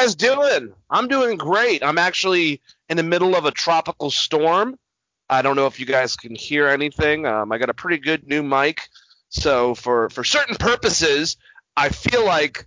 Guys doing? I'm doing great. I'm actually in the middle of a tropical storm. I don't know if you guys can hear anything. Um, I got a pretty good new mic, so for for certain purposes, I feel like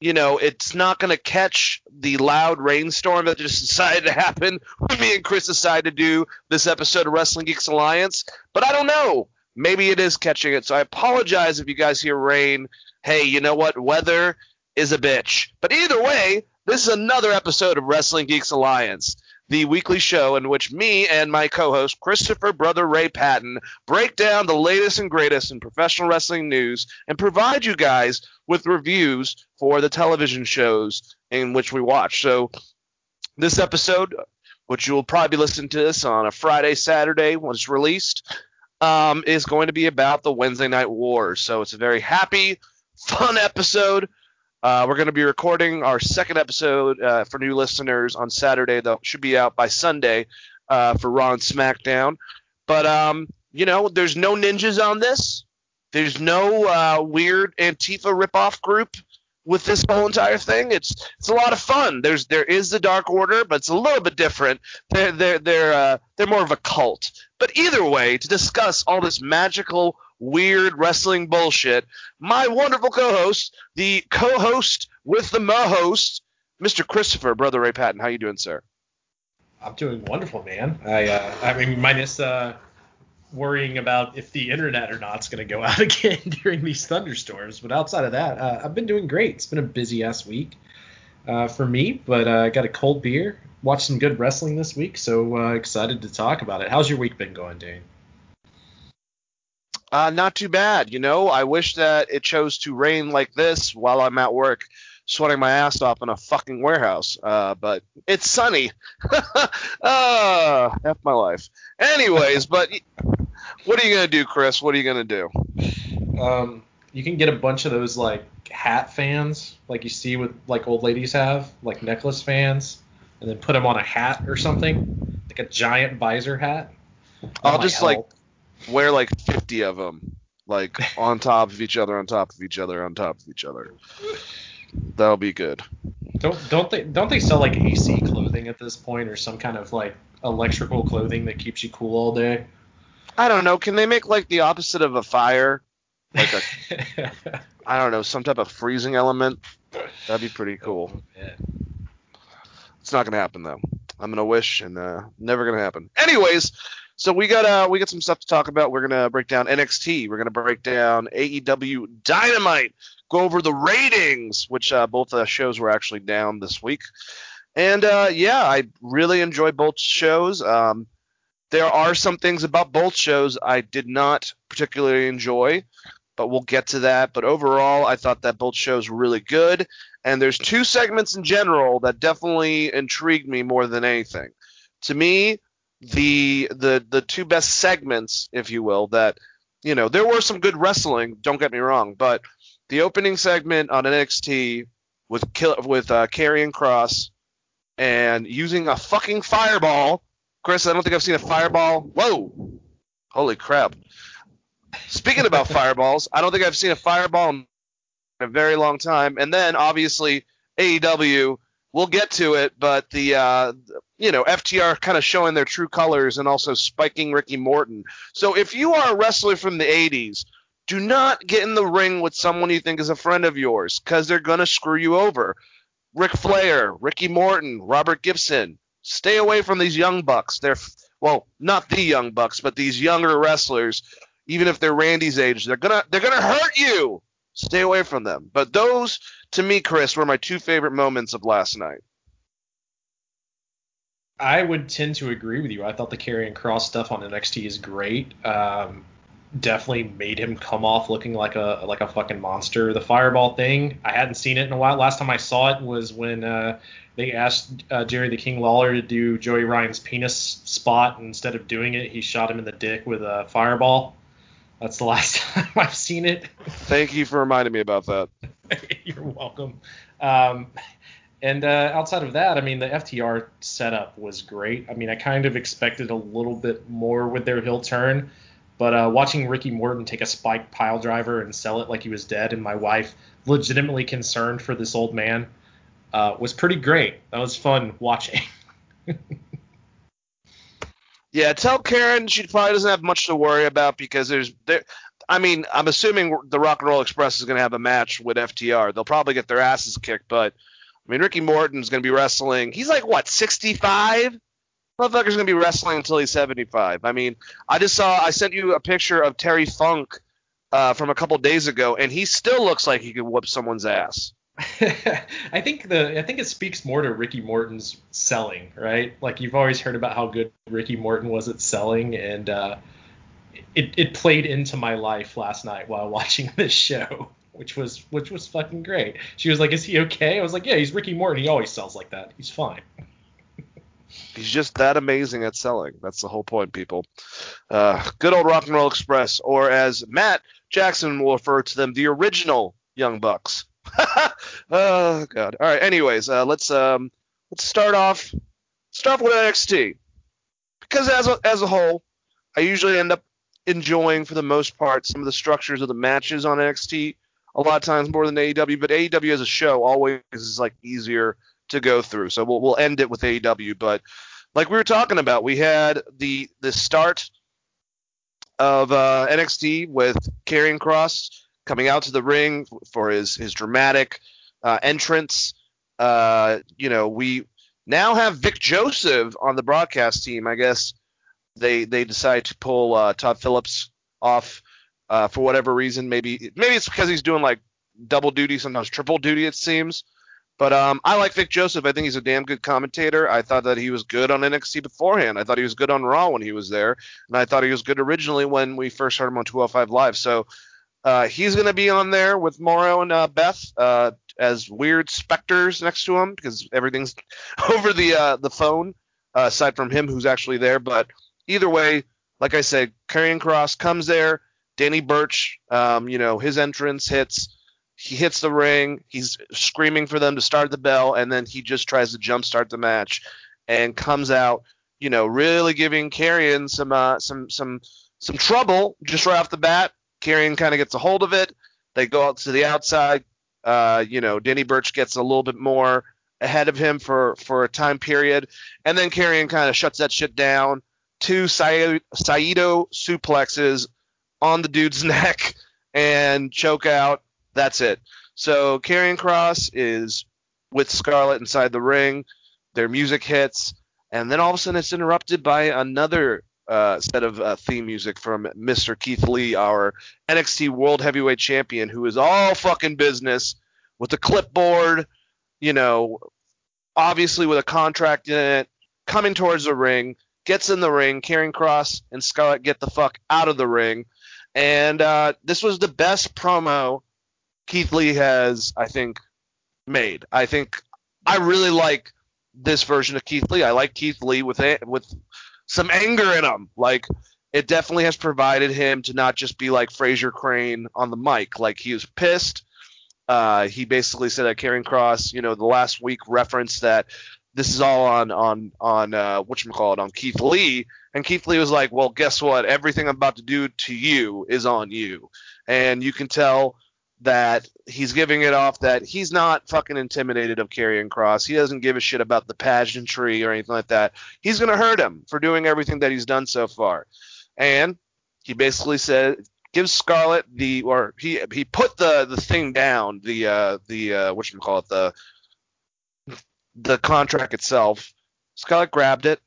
you know it's not going to catch the loud rainstorm that just decided to happen when me and Chris decided to do this episode of Wrestling Geeks Alliance. But I don't know. Maybe it is catching it. So I apologize if you guys hear rain. Hey, you know what? Weather is a bitch. But either way, this is another episode of Wrestling Geeks Alliance, the weekly show in which me and my co-host Christopher Brother Ray Patton break down the latest and greatest in professional wrestling news and provide you guys with reviews for the television shows in which we watch. So this episode, which you will probably listen to this on a Friday, Saturday when it's released, um, is going to be about the Wednesday Night Wars. So it's a very happy, fun episode. Uh, we're going to be recording our second episode uh, for new listeners on Saturday. That should be out by Sunday uh, for Raw and SmackDown. But um, you know, there's no ninjas on this. There's no uh, weird Antifa ripoff group with this whole entire thing. It's it's a lot of fun. There's there is the Dark Order, but it's a little bit different. They're they're they're uh, they're more of a cult. But either way, to discuss all this magical weird wrestling bullshit. My wonderful co-host, the co-host with the mo-host, Mr. Christopher, brother Ray Patton. How you doing, sir? I'm doing wonderful, man. I uh, I mean, minus uh, worrying about if the internet or not's going to go out again during these thunderstorms. But outside of that, uh, I've been doing great. It's been a busy ass week uh, for me, but uh, I got a cold beer. Watched some good wrestling this week, so uh, excited to talk about it. How's your week been going, Dane? Uh, not too bad. You know, I wish that it chose to rain like this while I'm at work, sweating my ass off in a fucking warehouse. Uh, but it's sunny. uh, F my life. Anyways, but what are you gonna do, Chris? What are you gonna do? Um, you can get a bunch of those like hat fans, like you see with like old ladies have, like necklace fans, and then put them on a hat or something, like a giant visor hat. I'll just like help. Wear like 50 of them, like on top of each other, on top of each other, on top of each other. That'll be good. Don't don't they don't they sell like AC clothing at this point or some kind of like electrical clothing that keeps you cool all day? I don't know. Can they make like the opposite of a fire? Like a, I don't know, some type of freezing element? That'd be pretty cool. Yeah. It's not gonna happen though. I'm gonna wish and uh, never gonna happen. Anyways, so we got uh we got some stuff to talk about. We're gonna break down NXT. We're gonna break down AEW Dynamite. Go over the ratings, which uh, both uh, shows were actually down this week. And uh, yeah, I really enjoy both shows. Um, there are some things about both shows I did not particularly enjoy, but we'll get to that. But overall, I thought that both shows were really good. And there's two segments in general that definitely intrigued me more than anything. To me, the the the two best segments, if you will, that you know there were some good wrestling. Don't get me wrong, but the opening segment on NXT with kill with uh, Karrion Kross and using a fucking fireball. Chris, I don't think I've seen a fireball. Whoa, holy crap! Speaking about fireballs, I don't think I've seen a fireball in a very long time. And then obviously AEW, we'll get to it, but the uh, you know FTR kind of showing their true colors and also spiking Ricky Morton. So if you are a wrestler from the 80s, do not get in the ring with someone you think is a friend of yours because they're gonna screw you over. Ric Flair, Ricky Morton, Robert Gibson. Stay away from these young bucks. They're well, not the young bucks, but these younger wrestlers. Even if they're Randy's age, they're gonna they're gonna hurt you. Stay away from them. But those, to me, Chris, were my two favorite moments of last night. I would tend to agree with you. I thought the Karrion Kross stuff on NXT is great. Um, definitely made him come off looking like a like a fucking monster. The fireball thing, I hadn't seen it in a while. Last time I saw it was when uh, they asked uh, Jerry the King Lawler to do Joey Ryan's penis spot. And instead of doing it, he shot him in the dick with a fireball. That's the last time I've seen it. Thank you for reminding me about that. You're welcome. Um, and uh, outside of that, I mean, the FTR setup was great. I mean, I kind of expected a little bit more with their heel turn, but uh, watching Ricky Morton take a spike pile driver and sell it like he was dead, and my wife legitimately concerned for this old man, uh, was pretty great. That was fun watching. yeah, tell Karen she probably doesn't have much to worry about because there's there. I mean, I'm assuming the Rock and Roll Express is going to have a match with FTR. They'll probably get their asses kicked, but I mean, Ricky Morton's going to be wrestling. He's like what, 65? Motherfucker's going to be wrestling until he's 75. I mean, I just saw. I sent you a picture of Terry Funk uh, from a couple days ago, and he still looks like he could whoop someone's ass. I think the I think it speaks more to Ricky Morton's selling, right? Like you've always heard about how good Ricky Morton was at selling, and uh, it it played into my life last night while watching this show which was which was fucking great. She was like, "Is he okay?" I was like, "Yeah, he's Ricky Morton. He always sells like that. He's fine." He's just that amazing at selling. That's the whole point, people. Uh, good old Rock and Roll Express, or as Matt Jackson will refer to them, the original Young Bucks. oh God. All right. Anyways, uh, let's um, let's start off start off with NXT because as a, as a whole, I usually end up enjoying for the most part some of the structures of the matches on NXT a lot of times more than AEW, but AEW as a show always is like easier to go through. So we'll we'll end it with AEW, but like we were talking about, we had the the start of uh, NXT with Karrion Kross coming out to the ring for his his dramatic uh, entrance. Uh, you know, we now have Vic Joseph on the broadcast team. I guess they they decide to pull uh, Todd Phillips off uh, for whatever reason. Maybe maybe it's because he's doing like double duty, sometimes triple duty. It seems. But um, I like Vic Joseph. I think he's a damn good commentator. I thought that he was good on NXT beforehand. I thought he was good on Raw when he was there, and I thought he was good originally when we first heard him on 205 Live. So uh, he's going to be on there with Mauro and uh, Beth uh, as weird specters next to him because everything's over the uh, the phone uh, aside from him who's actually there. But either way, like I said, Karrion Kross comes there. Danny Burch, um, you know, his entrance hits. He hits the ring. He's screaming for them to start the bell, and then he just tries to jumpstart the match, and comes out, you know, really giving Karrion some uh, some some some trouble just right off the bat. Karrion kind of gets a hold of it. They go out to the outside. Uh, you know, Danny Burch gets a little bit more ahead of him for for a time period, and then Karrion kind of shuts that shit down. Two Saito suplexes on the dude's neck and choke out. That's it. So Karrion Kross is with Scarlett inside the ring. Their music hits, and then all of a sudden it's interrupted by another uh, set of uh, theme music from Mr. Keith Lee, our NXT World Heavyweight Champion, who is all fucking business with a clipboard, you know, obviously with a contract in it, coming towards the ring, gets in the ring. Karrion Kross and Scarlett get the fuck out of the ring. And uh, this was the best promo Keith Lee has, I think, made. I think I really like this version of Keith Lee. I like Keith Lee with with some anger in him. Like it definitely has provided him to not just be like Frasier Crane on the mic. Like he was pissed. Uh, he basically said that Karrion Kross, you know, the last week referenced that this is all on on on uh, what you call it on Keith Lee, and Keith Lee was like, well, guess what? Everything I'm about to do to you is on you, and you can tell that he's giving it off that he's not fucking intimidated of Karrion Kross. He doesn't give a shit about the pageantry or anything like that. He's gonna hurt him for doing everything that he's done so far, and he basically said gives Scarlett the or he he put the the thing down the uh the uh what you call it the the contract itself. Scarlett grabbed it,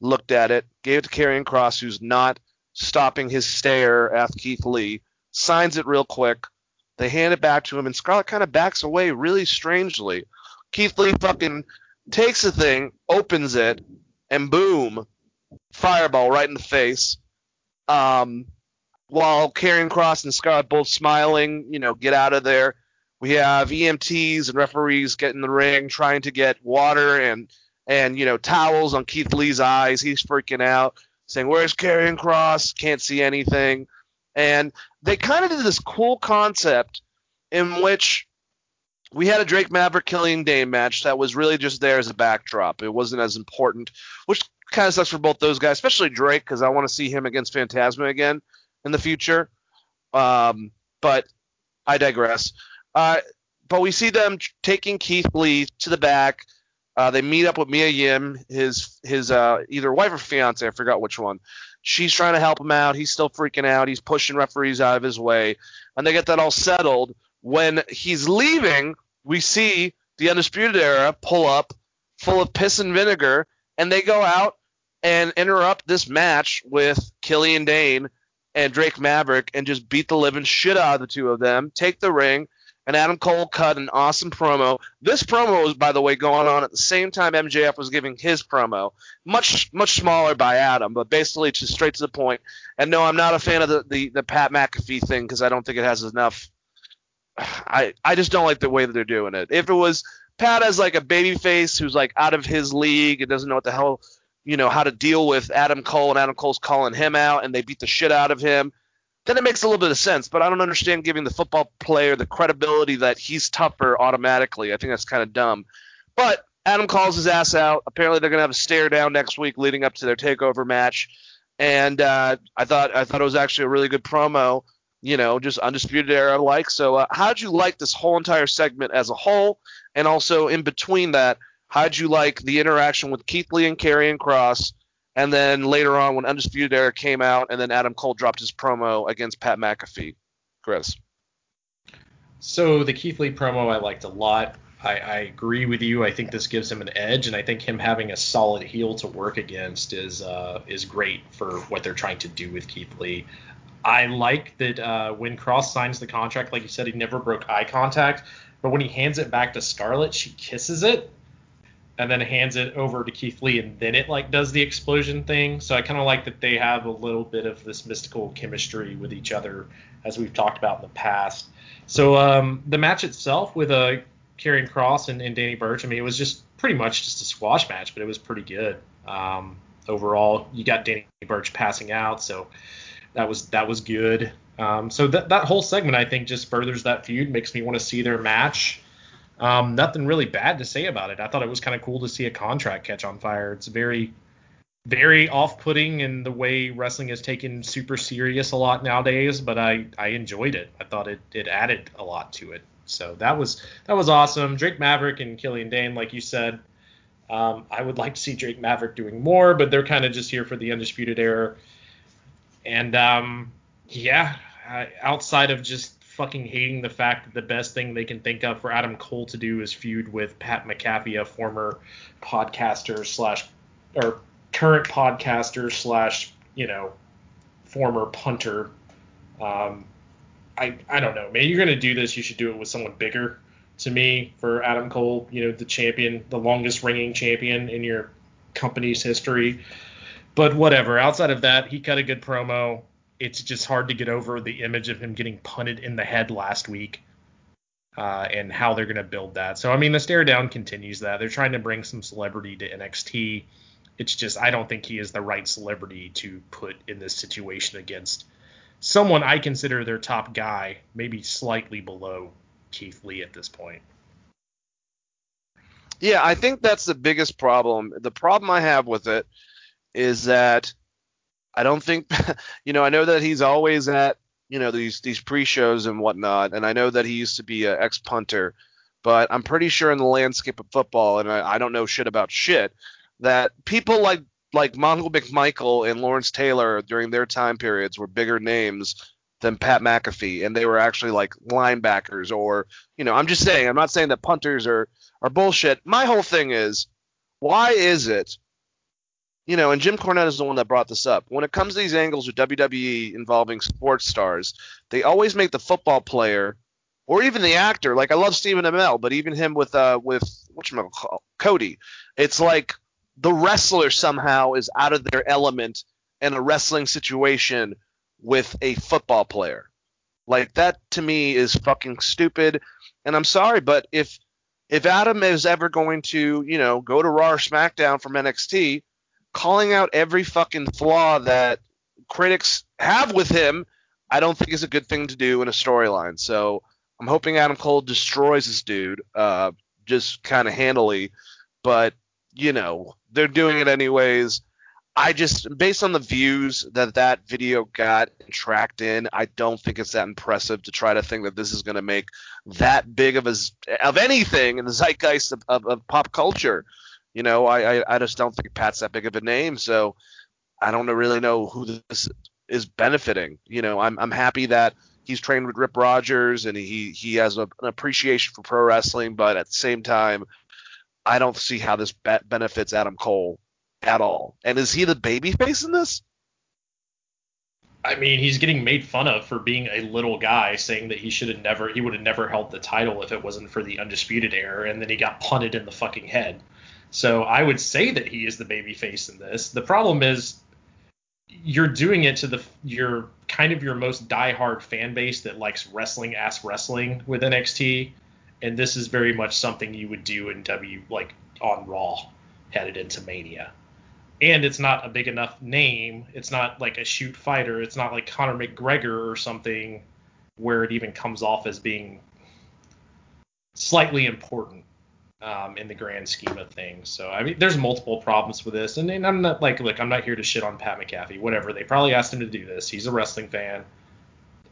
looked at it, gave it to Karrion Kross, who's not stopping his stare at Keith Lee, signs it real quick. They hand it back to him, and Scarlett kind of backs away really strangely. Keith Lee fucking takes the thing, opens it, and boom, fireball right in the face. Um, while Karrion Kross and Scarlett both smiling, you know, get out of there. We have EMTs and referees get in the ring trying to get water and and you know towels on Keith Lee's eyes. He's freaking out, saying, "Where's Karrion Kross? Can't see anything." And they kind of did this cool concept in which we had a Drake Maverick Killian Dain match that was really just there as a backdrop. It wasn't as important, which kind of sucks for both those guys, especially Drake, because I want to see him against Fantasma again in the future. Um, but I digress. Uh, but we see them taking Keith Lee to the back. Uh, they meet up with Mia Yim, his his uh, either wife or fiance, I forgot which one. She's trying to help him out. He's still freaking out. He's pushing referees out of his way, and they get that all settled. When he's leaving, we see the Undisputed Era pull up, full of piss and vinegar, and they go out and interrupt this match with Killian Dain and Drake Maverick and just beat the living shit out of the two of them, take the ring, and Adam Cole cut an awesome promo. This promo was, by the way, going on at the same time MJF was giving his promo. Much, much smaller by Adam, but basically just straight to the point. And no, I'm not a fan of the, the, the Pat McAfee thing because I don't think it has enough. I, I just don't like the way that they're doing it. If it was Pat as like a baby face who's like out of his league and doesn't know what the hell, you know, how to deal with Adam Cole and Adam Cole's calling him out and they beat the shit out of him – then it makes a little bit of sense. But I don't understand giving the football player the credibility that he's tougher automatically. I think that's kind of dumb. But Adam calls his ass out. Apparently, they're going to have a stare down next week leading up to their takeover match. And uh, I thought I thought it was actually a really good promo. You know, just undisputed era like. So, uh, how'd you like this whole entire segment as a whole? And also in between that, how'd you like the interaction with Keith Lee and Karrion Kross? And then later on, when Undisputed Era came out, and then Adam Cole dropped his promo against Pat McAfee. Chris. So the Keith Lee promo I liked a lot. I, I, agree with you. I think this gives him an edge, and I think him having a solid heel to work against is uh, is great for what they're trying to do with Keith Lee. I like that uh, when Kross signs the contract, like you said, he never broke eye contact, but when he hands it back to Scarlett, she kisses it, and then hands it over to Keith Lee, and then it like does the explosion thing. So I kind of like that they have a little bit of this mystical chemistry with each other, as we've talked about in the past. So um, the match itself with uh, Karrion Kross and, and Danny Burch, I mean, it was just pretty much just a squash match, but it was pretty good. Um, overall, you got Danny Burch passing out, so that was that was good. Um, so that that whole segment, I think, just furthers that feud, makes me want to see their match. Um, nothing really bad to say about it. I thought it was kind of cool to see a contract catch on fire. It's very, very off-putting in the way wrestling is taken super serious a lot nowadays. But I, I enjoyed it. I thought it, it added a lot to it. So that was that was awesome. Drake Maverick and Killian Dain, like you said, um, I would like to see Drake Maverick doing more, but they're kind of just here for the undisputed era. And um, yeah, outside of just fucking hating the fact that the best thing they can think of for Adam Cole to do is feud with Pat McAfee, a former podcaster slash or current podcaster slash you know former punter. Um, I I don't know, man. You're gonna do this, you should do it with someone bigger. To me, for Adam Cole, you know, the champion, the longest ringing champion in your company's history. But whatever. Outside of that, he cut a good promo it's just hard to get over the image of him getting punted in the head last week uh, and how they're going to build that. So, I mean, the stare down continues that. They're trying to bring some celebrity to NXT. It's just, I don't think he is the right celebrity to put in this situation against someone I consider their top guy, maybe slightly below Keith Lee at this point. Yeah, I think that's the biggest problem. The problem I have with it is that I don't think, you know, I know that he's always at, you know, these these pre-shows and whatnot, and I know that he used to be an ex-punter, but I'm pretty sure in the landscape of football, and I, I don't know shit about shit, that people like like Mongo McMichael and Lawrence Taylor during their time periods were bigger names than Pat McAfee, and they were actually like linebackers or, you know, I'm just saying, I'm not saying that punters are are bullshit. My whole thing is, why is it you know, and Jim Cornette is the one that brought this up. When it comes to these angles with WWE involving sports stars, they always make the football player or even the actor. Like I love Stephen Amell, but even him with uh with what you call Cody, it's like the wrestler somehow is out of their element in a wrestling situation with a football player. Like that to me is fucking stupid. And I'm sorry, but if if Adam is ever going to, you know, go to Raw or SmackDown from NXT, calling out every fucking flaw that critics have with him, I don't think is a good thing to do in a storyline. So I'm hoping Adam Cole destroys this dude, uh, just kind of handily. But you know, they're doing it anyways. I just, based on the views that that video got and tracked in, I don't think it's that impressive to try to think that this is going to make that big of a, of anything in the zeitgeist of, of, of pop culture. You know, I, I, I just don't think Pat's that big of a name, so I don't really know who this is benefiting. You know, I'm I'm happy that he's trained with Rip Rogers and he he has a, an appreciation for pro wrestling, but at the same time, I don't see how this be- benefits Adam Cole at all. And is he the baby face in this? I mean, he's getting made fun of for being a little guy, saying that he should have never, he would have never held the title if it wasn't for the undisputed era, and then he got punted in the fucking head. So I would say that he is the baby face in this. The problem is you're doing it to the your kind of your most diehard fan base that likes wrestling ass wrestling with NXT, and this is very much something you would do in W like on Raw headed into Mania. And it's not a big enough name. It's not like a shoot fighter. It's not like Conor McGregor or something where it even comes off as being slightly important um, in the grand scheme of things. So I mean, there's multiple problems with this, and, and I'm not like, look, I'm not here to shit on Pat McAfee. Whatever. They probably asked him to do this. He's a wrestling fan.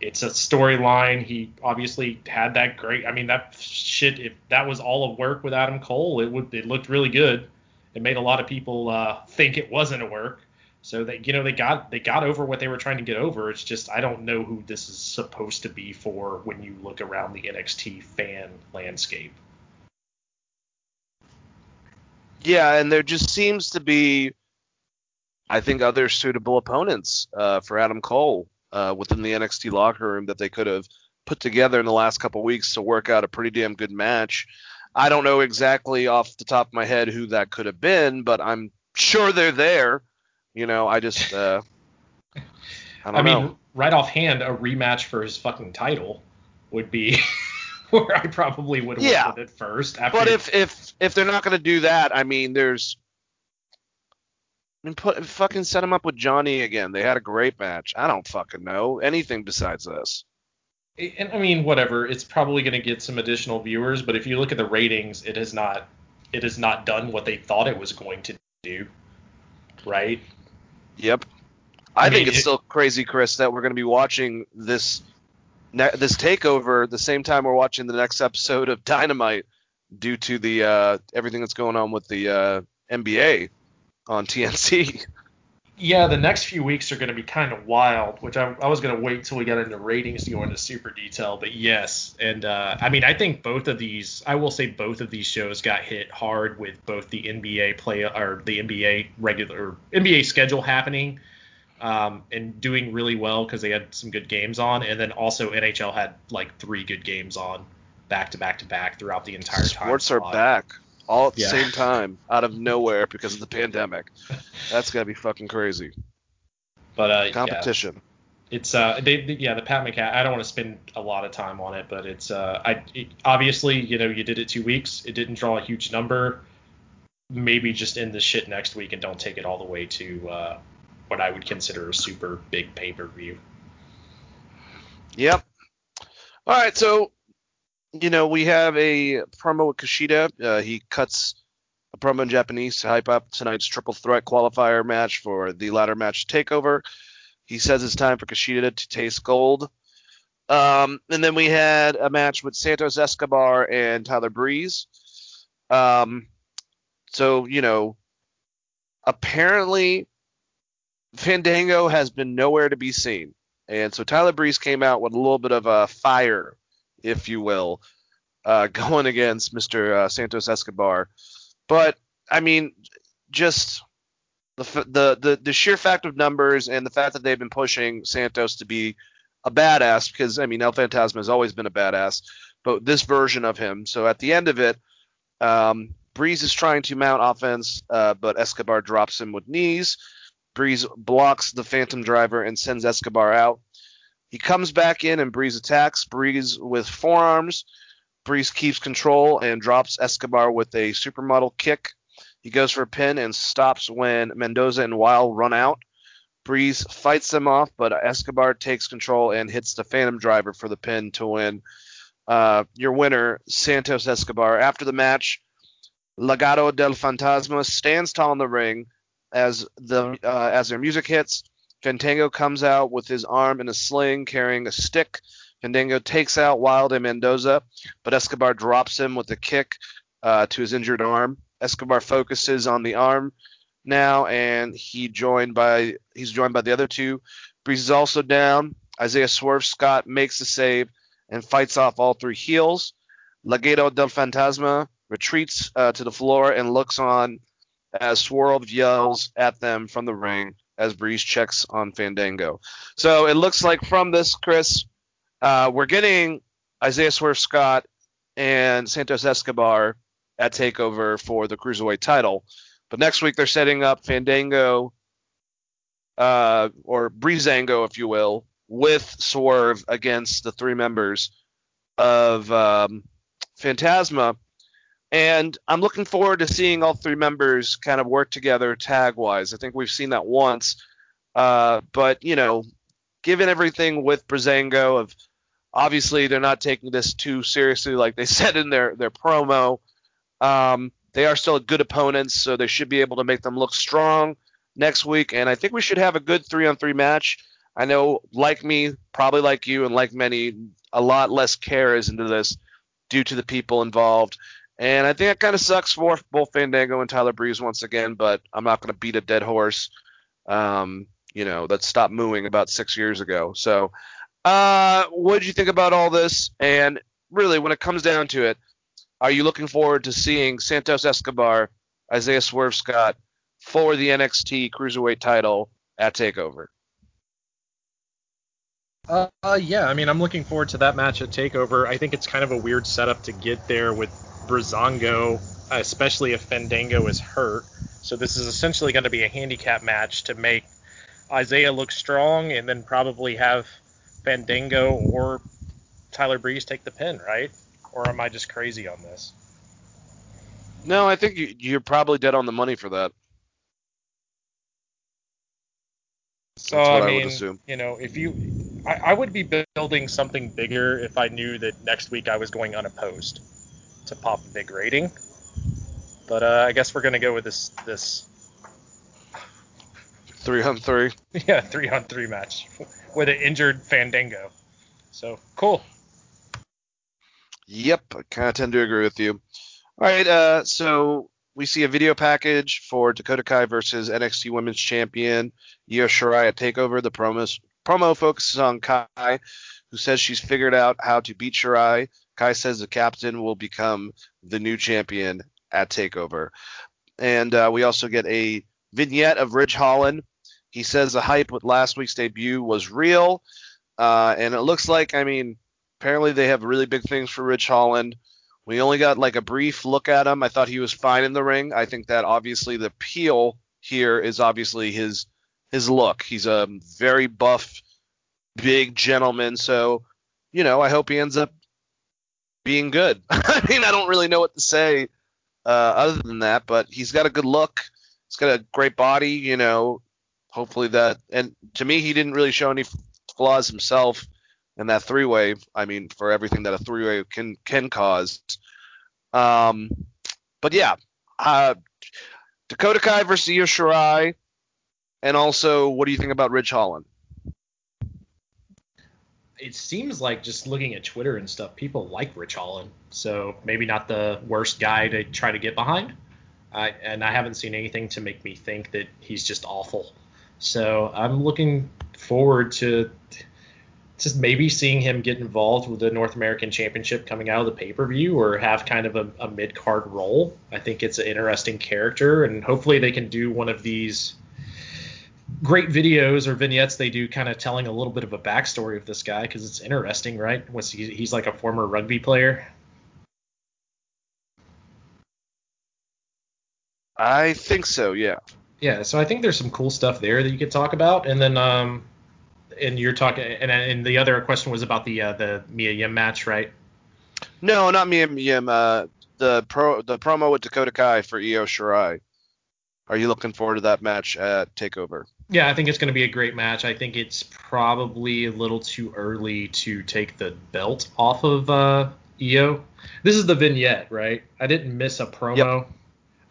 It's a storyline. He obviously had that great. I mean, that shit. If that was all of work with Adam Cole, it would. It looked really good it made a lot of people uh, think it wasn't a work. So they, you know, they got they got over what they were trying to get over. It's just I don't know who this is supposed to be for when you look around the NXT fan landscape. Yeah, and there just seems to be, I think, other suitable opponents uh, for Adam Cole uh, within the NXT locker room that they could have put together in the last couple weeks to work out a pretty damn good match. I don't know exactly off the top of my head who that could have been, but I'm sure they're there. You know, I just uh, I don't I mean, right offhand, a rematch for his fucking title would be where I probably would have Yeah. with it first. But if if if they're not going to do that, I mean, there's. I mean, put fucking set him up with Johnny again. They had a great match. I don't fucking know anything besides this. and I mean, whatever, it's probably going to get some additional viewers. But if you look at the ratings, it has not it has not done what they thought it was going to do. Right? Yep. I, I think mean, it's it- still crazy, Chris, that we're going to be watching this ne- this takeover the same time we're watching the next episode of Dynamite due to the uh, everything that's going on with the uh, NBA on TNT. Yeah, the next few weeks are going to be kind of wild, which I, I was going to wait till we got into ratings to go into super detail. But yes, and uh, I mean, I think both of these, I will say both of these shows got hit hard with both the NBA play or the NBA regular NBA schedule happening um, and doing really well because they had some good games on, and then also NHL had like three good games on back to back to back throughout the entire time. Sports are back all at the Yeah. same time out of nowhere because of the pandemic. That's gonna be fucking crazy. But uh, yeah. Competition. it's uh they, they- yeah the Pat McCa I don't want to spend a lot of time on it, but it's uh I it, obviously you know you did it two weeks, it didn't draw a huge number. Maybe just end this shit next week and don't take it all the way to uh, what I would consider a super big pay per view. Yep. All right, so you know we have a promo with Kushida. Uh, he cuts a promo in Japanese to hype up tonight's triple threat qualifier match for the ladder match takeover. He says it's time for Kushida to taste gold. Um, and then we had a match with Santos Escobar and Tyler Breeze. Um, so you know, apparently Fandango has been nowhere to be seen. And so Tyler Breeze came out with a little bit of a fire, if you will, uh, going against Mr. Uh, Santos Escobar. But I mean, just the, the the the sheer fact of numbers and the fact that they've been pushing Santos to be a badass, because I mean El Fantasma has always been a badass, but this version of him. So at the end of it, um, Breeze is trying to mount offense, uh, but Escobar drops him with knees. Breeze blocks the Phantom Driver and sends Escobar out. He comes back in and Breeze attacks Breeze with forearms. Breeze keeps control and drops Escobar with a supermodel kick. He goes for a pin and stops when Mendoza and Wilde run out. Breeze fights them off, but Escobar takes control and hits the Phantom Driver for the pin to win. Uh, your winner, Santos Escobar. After the match, Legado del Fantasma stands tall in the ring as the uh, as their music hits. Fandango comes out with his arm in a sling, carrying a stick. Fandango takes out Wilde and Mendoza, but Escobar drops him with a kick uh, to his injured arm. Escobar focuses on the arm now, and he joined by he's joined by the other two. Breeze is also down. Isaiah Swerve Scott makes the save and fights off all three heels. Legado del Fantasma retreats uh, to the floor and looks on as Swerve yells at them from the ring as Breeze checks on Fandango. So it looks like from this, Chris, uh, we're getting Isaiah Swerve Scott and Santos Escobar at Takeover for the Cruiserweight title. But next week they're setting up Fandango uh, or Breezango, if you will, with Swerve against the three members of um, Fantasma. And I'm looking forward to seeing all three members kind of work together tag wise. I think we've seen that once. Uh, but, you know, given everything with Breezango of obviously they're not taking this too seriously like they said in their, their promo. Um, they are still good opponents, so they should be able to make them look strong next week. And I think we should have a good three on three match. I know, like me, probably like you, and like many, a lot less care is into this due to the people involved. And I think that kind of sucks for both Fandango and Tyler Breeze once again, but I'm not going to beat a dead horse, um, you know, that stopped mooing about six years ago. So, uh, what did you think about all this? And really, when it comes down to it, are you looking forward to seeing Santos Escobar, Isaiah Swerve Scott for the NXT Cruiserweight title at Takeover? Uh, uh, yeah, I mean, I'm looking forward to that match at Takeover. I think it's kind of a weird setup to get there with Breezango, especially if Fandango is hurt. So this is essentially going to be a handicap match to make Isaiah look strong, and then probably have Fandango or Tyler Breeze take the pin, right? Or am I just crazy on this? No, I think you're probably dead on the money for that. So I mean, I you know, if you, I, I, would be building something bigger if I knew that next week I was going unopposed to pop a big rating. But uh, I guess we're gonna go with this this three on three. Yeah, three on three match with an injured Fandango. So cool. Yep, I kind of tend to agree with you. All right, uh, so we see a video package for Dakota Kai versus NXT Women's Champion Io Shirai at Takeover. The promos, promo focuses on Kai, who says she's figured out how to beat Shirai. Kai says the captain will become the new champion at Takeover. And uh, we also get a vignette of Ridge Holland. He says the hype with last week's debut was real. Uh, and it looks like, I mean, apparently they have really big things for Ridge Holland. We only got like a brief look at him. I thought he was fine in the ring. I think that obviously the appeal here is obviously his his look. He's a very buff, big gentleman. So, you know, I hope he ends up being good. I mean, I don't really know what to say uh, other than that, but he's got a good look. He's got a great body. You know, hopefully that. And to me, he didn't really show any flaws himself in that three way. I mean, for everything that a three way can can cause. Um, but yeah, uh, Dakota Kai versus Io Shirai, and also, what do you think about Ridge Holland? It seems like just looking at Twitter and stuff, people like Ridge Holland. So maybe not the worst guy to try to get behind. I, and I haven't seen anything to make me think that he's just awful. So I'm looking forward to just maybe seeing him get involved with the North American Championship coming out of the pay per view or have kind of a, a mid card role. I think it's an interesting character, and hopefully they can do one of these great videos or vignettes they do kind of telling a little bit of a backstory of this guy because it's interesting, right? He, he's like a former rugby player. I think so, yeah. Yeah, so I think there's some cool stuff there that you could talk about, and then um, and you're talking, and and the other question was about the uh, the Mia Yim match, right? No, not Mia Yim. Uh, the pro the promo with Dakota Kai for Io Shirai. Are you looking forward to that match at Takeover? Yeah, I think it's going to be a great match. I think it's probably a little too early to take the belt off of uh, Io. This is the vignette, right? I didn't miss a promo. Yep.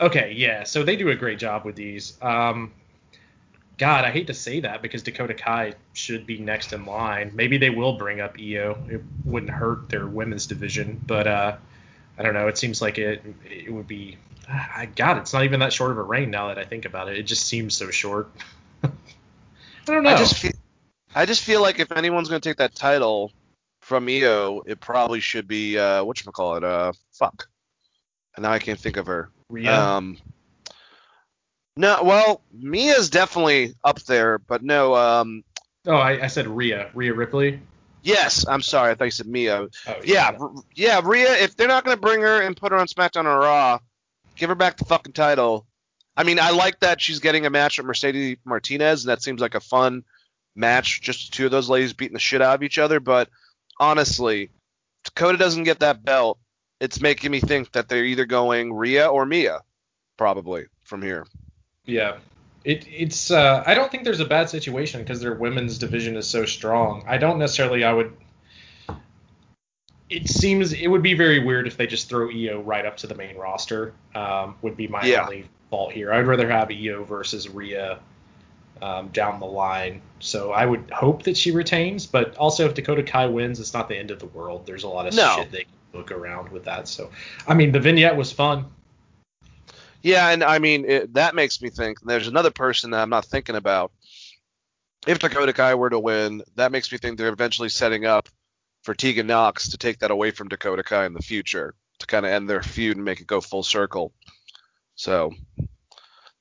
Okay, yeah. So they do a great job with these. Um, God, I hate to say that because Dakota Kai should be next in line. Maybe they will bring up Io. It wouldn't hurt their women's division, but uh, I don't know. It seems like it it would be. I God, it's not even that short of a reign now that I think about it. It just seems so short. I don't know. I just feel, I just feel like if anyone's going to take that title from Io, it probably should be uh, what you call it. Uh, fuck. And now I can't think of her. Rhea. Um, no, well, Mia's definitely up there, but no. Um, oh, I, I said Rhea. Rhea Ripley. yes, I'm sorry, I thought you said Mia. Oh, Yeah, r- yeah, Rhea. If they're not going to bring her and put her on SmackDown or Raw, give her back the fucking title. I mean, I like that she's getting a match with Mercedes Martinez, and that seems like a fun match. Just two of those ladies beating the shit out of each other. But honestly, Dakota doesn't get that belt. It's making me think that they're either going Rhea or Mia, probably from here. Yeah. It, it's uh, I don't think there's a bad situation because their women's division is so strong. I don't necessarily I would it seems it would be very weird if they just throw Io right up to the main roster. Um, would be my Yeah. only fault here. I'd rather have Io versus Rhea um, down the line. So I would hope that she retains, but also if Dakota Kai wins, it's not the end of the world. There's a lot of No. shit they can look around with that. So I mean the vignette was fun. Yeah, and I mean it, that makes me think. There's another person that I'm not thinking about. If Dakota Kai were to win, that makes me think they're eventually setting up for Tegan Nox to take that away from Dakota Kai in the future to kind of end their feud and make it go full circle. So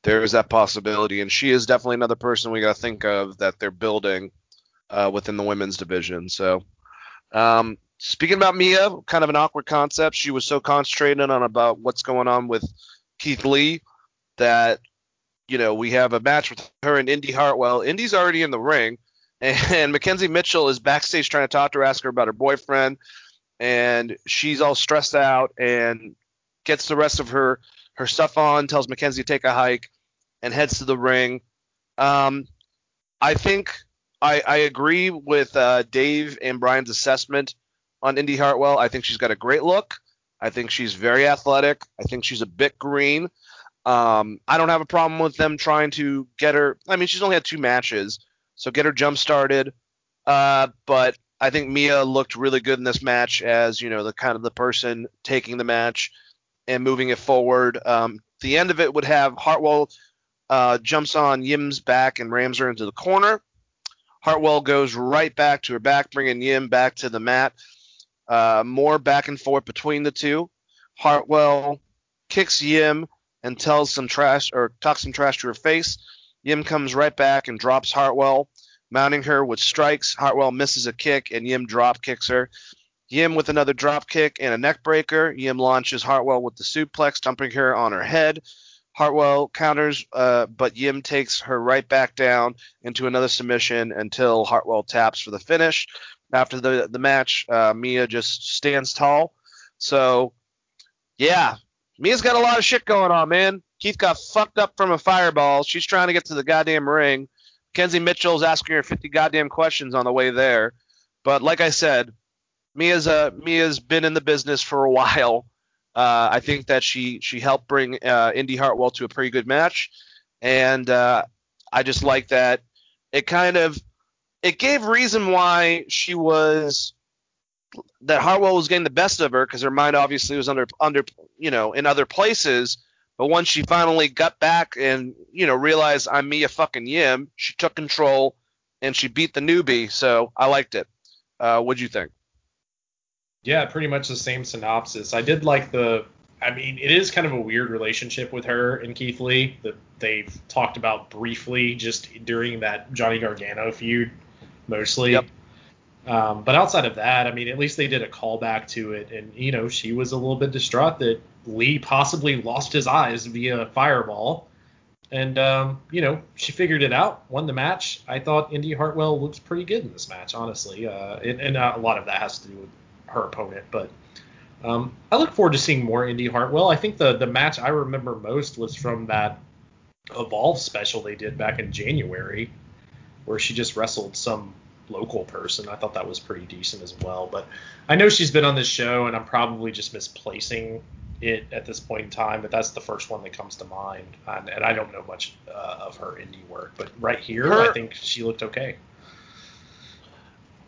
there is that possibility, and she is definitely another person we got to think of that they're building uh, within the women's division. So um, speaking about Mia, kind of an awkward concept. She was so concentrated on about what's going on with Keith Lee that you know we have a match with her and Indy Hartwell. Indy's already in the ring, and Mackenzie Mitchell is backstage trying to talk to her, ask her about her boyfriend, and she's all stressed out and gets the rest of her her stuff on, tells Mackenzie to take a hike, and heads to the ring. Um, I think I, I agree with uh, Dave and Brian's assessment on Indy Hartwell. I think she's got a great look. I think she's very athletic. I think she's a bit green. Um, I don't have a problem with them trying to get her. I mean, she's only had two matches, so get her jump started. Uh, but I think Mia looked really good in this match as you know the kind of the person taking the match and moving it forward. Um, the end of it would have Hartwell uh, jumps on Yim's back and rams her into the corner. Hartwell goes right back to her back, bringing Yim back to the mat. Uh, more back and forth between the two. Hartwell kicks Yim and tells some trash or talks some trash to her face. Yim comes right back and drops Hartwell, mounting her with strikes. Hartwell misses a kick and Yim drop kicks her. Yim with another drop kick and a neck breaker. Yim launches Hartwell with the suplex, dumping her on her head. Hartwell counters, uh, but Yim takes her right back down into another submission until Hartwell taps for the finish. After the the match, uh, Mia just stands tall. So, yeah, Mia's got a lot of shit going on, man. Keith got fucked up from a fireball. She's trying to get to the goddamn ring. Kenzie Mitchell's asking her 50 goddamn questions on the way there. But like I said, Mia's uh, Mia's been in the business for a while. Uh, I think that she she helped bring uh, Indy Hartwell to a pretty good match, and uh, I just like that it kind of it gave reason why she was that Hartwell was getting the best of her because her mind obviously was under under you know in other places. But once she finally got back and you know realized I'm Mia fucking Yim, she took control and she beat the newbie. So I liked it. Uh, what'd you think? Yeah, pretty much the same synopsis. I did like the. I mean, it is kind of a weird relationship with her and Keith Lee that they've talked about briefly just during that Johnny Gargano feud, mostly. Yep. Um, but outside of that, I mean, at least they did a callback to it, and you know, she was a little bit distraught that Lee possibly lost his eyes via fireball, And um, you know, she figured it out, won the match. I thought Indy Hartwell looked pretty good in this match, honestly. Uh, and, and uh, a lot of that has to do with her opponent, but um, I look forward to seeing more Indy Hartwell. I think the the match I remember most was from that Evolve special they did back in January, where she just wrestled some local person. I thought that was pretty decent as well. But I know she's been on this show, and I'm probably just misplacing it at this point in time. But that's the first one that comes to mind, and, and I don't know much uh, of her indie work. But right here, Her- I think she looked okay.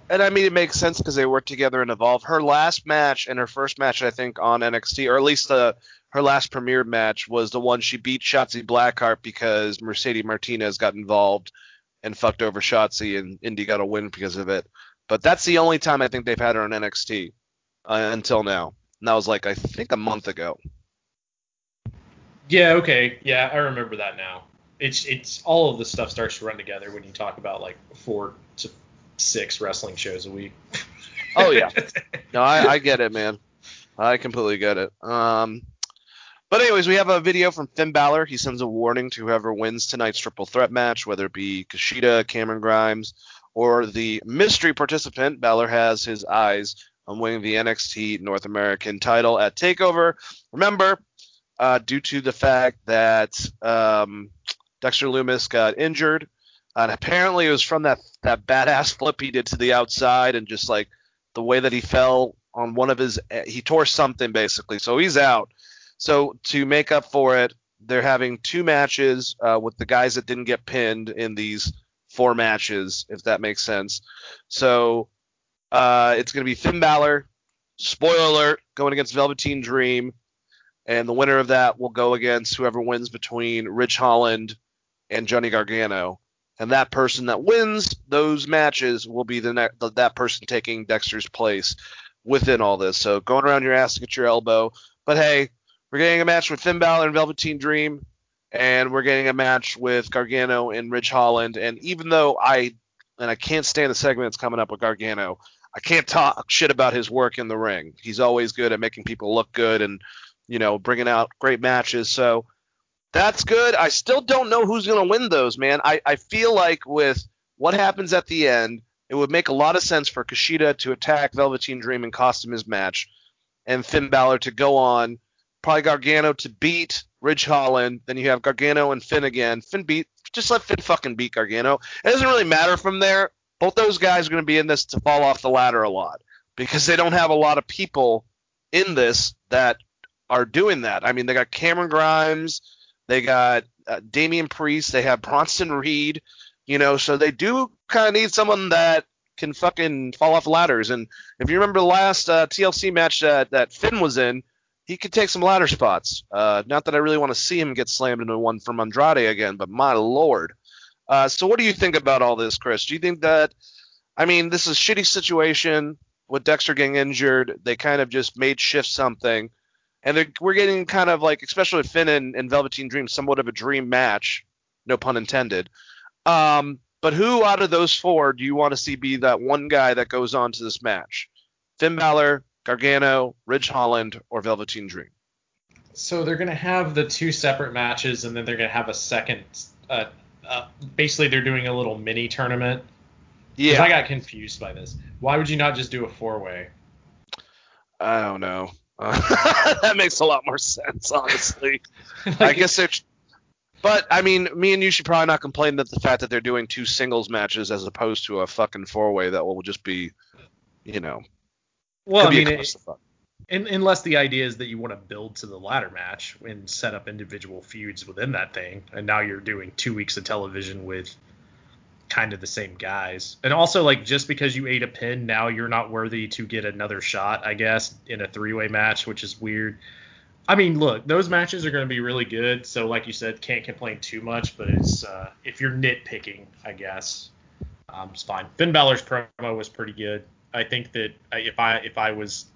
And I mean, it makes sense because they worked together in Evolve. Her last match and her first match, I think, on NXT, or at least the her last premiered match was the one she beat Shotzi Blackheart because Mercedes Martinez got involved and fucked over Shotzi, and Indy got a win because of it. But that's the only time I think they've had her on NXT uh, until now. And that was like I think a month ago. Yeah, okay. Yeah, I remember that now. It's it's all of the stuff starts to run together when you talk about like four six wrestling shows a week. Oh yeah. No, I, I get it, man. I completely get it. Um, but anyways, we have a video from Finn Balor. He sends a warning to whoever wins tonight's triple threat match, whether it be Kushida, Cameron Grimes, or the mystery participant. Balor has his eyes on winning the NXT North American title at Takeover. Remember, uh, due to the fact that um, Dexter Lumis got injured, and apparently it was from that that badass flip he did to the outside and just like the way that he fell on one of his he tore something basically. So he's out. So to make up for it they're having two matches uh, with the guys that didn't get pinned in these four matches if that makes sense. So uh, it's going to be Finn Balor spoiler alert going against Velveteen Dream. And the winner of that will go against whoever wins between Rich Holland and Johnny Gargano and that person that wins those matches will be the, ne- the that person taking Dexter's place within all this. So going around your ass to get your elbow. But hey, we're getting a match with Finn Balor and Velveteen Dream, and we're getting a match with Gargano and Rich Holland. And even though I and I can't stand the segment that's coming up with Gargano, I can't talk shit about his work in the ring. He's always good at making people look good and you know bringing out great matches. So that's good. I still don't know who's going to win those, man. I, I feel like with what happens at the end, it would make a lot of sense for Kushida to attack Velveteen Dream and cost him his match, and Finn Balor to go on, probably Gargano to beat Ridge Holland. Then you have Gargano and Finn again. Finn beat, just let Finn fucking beat Gargano. It doesn't really matter from there. Both those guys are going to be in this to fall off the ladder a lot because they don't have a lot of people in this that are doing that. I mean, they got Cameron Grimes. They got uh, Damian Priest. They have Bronson Reed. You know, so they do kind of need someone that can fucking fall off ladders. And if you remember the last uh, TLC match that, that Finn was in, he could take some ladder spots. Uh, not that I really want to see him get slammed into one from Andrade again, but my lord. Uh, so what do you think about all this, Chris? Do you think that, I mean, this is a shitty situation with Dexter getting injured. They kind of just made shift something and they're, we're getting kind of like, especially Finn and, and Velveteen Dream, somewhat of a dream match, no pun intended. Um, but who out of those four do you want to see be that one guy that goes on to this match? Finn Balor, Gargano, Ridge Holland, or Velveteen Dream? So they're gonna have the two separate matches, and then they're gonna have a second. Uh, uh, basically, they're doing a little mini tournament. Yeah, I got confused by this. Why would you not just do a four way? I don't know. Uh, that makes a lot more sense, honestly. I guess they're. But I mean, me and you should probably not complain that the fact that they're doing two singles matches as opposed to a fucking four way that will just be, you know, Well, I mean, it, un unless the idea is that you want to build to the ladder match and set up individual feuds within that thing, and now you're doing two weeks of television with kind of the same guys. And also, like, just because you ate a pin, now you're not worthy to get another shot, I guess, in a three way match, which is weird. I mean, look, those matches are going to be really good. So, like you said, can't complain too much. But it's uh, if you're nitpicking, I guess, um, it's fine. Finn Balor's promo was pretty good. I think that if I if I was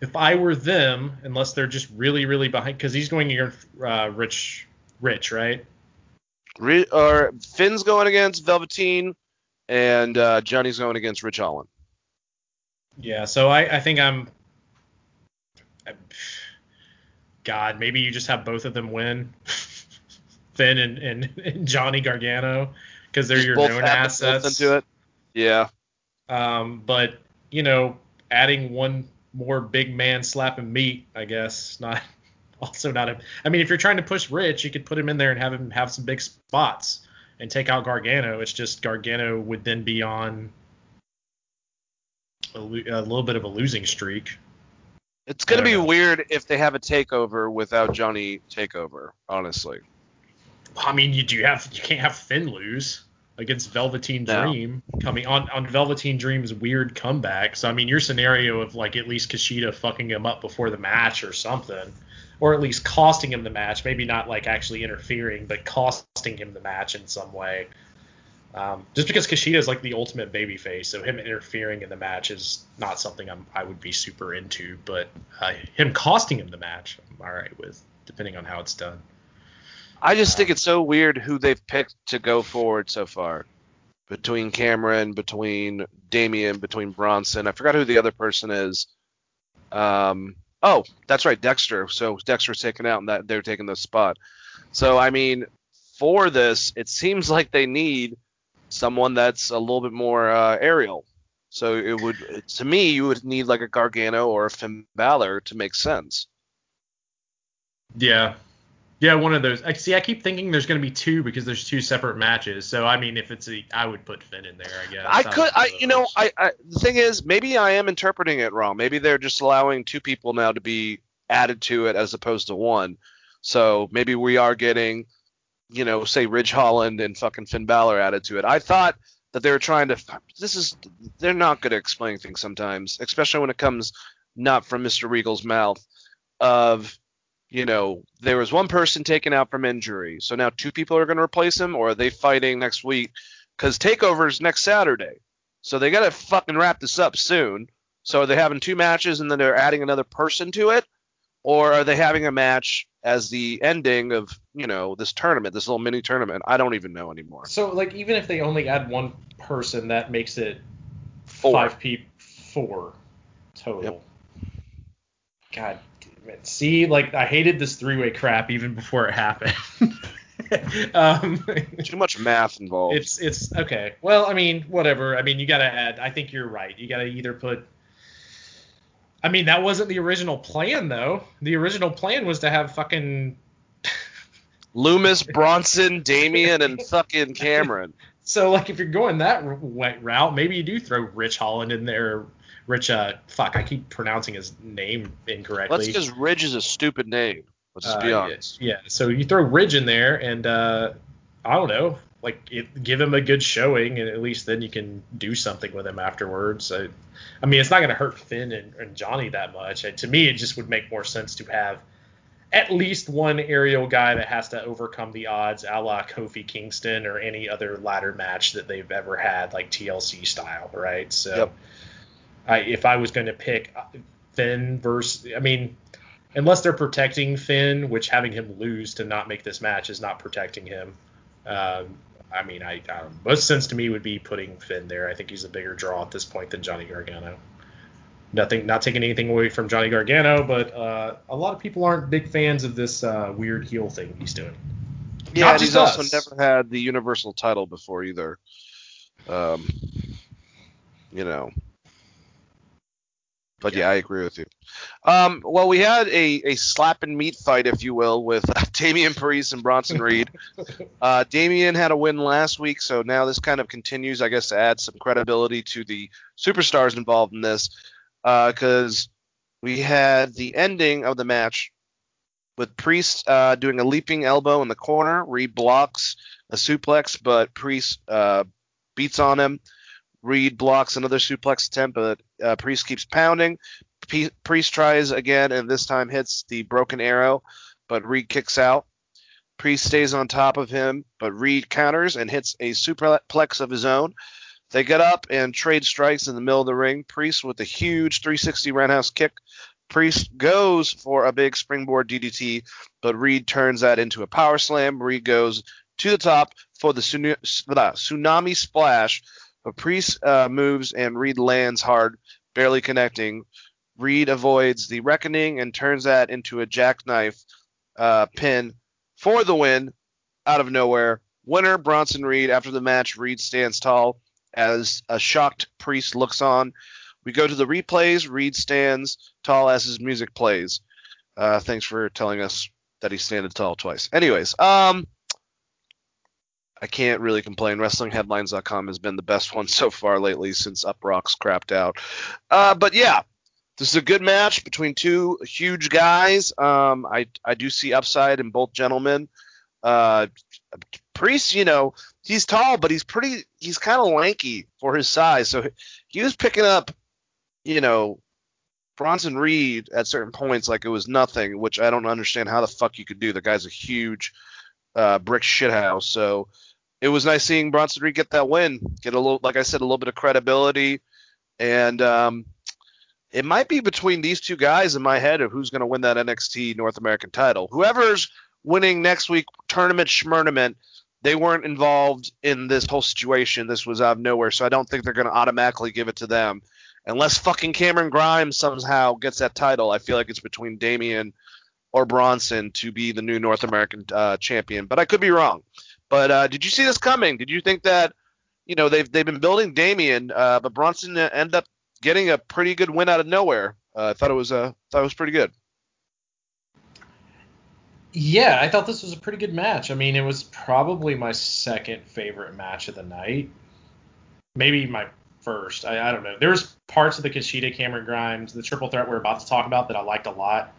if I were them, unless they're just really really behind, because he's going against uh, Rich Rich, right? Re- or Finn's going against Velveteen, and uh, Johnny's going against Rich Holland. Yeah. So I I think I'm. I- God, maybe you just have both of them win. Finn and, and, and Johnny Gargano because they're Just your known have the built assets. into it. Yeah. Um, but you know, adding one more big man slapping meat, I guess, not also not a. I mean, if you're trying to push Rich, you could put him in there and have him have some big spots and take out Gargano. It's just Gargano would then be on a, a little bit of a losing streak. It's gonna be know. weird if they have a takeover without Johnny Takeover. Honestly. I mean, you do have you can't have Finn lose against Velveteen No. Dream coming on on Velveteen Dream's weird comeback. So I mean, your scenario of like at least Kushida fucking him up before the match or something, or at least costing him the match. Maybe not like actually interfering, but costing him the match in some way. Um, just because Kushida is like the ultimate babyface, so him interfering in the match is not something I'm, I would be super into. But uh, him costing him the match, I'm all right with, depending on how it's done. I just think Um, it's so weird who they've picked to go forward so far. Between Cameron, between Damian, between Bronson. I forgot who the other person is. Um oh, that's right, Dexter. So Dexter's taken out and that they're taking the spot. So I mean, for this, it seems like they need someone that's a little bit more uh, aerial. So it would to me you would need like a Gargano or a Finn Balor to make sense. Yeah. Yeah, one of those. I see. I keep thinking there's going to be two because there's two separate matches. So I mean, if it's a, I would put Finn in there. I guess. I could, I, you know, I, I, the thing is, maybe I am interpreting it wrong. Maybe they're just allowing two people now to be added to it as opposed to one. So maybe we are getting, you know, say Ridge Holland and fucking Finn Balor added to it. I thought that they were trying to. This is, they're not good at explaining things sometimes, especially when it comes not from Mr. Regal's mouth. Of, you know, there was one person taken out from injury, so now two people are going to replace him, or are they fighting next week? Because Takeover's next Saturday, so they got to fucking wrap this up soon. So are they having two matches and then they're adding another person to it, or are they having a match as the ending of you know this tournament, this little mini tournament? I don't even know anymore. So like, even if they only add one person, that makes it Four. five people, four total. Yep. God. See, like I hated this three-way crap even before it happened. um, Too much math involved. It's it's okay. Well, I mean, whatever. I mean, you gotta add. I think you're right. You gotta either put. I mean, that wasn't the original plan though. The original plan was to have fucking. Lumis, Bronson, Damian, and fucking Cameron. So like, if you're going that route, maybe you do throw Rich Holland in there. Rich, uh, fuck, I keep pronouncing his name incorrectly. That's because Ridge is a stupid name. Let's just be Uh, honest. Yeah, so you throw Ridge in there, and uh, I don't know, like it, give him a good showing, and at least then you can do something with him afterwards. I, I mean, it's not going to hurt Finn and, and Johnny that much. And to me, it just would make more sense to have at least one aerial guy that has to overcome the odds, a la Kofi Kingston or any other ladder match that they've ever had, like TLC style, right? So, Yep. I, if I was going to pick uh, Finn versus, I mean, unless they're protecting Finn, which having him lose to not make this match is not protecting him. Um, I mean, I, I most sense to me would be putting Finn there. I think he's a bigger draw at this point than Johnny Gargano. Nothing, not taking anything away from Johnny Gargano, but uh, a lot of people aren't big fans of this uh, weird heel thing he's doing. Yeah, he's just also never had the Universal title before either. Um, you know. But yeah. I agree with you. Um, well, we had a, a slap and meat fight, if you will, with Damian Priest and Bronson Reed. uh, Damian had a win last week, so now this kind of continues, I guess, to add some credibility to the superstars involved in this. Because we had the ending of the match with Priest uh, doing a leaping elbow in the corner. Reed blocks a suplex, but Priest uh, beats on him. Reed blocks another suplex attempt, but uh, Priest keeps pounding. P- Priest tries again, and this time hits the broken arrow, but Reed kicks out. Priest stays on top of him, but Reed counters and hits a superplex of his own. They get up and trade strikes in the middle of the ring. Priest with a huge 360 roundhouse kick. Priest goes for a big springboard DDT, but Reed turns that into a power slam. Reed goes to the top for the tsunami splash, Priest uh, moves and Reed lands hard, barely connecting. Reed avoids the reckoning and turns that into a jackknife uh, pin for the win. out of nowhere. Winner Bronson Reed. After the match, Reed stands tall as a shocked priest looks on. We go to the replays. Reed stands tall as his music plays. Uh, thanks for telling us that he standing tall twice. Anyways, um, I can't really complain. WrestlingHeadlines.com has been the best one so far lately since Uproxx crapped out. Uh, but yeah, this is a good match between two huge guys. Um, I I do see upside in both gentlemen. Uh, Priest, you know, he's tall, but he's pretty. He's kind of lanky for his size, so he was picking up, you know, Bronson Reed at certain points like it was nothing, which I don't understand how the fuck you could do. The guy's a huge uh, brick shithouse. So it was nice seeing Bronson Reed get that win, get a little, like I said, a little bit of credibility, and um, it might be between these two guys in my head of who's going to win that NXT North American title. Whoever's winning next week, tournament schmurnament, they weren't involved in this whole situation. This was out of nowhere, so I don't think they're going to automatically give it to them. Unless fucking Cameron Grimes somehow gets that title, I feel like it's between Damian or Bronson to be the new North American uh, champion. But I could be wrong. But uh, did you see this coming? Did you think that you know they've they've been building Damian, uh, but Bronson ended up getting a pretty good win out of nowhere? Uh, I thought it was uh, thought it was pretty good. Yeah, I thought this was a pretty good match. I mean, it was probably my second favorite match of the night. Maybe my first. I, I don't know. There was parts of the Kushida Cameron Grimes, the triple threat we're about to talk about that I liked a lot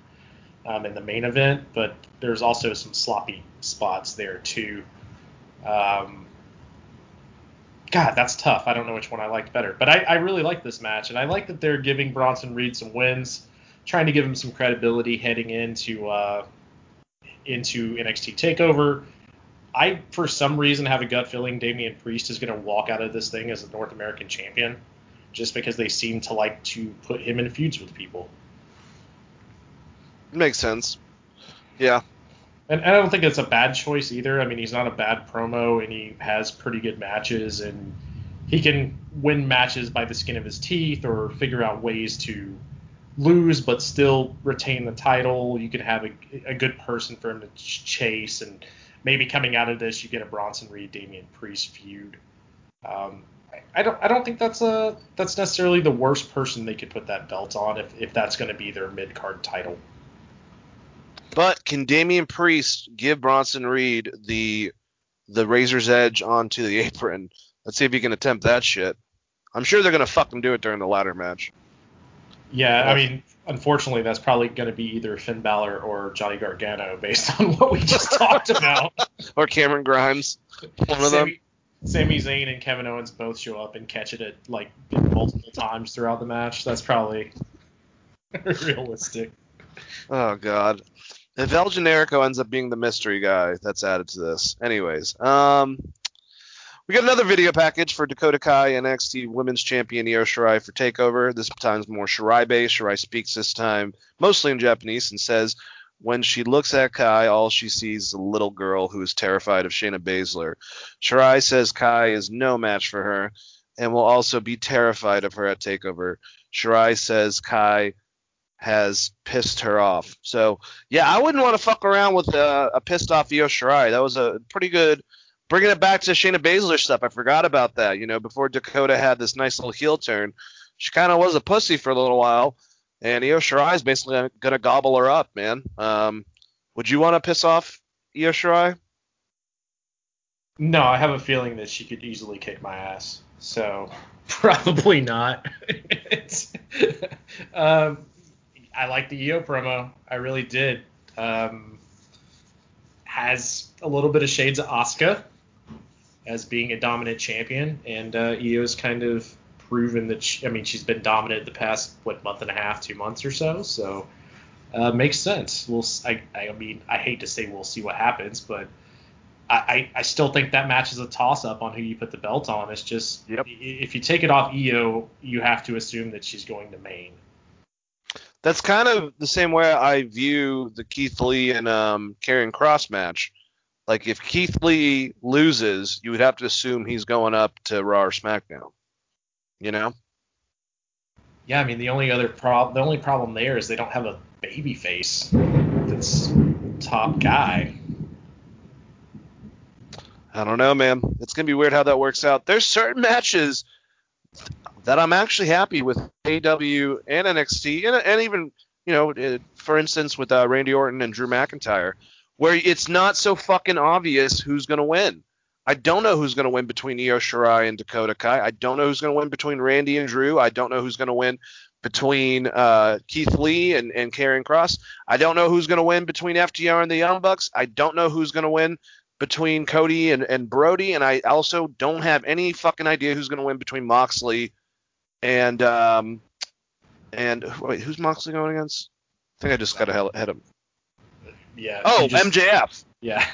um, in the main event, but there's also some sloppy spots there too. Um, God, that's tough. I don't know which one I liked better, but I, I really like this match, and I like that they're giving Bronson Reed some wins, trying to give him some credibility heading into uh, into NXT Takeover. I, for some reason, have a gut feeling Damian Priest is going to walk out of this thing as a North American champion, just because they seem to like to put him in feuds with people. Makes sense. Yeah. And, I don't think it's a bad choice either. I mean, he's not a bad promo, and he has pretty good matches, and he can win matches by the skin of his teeth or figure out ways to lose but still retain the title. You can have a, a good person for him to chase, and maybe coming out of this, you get a Bronson Reed Damian Priest feud. Um, I don't I don't think that's a that's necessarily the worst person they could put that belt on if, if that's going to be their mid card title. But can Damian Priest give Bronson Reed the the razor's edge onto the apron? Let's see if he can attempt that shit. I'm sure they're gonna fucking do it during the ladder match. Yeah, I mean, unfortunately, that's probably going to be either Finn Balor or Johnny Gargano based on what we just talked about. or Cameron Grimes. One of them. Sami Zayn and Kevin Owens both show up and catch it at like multiple times throughout the match. That's probably realistic. Oh god. If El Generico ends up being the mystery guy, that's added to this. Anyways, um, we got another video package for Dakota Kai and NXT Women's Champion Io Shirai for Takeover. This time's more Shirai based. Shirai speaks this time mostly in Japanese and says, when she looks at Kai, all she sees is a little girl who is terrified of Shayna Baszler. Shirai says Kai is no match for her and will also be terrified of her at Takeover. Shirai says Kai has pissed her off. So yeah, I wouldn't want to fuck around with a, a pissed off Io Shirai. That was a pretty good. Bringing it back to Shayna Baszler stuff, I forgot about that. You know, before Dakota had this nice little heel turn, she kind of was a pussy for a little while, and Io Shirai is basically gonna gobble her up, man. Um, would you want to piss off Io Shirai? No, I have a feeling that she could easily kick my ass. So probably not. um, I like the Io promo. I really did. Um, has a little bit of shades of Asuka as being a dominant champion, and uh, Io's kind of proven that. She, I mean, she's been dominant the past what month and a half, two months or so. So uh, makes sense. We'll. I, I mean, I hate to say we'll see what happens, but I, I still think that match is a toss up on who you put the belt on. It's just yep. if you take it off Io, you have to assume that she's going to main. That's kind of the same way I view the Keith Lee and um, Karrion Kross match. Like if Keith Lee loses, you would have to assume he's going up to Raw or SmackDown. You know? Yeah, I mean the only other problem the only problem there is they don't have a baby face that's top guy. I don't know, man. It's gonna be weird how that works out. There's certain matches that I'm actually happy with AEW and NXT, and, and even you know, uh, for instance, with uh, Randy Orton and Drew McIntyre, where it's not so fucking obvious who's gonna win. I don't know who's gonna win between Io Shirai and Dakota Kai. I don't know who's gonna win between Randy and Drew. I don't know who's gonna win between uh, Keith Lee and, and Karrion Kross. I don't know who's going to win between FTR and the Young Bucks. I don't know who's going to win between Cody and, and Brodie. And I also don't have any fucking idea who's going to win between Moxley and um and wait, who's Moxley going against? I think I just got to hit him. Yeah. Oh, just- MJF. Yeah.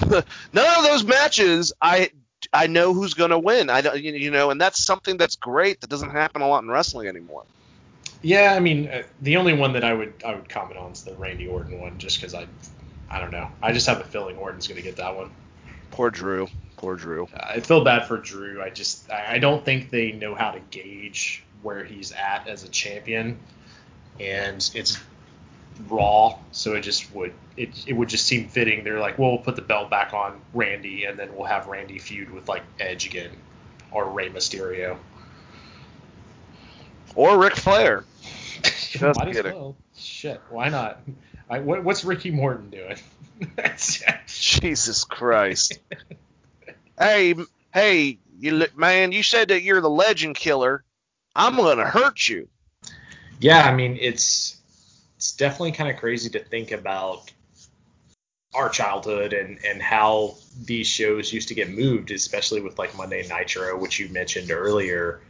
None of those matches I I know who's going to win. I don't you you know, and that's something that's great that doesn't happen a lot in wrestling anymore. Yeah, I mean, uh, the only one that I would I would comment on is the Randy Orton one, just because I I don't know. I just have a feeling Orton's going to get that one. Poor Drew. Poor Drew. I feel bad for Drew. I just I don't think they know how to gauge where he's at as a champion, and it's Raw, so it just would it it would just seem fitting. They're like, well, we'll put the belt back on Randy, and then we'll have Randy feud with like Edge again, or Rey Mysterio. Or Ric Flair. Just Might as kidding. well. Shit, why not? I, what, what's Ricky Morton doing? Jesus Christ. hey, hey, you li- man, you said that you're the legend killer. I'm gonna hurt you. yeah, I mean it's it's definitely kind of crazy to think about our childhood and and how these shows used to get moved, especially with like Monday Nitro, which you mentioned earlier.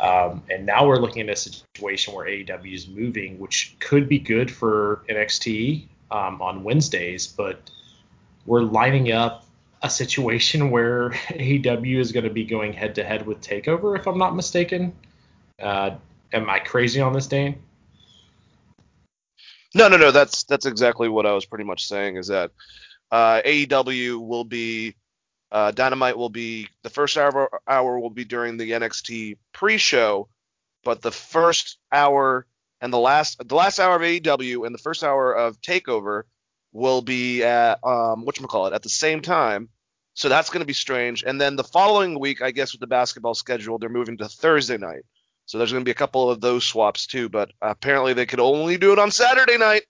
Um, and now we're looking at a situation where AEW is moving, which could be good for NXT um, on Wednesdays, but we're lining up a situation where AEW is going to be going head to head with Takeover, if I'm not mistaken. Uh, am I crazy on this, Dane? No, no, no. That's that's exactly what I was pretty much saying. Is that uh, AEW will be uh, Dynamite will be the first hour hour will be during the NXT pre-show, but the first hour and the last the last hour of AEW and the first hour of Takeover will be at um it at the same time. So that's going to be strange. And then the following week, I guess with the basketball schedule, they're moving to Thursday night. So there's going to be a couple of those swaps too, but apparently they could only do it on Saturday night,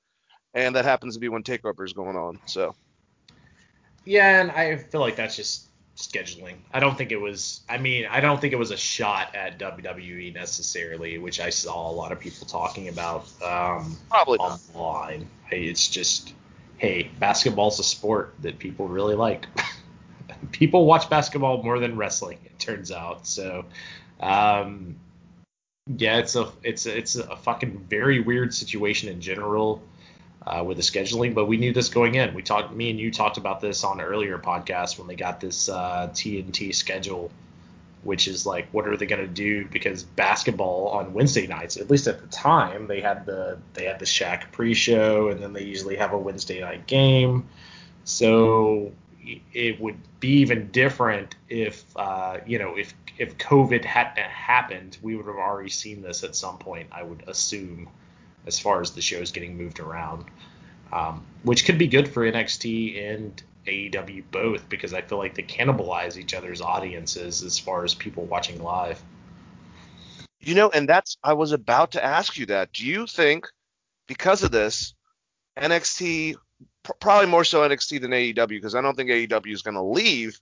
and that happens to be when Takeover is going on. So Yeah, and I feel like that's just scheduling. I don't think it was. I mean, I don't think it was a shot at WWE necessarily, which I saw a lot of people talking about um, probably not. online. Hey, It's just, hey, basketball's a sport that people really like. people watch basketball more than wrestling, it turns out. So, um, yeah, it's a it's a, it's a fucking very weird situation in general uh, with the scheduling, but we knew this going in. We talked, me and you talked about this on an earlier podcast when they got this uh, TNT schedule, which is like, what are they going to do? Because basketball on Wednesday nights, at least at the time, they had the they had the Shaq pre-show, and then they usually have a Wednesday night game. So it would be even different if uh, you know if if COVID hadn't happened, we would have already seen this at some point. I would assume, as far as the shows getting moved around, um, which could be good for NXT and AEW both because I feel like they cannibalize each other's audiences as far as people watching live. You know, and that's I was about to ask you that. Do you think because of this, NXT pr- probably more so NXT than AEW because I don't think AEW is going to leave.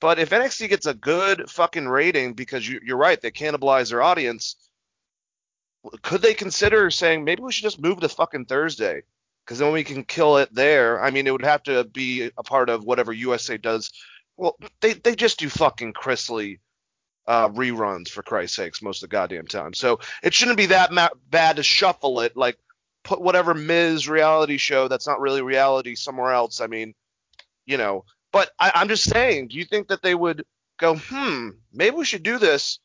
But if NXT gets a good fucking rating because you, you're right, they cannibalize their audience, could they consider saying maybe we should just move to fucking Thursday? Because then we can kill it there. I mean, it would have to be a part of whatever USA does. Well, they they just do fucking Chrisley uh, reruns for Christ's sakes most of the goddamn time. So it shouldn't be that ma- bad to shuffle it. Like put whatever Miz reality show that's not really reality somewhere else. I mean, you know. But I, I'm just saying, do you think that they would go, hmm, maybe we should do this,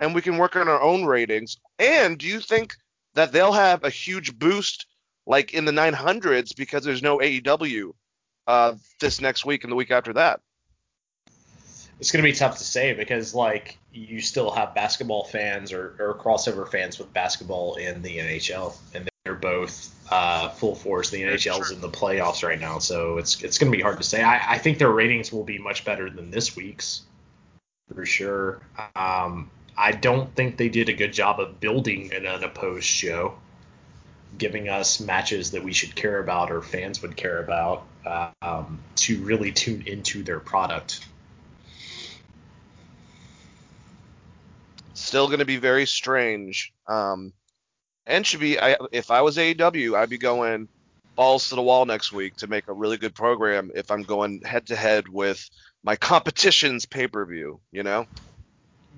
and we can work on our own ratings? And do you think that they'll have a huge boost like in the 900s because there's no AEW uh, this next week and the week after that? It's going to be tough to say because like you still have basketball fans or, or crossover fans with basketball in the NHL, and they're both uh, full force. The NHL's in the playoffs right now, so it's it's going to be hard to say. I, I think their ratings will be much better than this week's, for sure. Um, I don't think they did a good job of building an unopposed show, giving us matches that we should care about or fans would care about um, to really tune into their product. Still going to be very strange. Um, and should be. I, if I was AEW, I'd be going balls to the wall next week to make a really good program. If I'm going head to head with my competition's pay per view, you know.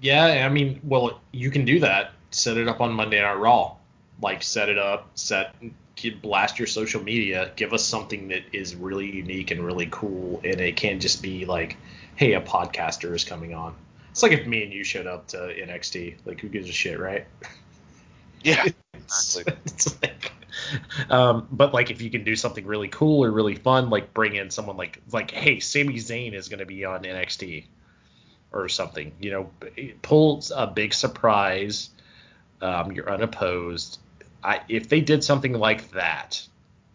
Yeah, I mean, well, you can do that. Set it up on Monday Night Raw. Like, set it up, set, blast your social media. Give us something that is really unique and really cool, and it can't just be like, hey, a podcaster is coming on. It's like if me and you showed up to NXT. Like, who gives a shit, right? Yeah. like, um, but like if you can do something really cool or really fun, like bring in someone like like hey, Sami Zayn is going to be on NXT or something. You know, pull a big surprise. Um, you're unopposed. I, if they did something like that,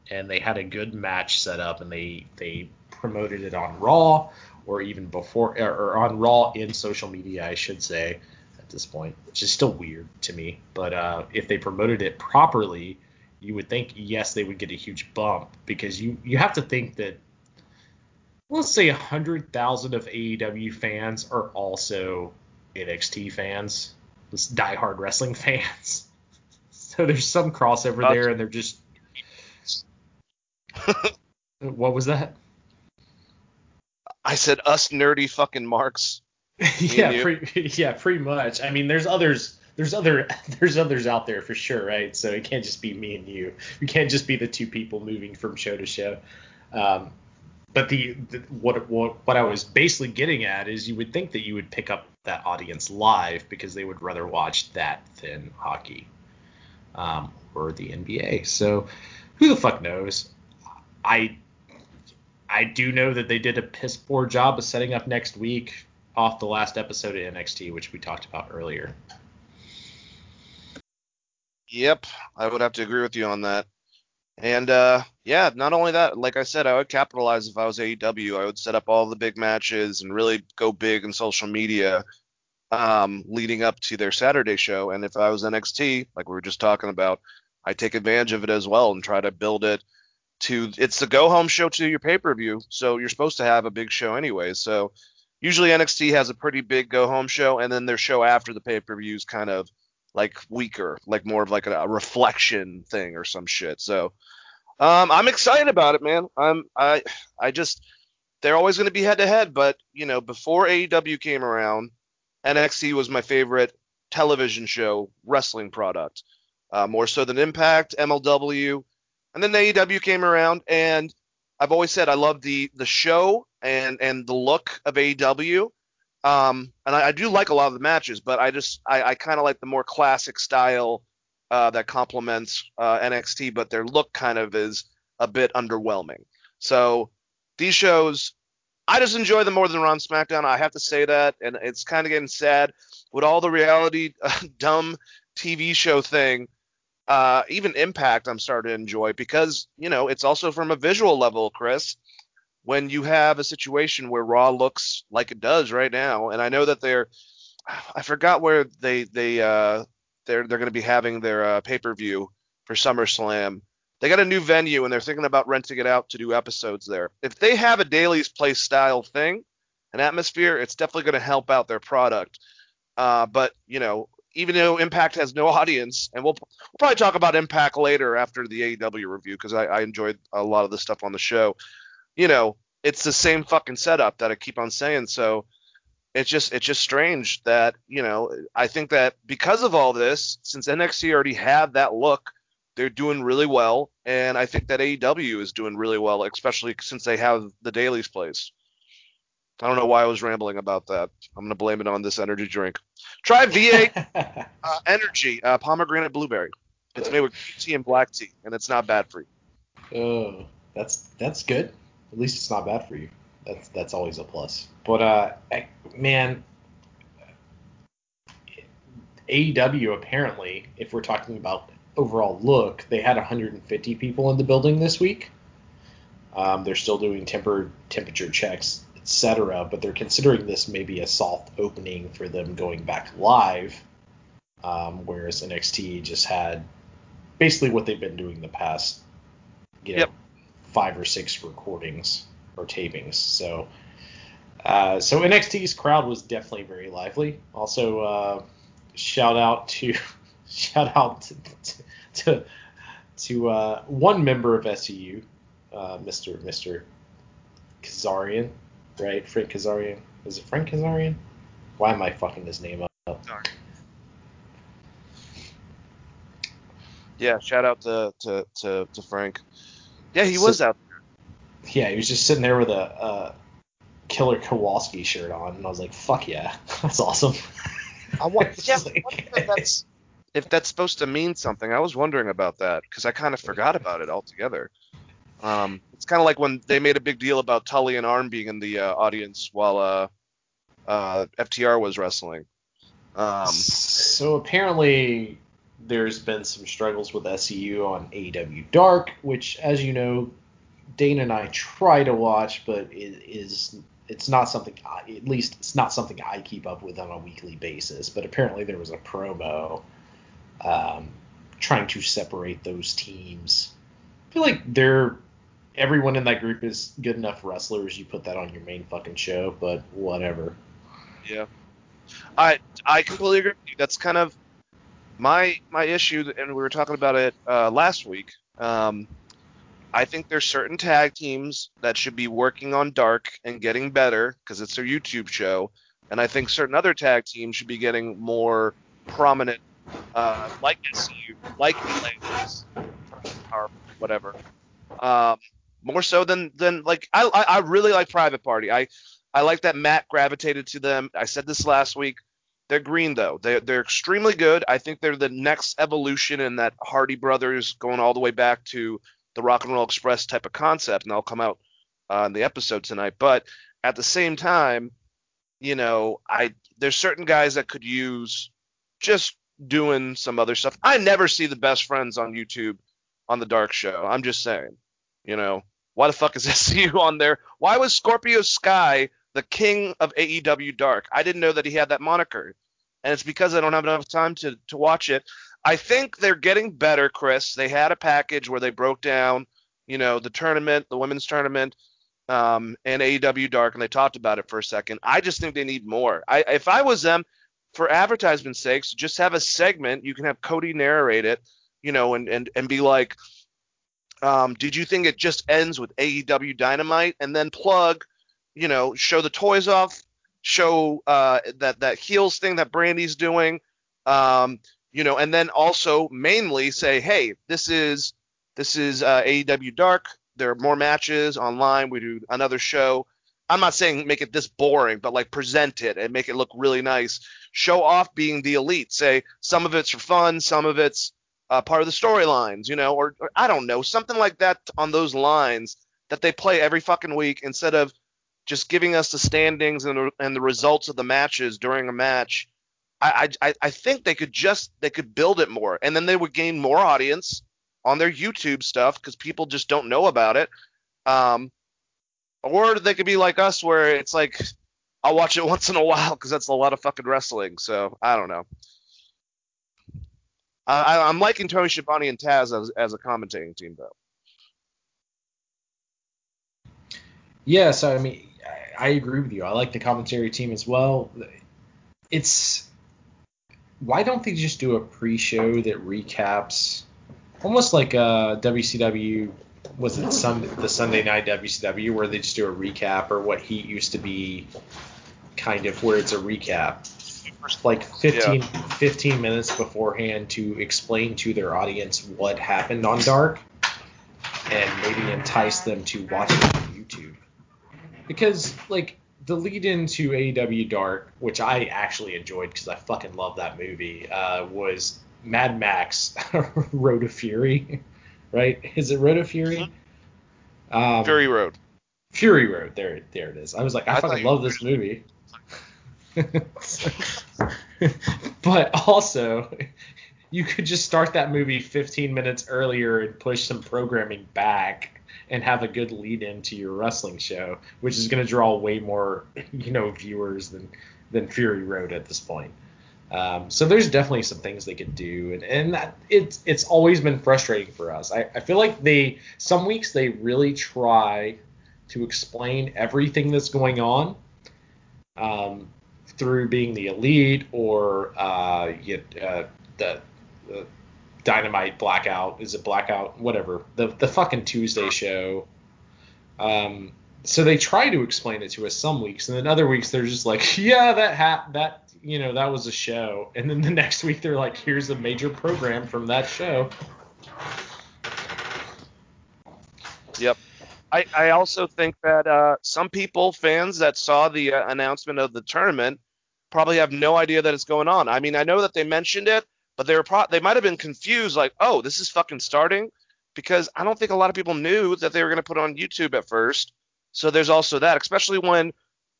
and they had a good match set up, and they they promoted it on Raw or even before or on Raw in social media, I should say at this point, which is still weird to me. But uh, if they promoted it properly, you would think yes they would get a huge bump because you you have to think that let's say 100,000 of AEW fans are also NXT fans, this diehard wrestling fans. So there's some crossover there, and they're just. what was that? I said us nerdy fucking marks. yeah, pretty, yeah, pretty much. I mean, there's others. There's other there's others out there for sure, right? So it can't just be me and you. We can't just be the two people moving from show to show. Um, but the, the, what what what I was basically getting at is you would think that you would pick up that audience live because they would rather watch that than hockey um, or the NBA. So who the fuck knows? I I do know that they did a piss poor job of setting up next week off the last episode of NXT, which we talked about earlier. Yep, I would have to agree with you on that. And uh, yeah, not only that, like I said, I would capitalize if I was AEW. I would set up all the big matches and really go big in social media um, leading up to their Saturday show. And if I was NXT, like we were just talking about, I take advantage of it as well and try to build it to. It's the go home show to your pay per view, so you're supposed to have a big show anyway. So usually NXT has a pretty big go home show, and then their show after the pay per view is kind of like weaker, like more of like a, a reflection thing or some shit. So um, I'm excited about it, man. I'm I I just they're always going to be head to head, but you know before AEW came around, NXT was my favorite television show wrestling product, uh, more so than Impact, MLW, and then AEW came around, and I've always said I love the the show and and the look of AEW. Um, and I, I, do like a lot of the matches, but I just I, I kind of like the more classic style uh, that complements uh, NXT, but their look kind of is a bit underwhelming. So these shows, I just enjoy them more than Raw and SmackDown. I have to say that, and it's kind of getting sad with all the reality uh, dumb TV show thing. Uh, even Impact, I'm starting to enjoy because you know it's also from a visual level, Chris when you have a situation where Raw looks like it does right now, and I know that they're, I forgot where they they uh they're they're going to be having their uh, pay per view for SummerSlam. They got a new venue and they're thinking about renting it out to do episodes there. If they have a Daily's Place style thing, an atmosphere, it's definitely going to help out their product. Uh, but you know, even though Impact has no audience, and we'll, we'll probably talk about Impact later after the AEW review because I, I enjoyed a lot of the stuff on the show you know, it's the same fucking setup that I keep on saying. So it's just it's just strange that you know I think that because of all this, since NXT already had that look, they're doing really well, and I think that AEW is doing really well, especially since they have the Daily's Place. I don't know why I was rambling about that. I'm gonna blame it on this energy drink. Try V8 uh, Energy uh, pomegranate blueberry. It's made with tea and black tea, and it's not bad for you. Oh, that's that's good at least it's not bad for you. That's that's always a plus. But uh, I, man, AEW apparently, if we're talking about overall look, they had 150 people in the building this week. Um, they're still doing temper temperature checks, etc. But they're considering this maybe a soft opening for them going back live, um, whereas NXT just had basically what they've been doing the past, you know, Yep. five or six recordings or tapings. So, uh, so NXT's crowd was definitely very lively. Also, uh, shout out to shout out to to, to uh, one member of SCU, uh, Mr. Mr. Kazarian, right? Frank Kazarian. Is it Frank Kazarian? Why am I fucking his name up? Sorry. Yeah, shout out to to to, to Frank. Yeah, he So- was out. There. Yeah, he was just sitting there with a, uh Killer Kowalski shirt on, and I was like, "Fuck yeah, that's awesome." I want, yeah, just I like- wonder if that's if that's supposed to mean something. I was wondering about that because I kind of forgot about it altogether. Um, it's kind of like when they made a big deal about Tully and Arn being in the uh, audience while uh, uh, FTR was wrestling. Um, so apparently, there's been some struggles with SCU on AEW Dark, which, as you know, Dane and I try to watch, but it is it's not something. At least it's not something I keep up with on a weekly basis. But apparently, there was a promo um, trying to separate those teams. I feel like they're everyone in that group is good enough wrestlers. You put that on your main fucking show, but whatever. Yeah, I I completely agree. That's kind of my my issue, and we were talking about it uh, last week. Um, I think there's certain tag teams that should be working on Dark and getting better because it's their YouTube show, and I think certain other tag teams should be getting more prominent, uh, like SCU, like Atlantis, or whatever. Um, more so than than like I, I I really like Private Party. I I like that Matt gravitated to them. I said this last week. They're green though. They're they're extremely good. I think they're the next evolution in that Hardy Brothers going all the way back to the Rock and Roll Express type of concept, and they'll come out uh, the episode tonight. But at the same time, you know, I there's certain guys that could use just doing some other stuff. I never see the best friends on YouTube on the Dark Show. I'm just saying, you know, why the fuck is SCU on there? Why was Scorpio Sky the king of AEW Dark? I didn't know that he had that moniker, and it's because I don't have enough time to to watch it. I think they're getting better, Chris. They had a package where they broke down, you know, the tournament, the women's tournament, um, and AEW Dark, and they talked about it for a second. I just think they need more. I, if I was them, for advertisement sakes, just have a segment. You can have Cody narrate it, you know, and and and be like, um, did you think it just ends with AEW Dynamite, and then plug, you know, show the toys off, show uh, that that heels thing that Brandi's doing, um, you know, and then also mainly say, hey, this is this is uh, AEW Dark. There are more matches online. We do another show. I'm not saying make it this boring, but like present it and make it look really nice. Show off being the elite. Say some of it's for fun, some of it's uh, part of the storylines, you know, or, or I don't know, something like that on those lines that they play every fucking week instead of just giving us the standings and the, and the results of the matches during a match. I, I I think they could just they could build it more, and then they would gain more audience on their YouTube stuff because people just don't know about it. Um, or they could be like us, where it's like I'll watch it once in a while because that's a lot of fucking wrestling. So I don't know. I, I'm liking Tony Schiavone and Taz as, as a commentating team, though. Yeah, so I mean, I, I agree with you. I like the commentary team as well. It's why don't they just do a pre-show that recaps, almost like uh, a WCW? Was it Sunday, the Sunday night WCW where they just do a recap or what Heat used to be, kind of where it's a recap, like 15, 15 minutes beforehand to explain to their audience what happened on Dark, and maybe entice them to watch it on YouTube. Because like the lead into AEW Dark, which I actually enjoyed because I fucking love that movie, uh, was Mad Max Road of Fury, right? Is it Road of Fury? Um, Fury Road. Fury Road. There, there it is. I was like, I, I fucking love this movie. but also, you could just start that movie 15 minutes earlier and push some programming back and have a good lead into your wrestling show, which is going to draw way more, you know, viewers than than Fury Road at this point. Um, so there's definitely some things they could do, and and that it's it's always been frustrating for us. I, I feel like they some weeks they really try to explain everything that's going on um, through being the elite or uh, you, uh, the, the Dynamite Blackout. Is it Blackout? Whatever. The the fucking Tuesday show. Um, so they try to explain it to us some weeks, and then other weeks they're just like, yeah, that hat that you know that was a show, and then the next week they're like, here's a major program from that show. Yep. I, I also think that uh, some people, fans that saw the uh, announcement of the tournament, probably have no idea that it's going on. I mean, I know that they mentioned it, but they were pro- they might have been confused, like, oh, this is fucking starting, because I don't think a lot of people knew that they were going to put on YouTube at first. So there's also that, especially when,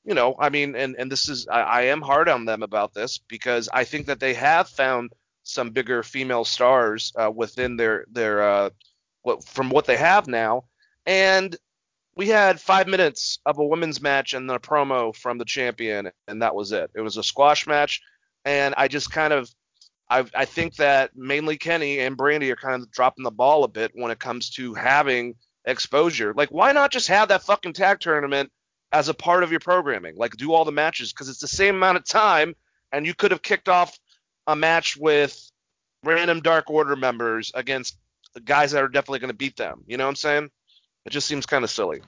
you know, I mean, and and this is I, I am hard on them about this because I think that they have found some bigger female stars uh, within their their uh, what from what they have now, and we had five minutes of a women's match and a promo from the champion, and that was it. It was a squash match, and I just kind of, I, I think that mainly Kenny and Brandi are kind of dropping the ball a bit when it comes to having exposure. Like, why not just have that fucking tag tournament as a part of your programming? Like, do all the matches because it's the same amount of time, and you could have kicked off a match with random Dark Order members against guys that are definitely going to beat them. You know what I'm saying? It just seems kind of silly.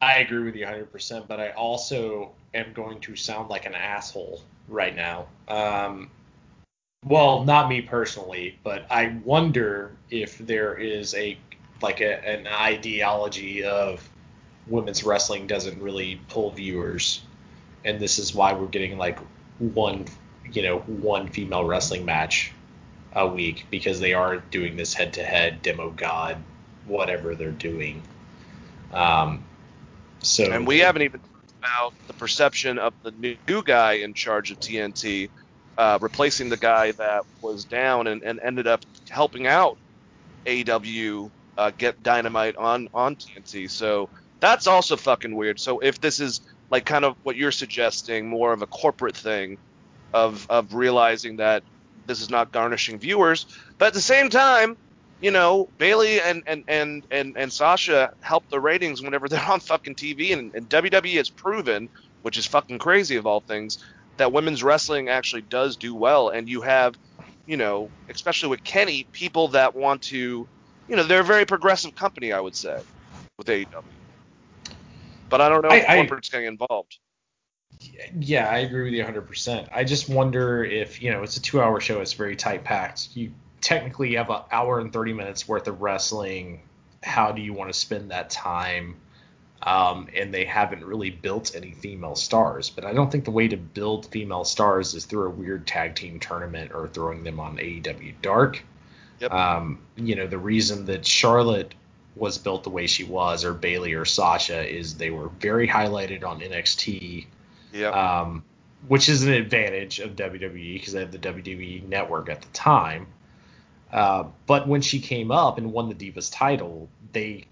I agree with you 100%, but I also am going to sound like an asshole right now. Um, well, not me personally, but I wonder if there is a like a, an ideology of women's wrestling doesn't really pull viewers, and this is why we're getting like one, you know, one female wrestling match a week because they are doing this head-to-head demo god whatever they're doing. Um, so and we haven't even talked about the perception of the new guy in charge of TNT, uh, replacing the guy that was down and, and ended up helping out AEW uh, get Dynamite on on TNT. So that's also fucking weird. So if this is like kind of what you're suggesting, more of a corporate thing of of realizing that this is not garnishing viewers, but at the same time, you know, Bayley and and and and, and Sasha help the ratings whenever they're on fucking TV, and, and WWE has proven, which is fucking crazy of all things, that women's wrestling actually does do well, and you have, you know, especially with Kenny, people that want to, you know, they're a very progressive company, I would say, with AEW. But I don't know I- if corporate's getting involved. yeah, I agree with you 100%. I just wonder if, you know, it's a two hour show, it's very tight packed. You technically have an hour and 30 minutes worth of wrestling. How do you want to spend that time? Um, and they haven't really built any female stars. But I don't think the way to build female stars is through a weird tag team tournament or throwing them on AEW Dark. Yep. Um, you know, the reason that Charlotte was built the way she was, or Bayley or Sasha, is they were very highlighted on NXT Yeah. um, which is an advantage of WWE because they had the WWE network at the time. Uh, but when she came up and won the Divas title, they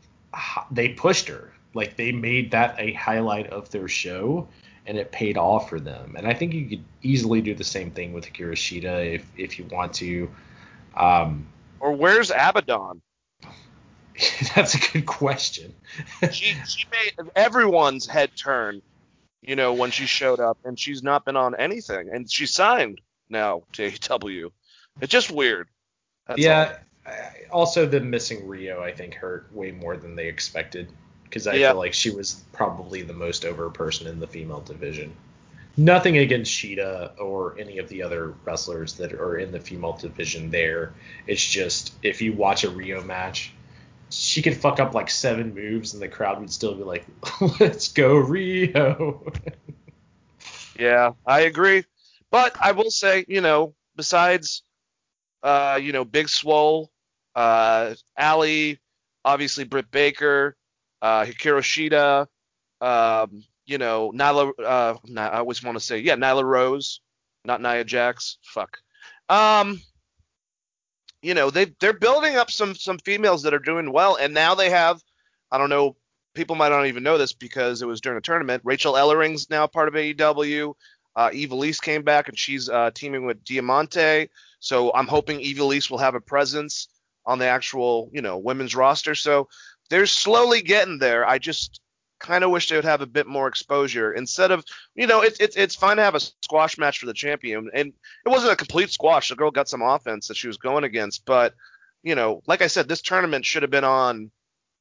they pushed her like they made that a highlight of their show, and it paid off for them. And I think you could easily do the same thing with Hikaru Shida if if you want to. Um, or where's Abaddon? that's a good question. she she made everyone's head turn, you know, when she showed up, and she's not been on anything, and she's signed now to AEW. It's just weird. That's yeah. I- Also, the missing Riho, I think, hurt way more than they expected because I Yeah. feel like she was probably the most over person in the female division. Nothing against Shida or any of the other wrestlers that are in the female division there. It's just if you watch a Riho match, she could fuck up like seven moves and the crowd would still be like, "Let's go Riho." Yeah, I agree. But I will say, you know, besides, uh, you know, Big Swole, uh, Allie, obviously Britt Baker, uh, Hikaru Shida, um, you know, Nyla, uh, I always want to say, yeah, Nyla Rose, not Nia Jax. Fuck. Um, you know they they're building up some some females that are doing well, and now they have I don't know people might not even know this because it was during a tournament. Rachel Ellering's now part of AEW. Uh, Ivelisse came back and she's uh, teaming with Diamante. So I'm hoping Ivelisse will have a presence on the actual, you know, women's roster. So they're slowly getting there. I just kind of wish they would have a bit more exposure instead of, you know, it's it's it's fine to have a squash match for the champion, and it wasn't a complete squash. The girl got some offense that she was going against, but you know, like I said, this tournament should have been on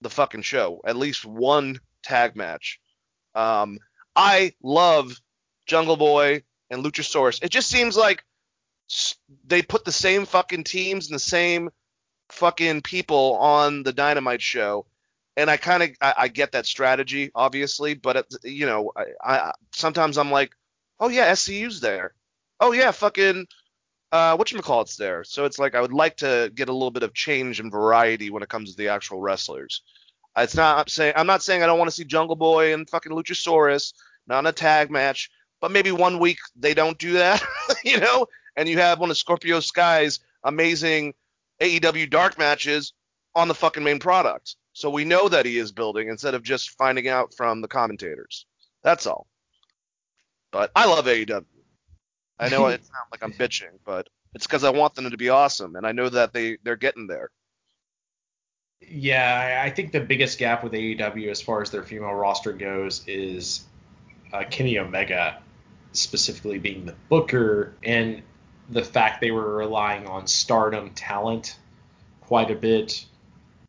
the fucking show. At least one tag match. Um, I love Jungle Boy and Luchasaurus. It just seems like they put the same fucking teams and the same fucking people on the Dynamite show. And I kind of I, I, get that strategy, obviously, but it, you know, I, I sometimes I'm like, oh yeah, SCU's there. Oh yeah, fucking uh, what you call it's there. So it's like I would like to get a little bit of change and variety when it comes to the actual wrestlers. It's not I'm saying I'm not saying I don't want to see Jungle Boy and fucking Luchasaurus, not in a tag match, but maybe one week they don't do that, you know, and you have one of Scorpio Sky's amazing AEW dark matches on the fucking main product. So we know that he is building instead of just finding out from the commentators. That's all. But I love AEW. I know it sounds like I'm bitching, but it's because I want them to be awesome, and I know that they they're getting there. Yeah, I think the biggest gap with AEW as far as their female roster goes is uh, Kenny Omega, specifically being the booker, and the fact they were relying on stardom talent quite a bit.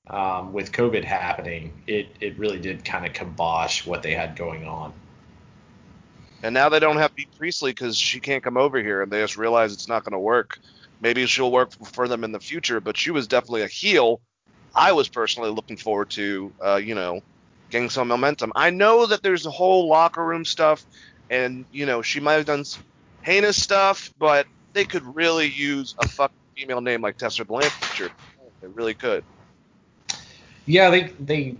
Um, with COVID happening, it, it really did kind of kibosh what they had going on. And now they don't have Bea Priestley because she can't come over here, and they just realize it's not going to work. Maybe she'll work for them in the future, but she was definitely a heel. I was personally looking forward to, uh, you know, getting some momentum. I know that there's a whole locker room stuff, and you know she might have done heinous stuff, but they could really use a fucking female name like Tessa Blanchard. They really could. Yeah, they they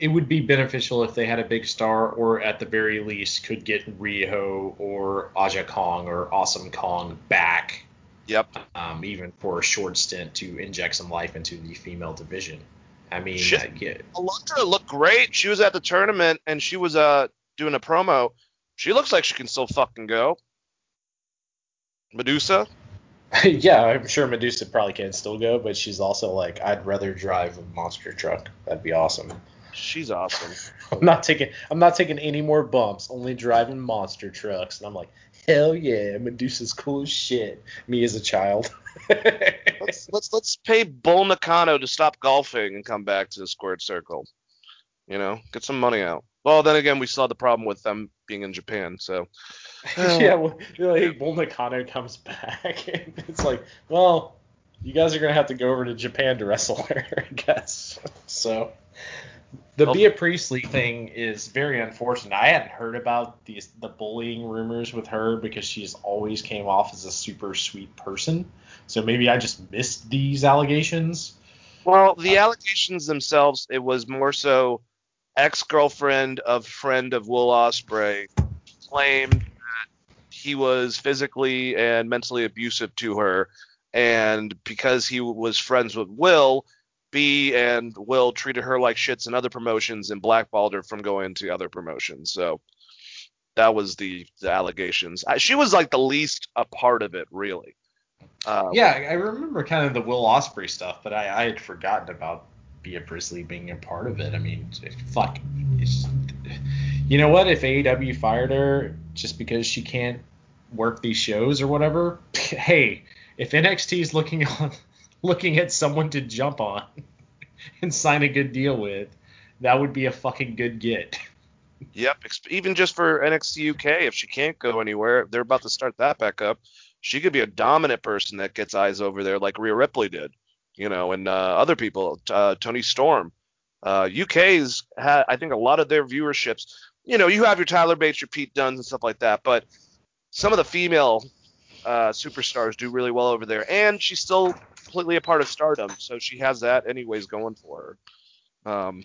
it would be beneficial if they had a big star, or at the very least could get Riho or Aja Kong or Awesome Kong back. Yep. Um, even for a short stint to inject some life into the female division. I mean, Shit. I get, Alundra looked great. She was at the tournament and she was uh doing a promo. She looks like she can still fucking go. Medusa. yeah, I'm sure Medusa probably can still go, but she's also like, I'd rather drive a monster truck. That'd be awesome. She's awesome. I'm not taking I'm not taking any more bumps, only driving monster trucks. And I'm like, hell yeah, Medusa's cool as shit. Me as a child. let's let's let's pay Bull Nakano to stop golfing and come back to the squared circle. You know, get some money out. Well, then again, we saw the problem with them being in Japan. So yeah, uh, well, like Bull Nakano comes back, and it's like, well, you guys are gonna have to go over to Japan to wrestle her, I guess. So the Well- Bea Priestley thing is very unfortunate. I hadn't heard about these the bullying rumors with her because she's always came off as a super sweet person. So maybe I just missed these allegations. Well, the uh, allegations themselves, it was more so ex-girlfriend of friend of Will Ospreay claimed that he was physically and mentally abusive to her, and because he was friends with Will, Bea and Will treated her like shits in other promotions and blackballed her from going to other promotions. So that was the, the allegations. I, she was like the least a part of it, really. Uh, Yeah, I remember kind of the Will Ospreay stuff, but I, I had forgotten about Bea Priestley being a part of it. I mean, fuck. You know what? If AEW fired her just because she can't work these shows or whatever, hey, if NXT is looking on looking at someone to jump on and sign a good deal with, that would be a fucking good get. Yep, even just for NXT UK, if she can't go anywhere, they're about to start that back up. She could be a dominant person that gets eyes over there, like Rhea Ripley did, you know, and uh, other people, uh, Toni Storm. Uh, UK's had, I think, a lot of their viewerships. You know, you have your Tyler Bates, your Pete Dunnes, and stuff like that, but some of the female uh, superstars do really well over there, and she's still completely a part of Stardom, so she has that anyways going for her. Um,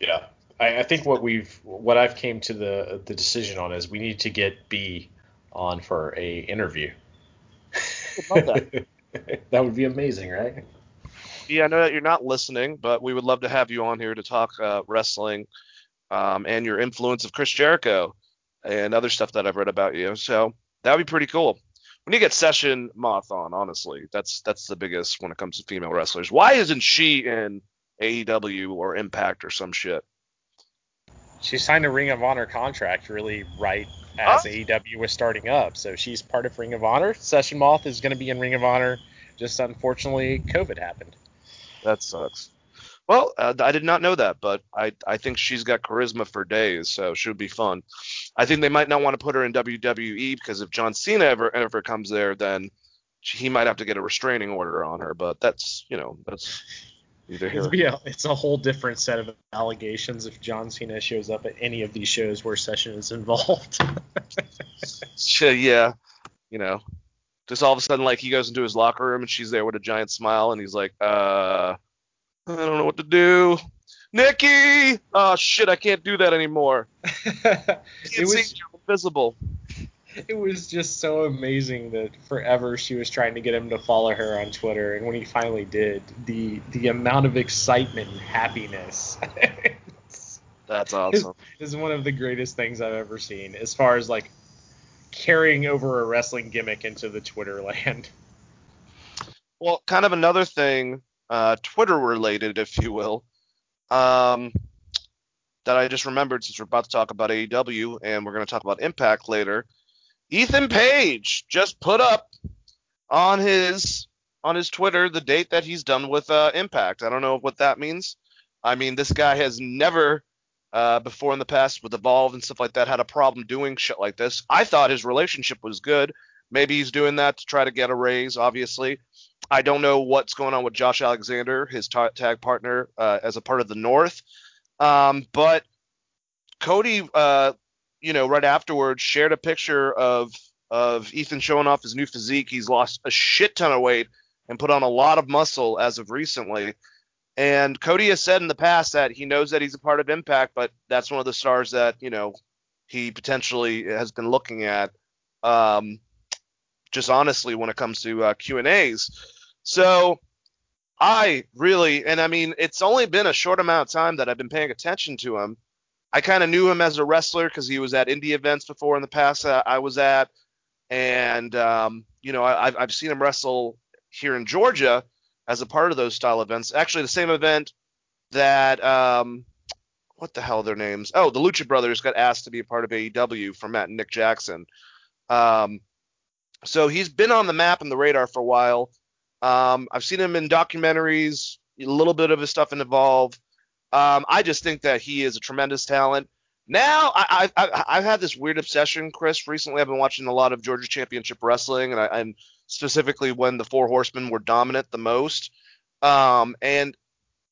Yeah. I, I think what we've what I've came to the the decision on is we need to get Bea on for a interview. that. would be amazing, right? Yeah, I know that you're not listening, but we would love to have you on here to talk uh, wrestling um, and your influence of Chris Jericho and other stuff that I've read about you. So that would be pretty cool. Need to get Session Moth on, honestly. That's that's the biggest when it comes to female wrestlers. Why isn't she in AEW or Impact or some shit? She signed a Ring of Honor contract really right as Huh? AEW was starting up, so she's part of Ring of Honor. Session Moth is going to be in Ring of Honor. Just unfortunately, COVID happened. That sucks. Well, uh, I did not know that, but I I think she's got charisma for days, so she would be fun. I think they might not want to put her in WWE because if John Cena ever ever comes there, then he might have to get a restraining order on her. But that's you know that's either here. It'd be a, it's a whole different set of allegations if John Cena shows up at any of these shows where Session is involved. Yeah, you know, just all of a sudden like he goes into his locker room and she's there with a giant smile and he's like, uh, I don't know what to do. Nikki! Oh shit, I can't do that anymore. it Can't see was invisible. It was just so amazing that forever she was trying to get him to follow her on Twitter, and when he finally did, the the amount of excitement and happiness That's awesome. is one of the greatest things I've ever seen as far as like carrying over a wrestling gimmick into the Twitter land. Well, kind of another thing, uh, Twitter related, if you will, um, that I just remembered since we're about to talk about AEW and we're going to talk about Impact later. Ethan Page just put up on his on his Twitter the date that he's done with uh, Impact. I don't know what that means. I mean, this guy has never uh, before in the past with Evolve and stuff like that had a problem doing shit like this. I thought his relationship was good. Maybe he's doing that to try to get a raise, obviously. I don't know what's going on with Josh Alexander, his ta- tag partner, uh, as a part of the North. Um, but Cody, uh, you know, right afterwards, shared a picture of of Ethan showing off his new physique. He's lost a shit ton of weight and put on a lot of muscle as of recently. And Cody has said in the past that he knows that he's a part of Impact, but that's one of the stars that you know he potentially has been looking at. Um, just honestly, when it comes to uh, Q and A's, so I really, and I mean, it's only been a short amount of time that I've been paying attention to him. I kind of knew him as a wrestler because he was at indie events before in the past that I was at, and um, you know, I, I've I've seen him wrestle here in Georgia as a part of those style events. Actually, the same event that um, what the hell are their names? Oh, the Lucha Brothers got asked to be a part of AEW from Matt and Nick Jackson. Um, so he's been on the map and the radar for a while. Um, I've seen him in documentaries, a little bit of his stuff in Evolve. Um, I just think that he is a tremendous talent. Now, I, I, I've had this weird obsession, Chris. Recently, I've been watching a lot of Georgia Championship Wrestling, and, I, and specifically when the Four Horsemen were dominant the most. Um, and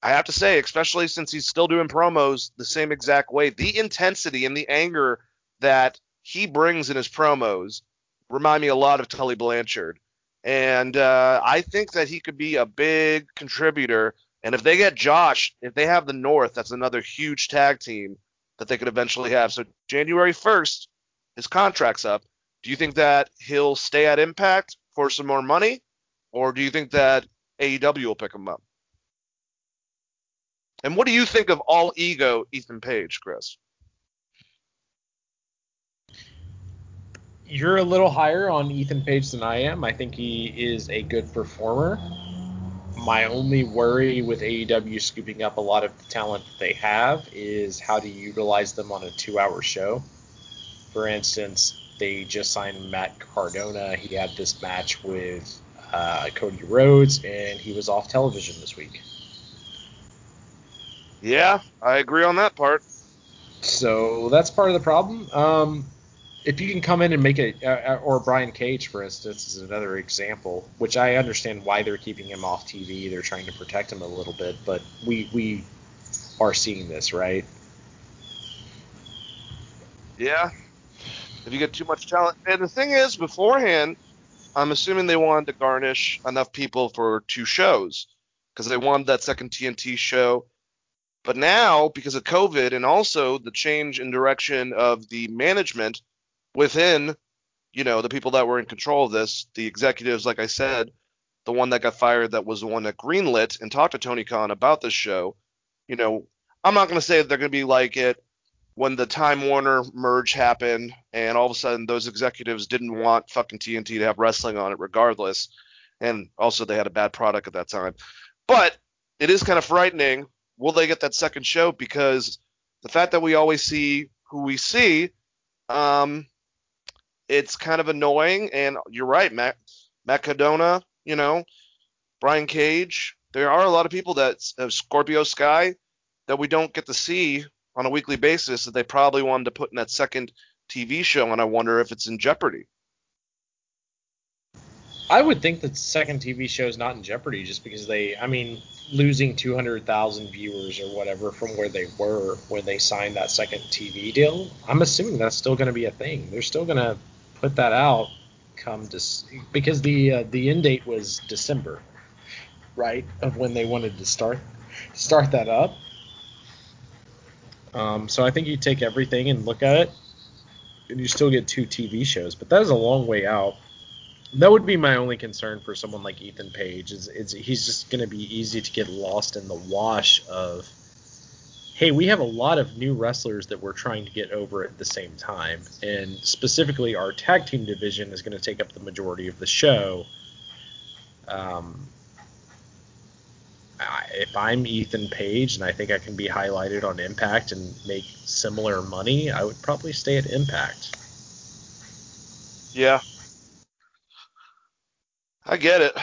I have to say, especially since he's still doing promos the same exact way, the intensity and the anger that he brings in his promos remind me a lot of Tully Blanchard. And uh, I think that he could be a big contributor. And if they get Josh, if they have the North, that's another huge tag team that they could eventually have. So January 1st, his contract's up. Do you think that he'll stay at Impact for some more money? Or do you think that AEW will pick him up? And what do you think of all ego Ethan Page, Chris? You're a little higher on Ethan Page than I am. I think he is a good performer. My only worry with AEW scooping up a lot of the talent that they have is how to utilize them on a two-hour show. For instance, they just signed Matt Cardona. He had this match with uh, Cody Rhodes, and he was off television this week. Yeah, I agree on that part. So that's part of the problem. Um, if you can come in and make it, uh, or Brian Cage, for instance, is another example, which I understand why they're keeping him off TV. They're trying to protect him a little bit, but we we are seeing this, right? Yeah. If you get too much talent. And the thing is, beforehand, I'm assuming they wanted to garnish enough people for two shows because they wanted that second TNT show. But now, because of COVID and also the change in direction of the management within, you know, the people that were in control of this, the executives, like I said, the one that got fired, that was the one that greenlit and talked to Tony Khan about this show. You know, I'm not going to say they're going to be like it when the Time Warner merge happened, and all of a sudden those executives didn't want fucking TNT to have wrestling on it, regardless. And also they had a bad product at that time. But it is kind of frightening. Will they get that second show? Because the fact that we always see who we see, um, it's kind of annoying. And you're right, Matt Cardona, you know, Brian Cage. There are a lot of people that have Scorpio Sky that we don't get to see on a weekly basis that they probably wanted to put in that second TV show, and I wonder if it's in jeopardy. I would think that second TV show is not in jeopardy just because they, I mean, losing 200,000 viewers or whatever from where they were when they signed that second TV deal. I'm assuming that's still going to be a thing. They're still going to put that out come to because the uh, the end date was December, right, of when they wanted to start start that up. Um, so I think you take everything and look at it, and you still get two TV shows, but that is a long way out that would be my only concern for someone like Ethan Page is, is he's just going to be easy to get lost in the wash of hey we have a lot of new wrestlers that we're trying to get over at the same time and specifically our tag team division is going to take up the majority of the show um, I, if I'm Ethan Page and I think I can be highlighted on Impact and make similar money, I would probably stay at Impact. Yeah, I get it,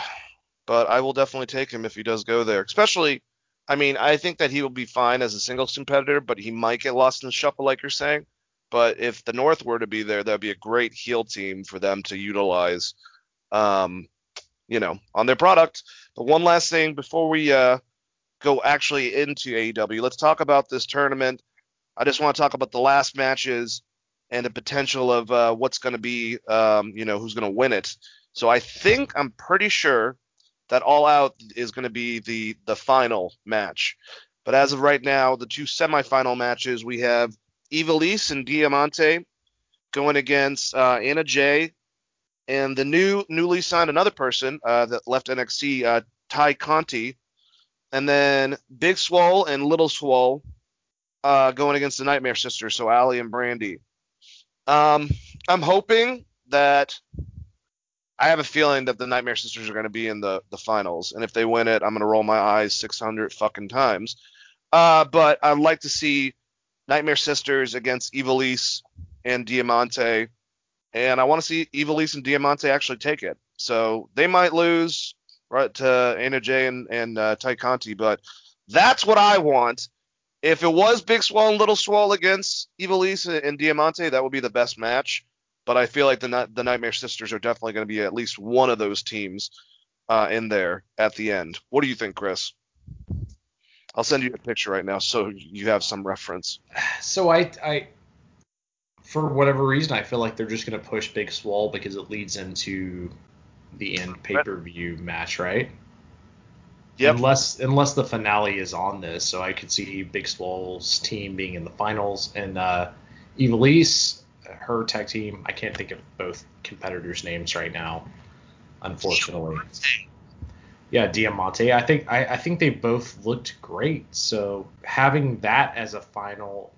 but I will definitely take him if he does go there. Especially, I mean, I think that he will be fine as a singles competitor, but he might get lost in the shuffle, like you're saying. But if the North were to be there, that'd be a great heel team for them to utilize, um, you know, on their product. But one last thing before we uh, go actually into AEW, let's talk about this tournament. I just want to talk about the last matches and the potential of uh, what's going to be, um, you know, who's going to win it. So I think I'm pretty sure that All Out is going to be the the final match. But as of right now, the two semifinal matches we have Ivelisse and Diamante going against uh, Anna Jay and the new newly signed another person uh, that left NXT, uh, Tay Conti, and then Big Swole and Little Swole uh, going against the Nightmare Sisters, so Allie and Brandi. Um, I'm hoping that I have a feeling that the Nightmare Sisters are going to be in the the finals, and if they win it, I'm going to roll my eyes 600 fucking times. Uh, but I'd like to see Nightmare Sisters against Ivelisse and Diamante, and I want to see Ivelisse and Diamante actually take it. So they might lose right to Anna Jay and, and uh, Tay Conti, but that's what I want. If it was Big Swole and Little Swole against and, and Diamante, that would be the best match but I feel like the the Nightmare Sisters are definitely going to be at least one of those teams uh, in there at the end. What do you think, Chris? I'll send you a picture right now so you have some reference. So I, I for whatever reason, I feel like they're just going to push Big Swole because it leads into the end pay per view match, right? Yep. Unless unless the finale is on this, so I could see Big Swole's team being in the finals and uh, Ivelisse her tag team. I can't think of both competitors' names right now, unfortunately. Yeah, Diamante. I think I, I think they both looked great. So having that as a final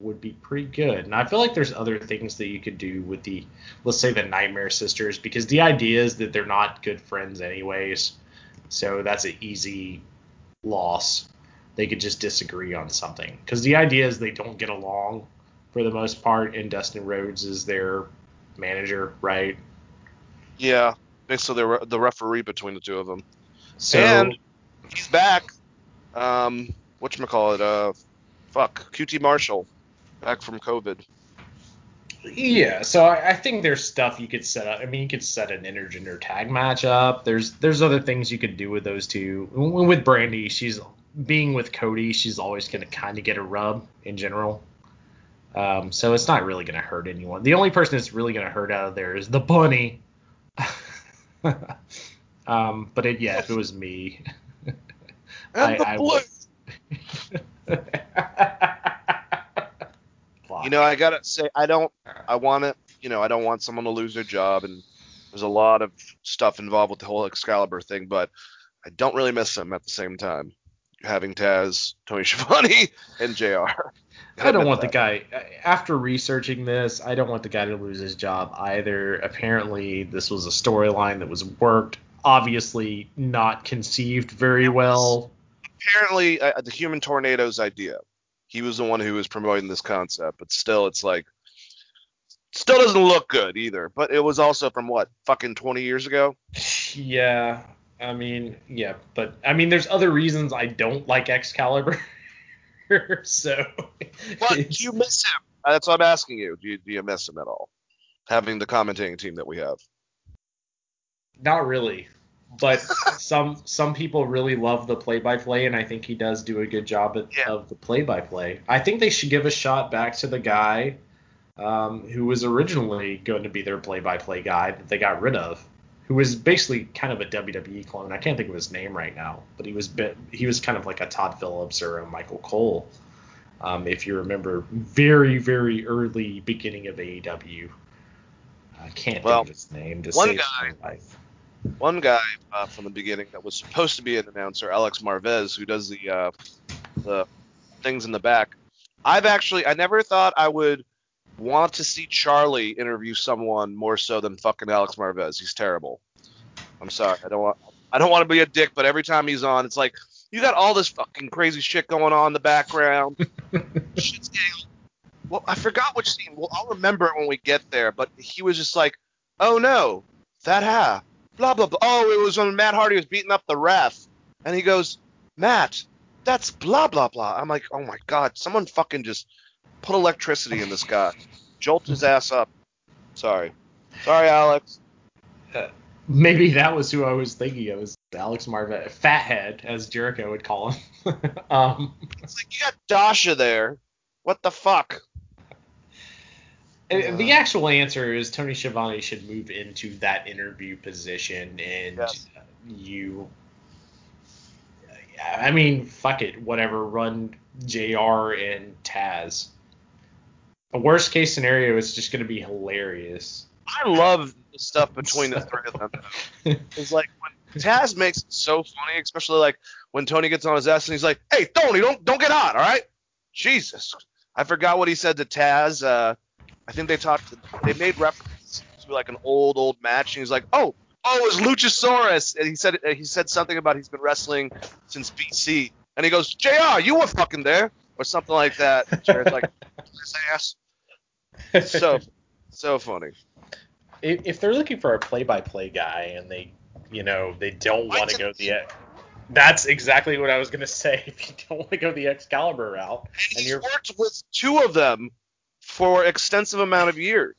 would be pretty good. And I feel like there's other things that you could do with the let's say the Nightmare Sisters because the idea is that they're not good friends anyways. So that's an easy loss. They could just disagree on something because the idea is they don't get along for the most part, and Dustin Rhodes is their manager, right? Yeah, so they're the referee between the two of them. So and he's back. Um, what you call it? Uh, fuck, QT Marshall, back from COVID. Yeah, so I, I, think there's stuff you could set up. I mean, you could set an intergender tag match up. There's there's other things you could do with those two. With Brandi, she's being with Cody. She's always gonna kind of get a rub in general. Um, so it's not really going to hurt anyone. The only person that's really going to hurt out of there is the bunny. um, but it, yeah, if it was me, I, I would. you know, I gotta say, I don't. I want to. You know, I don't want someone to lose their job, and There's a lot of stuff involved with the whole Excalibur thing, but I don't really miss him at the same time. Having Taz, Tony Schiavone, and JR. I don't want the guy. After researching this, I don't want the guy to lose his job either. Apparently, this was a storyline that was worked, obviously not conceived very well. Apparently, uh, the Human Tornado's idea. He was the one who was promoting this concept, but still, it's like, still doesn't look good either. But it was also from what, fucking 20 years ago? Yeah, I mean, yeah, but I mean, there's other reasons I don't like Excalibur. so, What? Do you miss him? That's what I'm asking you. Do you, do you miss him at all? Having the commentating team that we have. not really. But some some people really love the play-by-play, and I think he does do a good job at, Yeah. of the play-by-play. I think they should give a shot back to the guy um, who was originally going to be their play-by-play guy that they got rid of, who was basically kind of a WWE clone. I can't think of his name right now, but he was bit, he was kind of like a Todd Phillips or a Michael Cole, um, if you remember, very very early beginning of AEW. I can't Well, think of his name. To one save guy- my life. One guy uh, from the beginning that was supposed to be an announcer, Alex Marvez, who does the uh, the things in the back. I've actually I never thought I would want to see Charlie interview someone more so than fucking Alex Marvez. He's terrible. I'm sorry. I don't want I don't want to be a dick, but every time he's on, it's like you got all this fucking crazy shit going on in the background. Shit's getting well, I forgot which scene. Well, I'll remember it when we get there. But he was just like, "Oh no, that ha, blah blah blah." Oh, it was when Matt Hardy was beating up the ref, and he goes, "Matt, that's blah blah blah." I'm like, "Oh my god, someone fucking just put electricity in this guy, jolt his ass up." Sorry, sorry, Alex. Maybe that was who I was thinking of, was Alex Marvez, Fathead, as Jericho would call him. um, It's like you got Dasha there. What the fuck? and the actual answer is Tony Schiavone should move into that interview position, and Yes. you. I mean, fuck it, whatever. Run Jr. and Taz. A worst case scenario is just going to be hilarious. I love the stuff between the three of them. It's like when Taz makes it so funny, especially like when Tony gets on his ass and he's like, "Hey, Tony, don't don't get hot, all right?" Jesus, I forgot what he said to Taz. Uh, I think they talked. They made reference to like an old old match, and he's like, "Oh, oh, it was Luchasaurus," and he said he said something about he's been wrestling since BC, and he goes, "Jr., you were fucking there," or something like that. Jared's like, his ass. So so funny. if, if they're looking for a play-by-play guy and they, you know, they don't want to go the, that's exactly what I was gonna say. If you don't want to go the Excalibur route, And and he's you're worked with two of them for extensive amount of years.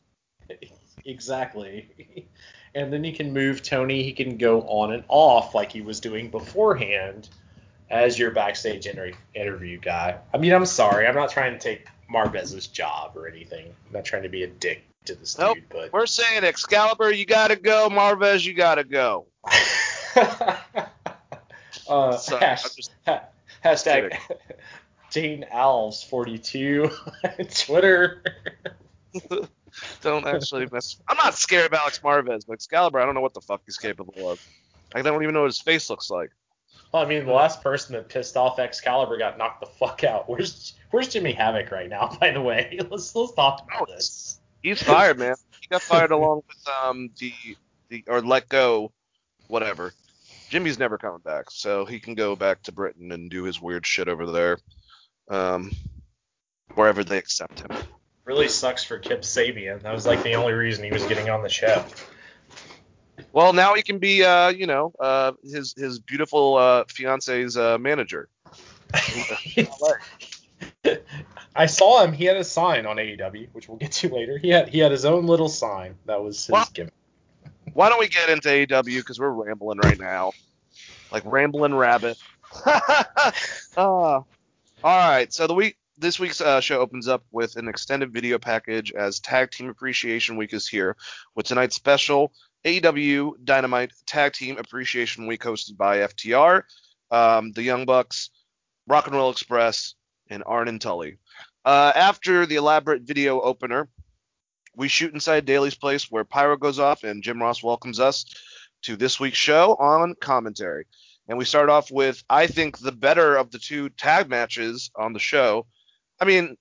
exactly, and then you can move Tony. He can go on and off like he was doing beforehand as your backstage inter- interview guy. I mean, I'm sorry, I'm not trying to take Marvez's job or anything. I'm not trying to be a dick to this Nope. dude, but We're saying Excalibur, you gotta go. Marvez, you gotta go. uh, Sorry, hash- just- ha- hashtag Jane Alves 42 Twitter. Don't actually mess. I'm not scared of Alex Marvez, but Excalibur, I don't know what the fuck he's capable of. I don't even know what his face looks like. Well, I mean, the last person that pissed off Excalibur got knocked the fuck out. Where's Where's Jimmy Havoc right now? By the way, let's let's talk about Oh, this. He's fired, man. He got fired along with um the the or let go, whatever. Jimmy's never coming back, so he can go back to Britain and do his weird shit over there, um, wherever they accept him. Really sucks for Kip Sabian. That was like the only reason he was getting on the show. Well, now he can be, uh, you know, uh, his his beautiful uh, fiance's uh, manager. I saw him. He had a sign on AEW, which we'll get to later. He had he had his own little sign. That was his Well- gimmick. Why don't we get into AEW because we're rambling right now, like rambling rabbit. uh, all right, so the week this week's uh, show opens up with an extended video package as Tag Team Appreciation Week is here with tonight's special AEW Dynamite Tag Team Appreciation Week hosted by FTR, um, the Young Bucks, Rock and Roll Express, and Arn and Tully. Uh, after the elaborate video opener, we shoot inside Daily's place where Pyro goes off and Jim Ross welcomes us to this week's show on commentary. And we start off with, I think, the better of the two tag matches on the show. I mean,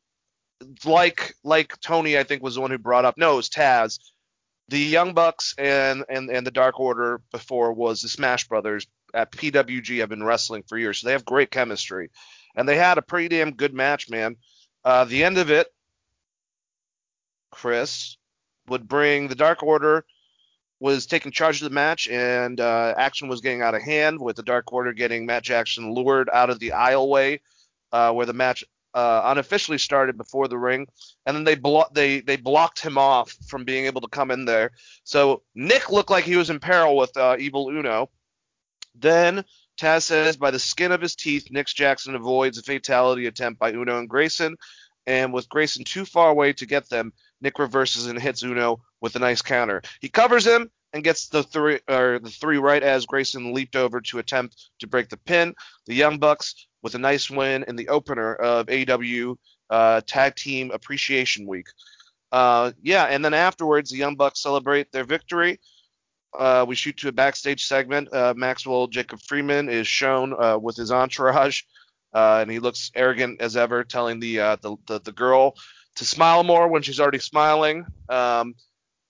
like like Tony, I think was the one who brought up. No, it was Taz. The Young Bucks and and and the Dark Order before was the Smash Brothers at PWG have been wrestling for years, so they have great chemistry, and they had a pretty damn good match, man. Uh, the end of it, Chris would bring the Dark Order was taking charge of the match, and uh, action was getting out of hand with the Dark Order getting match action lured out of the aisleway uh, where the match uh, unofficially started before the ring, and then they blo- they they blocked him off from being able to come in there. So Nick looked like he was in peril with uh, Evil Uno. Then Taz says, by the skin of his teeth, Nick Jackson avoids a fatality attempt by Uno and Grayson, and with Grayson too far away to get them, Nick reverses and hits Uno with a nice counter. He covers him and gets the three or the three right as Grayson leaped over to attempt to break the pin. The Young Bucks with a nice win in the opener of AEW uh, Tag Team Appreciation Week. Uh, yeah, and then afterwards, the Young Bucks celebrate their victory. Uh, we shoot to a backstage segment. Uh, Maxwell Jacob Freeman is shown uh, with his entourage, uh, and he looks arrogant as ever, telling the, the, the the girl to smile more when she's already smiling. Um,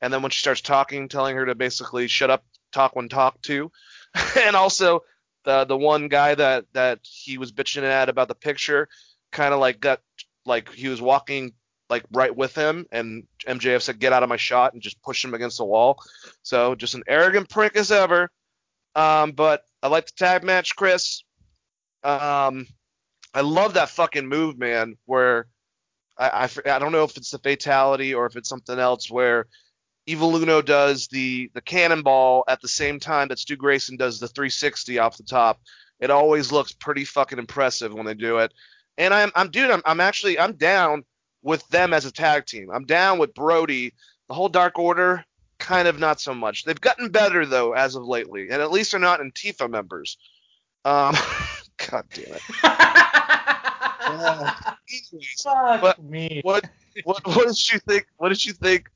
and then when she starts talking, telling her to basically shut up, talk when talked to. and also the the one guy that that he was bitching at about the picture, kind of like got like he was walking like right with him, and MJF said, "Get out of my shot," and just pushed him against the wall. So just an arrogant prick as ever. Um, but I like the tag match, Chris. Um, I love that fucking move, man. Where I, I, I don't know if it's the fatality or if it's something else where Evil Uno does the the cannonball at the same time that Stu Grayson does the 360 off the top. It always looks pretty fucking impressive when they do it. And I'm I'm dude, I'm I'm actually I'm down with them as a tag team. I'm down with Brodie. The whole Dark Order, kind of not so much. They've gotten better though as of lately, and at least they're not Antifa members. Um, God damn it. uh, Fuck but me. what what what did you think? What did you think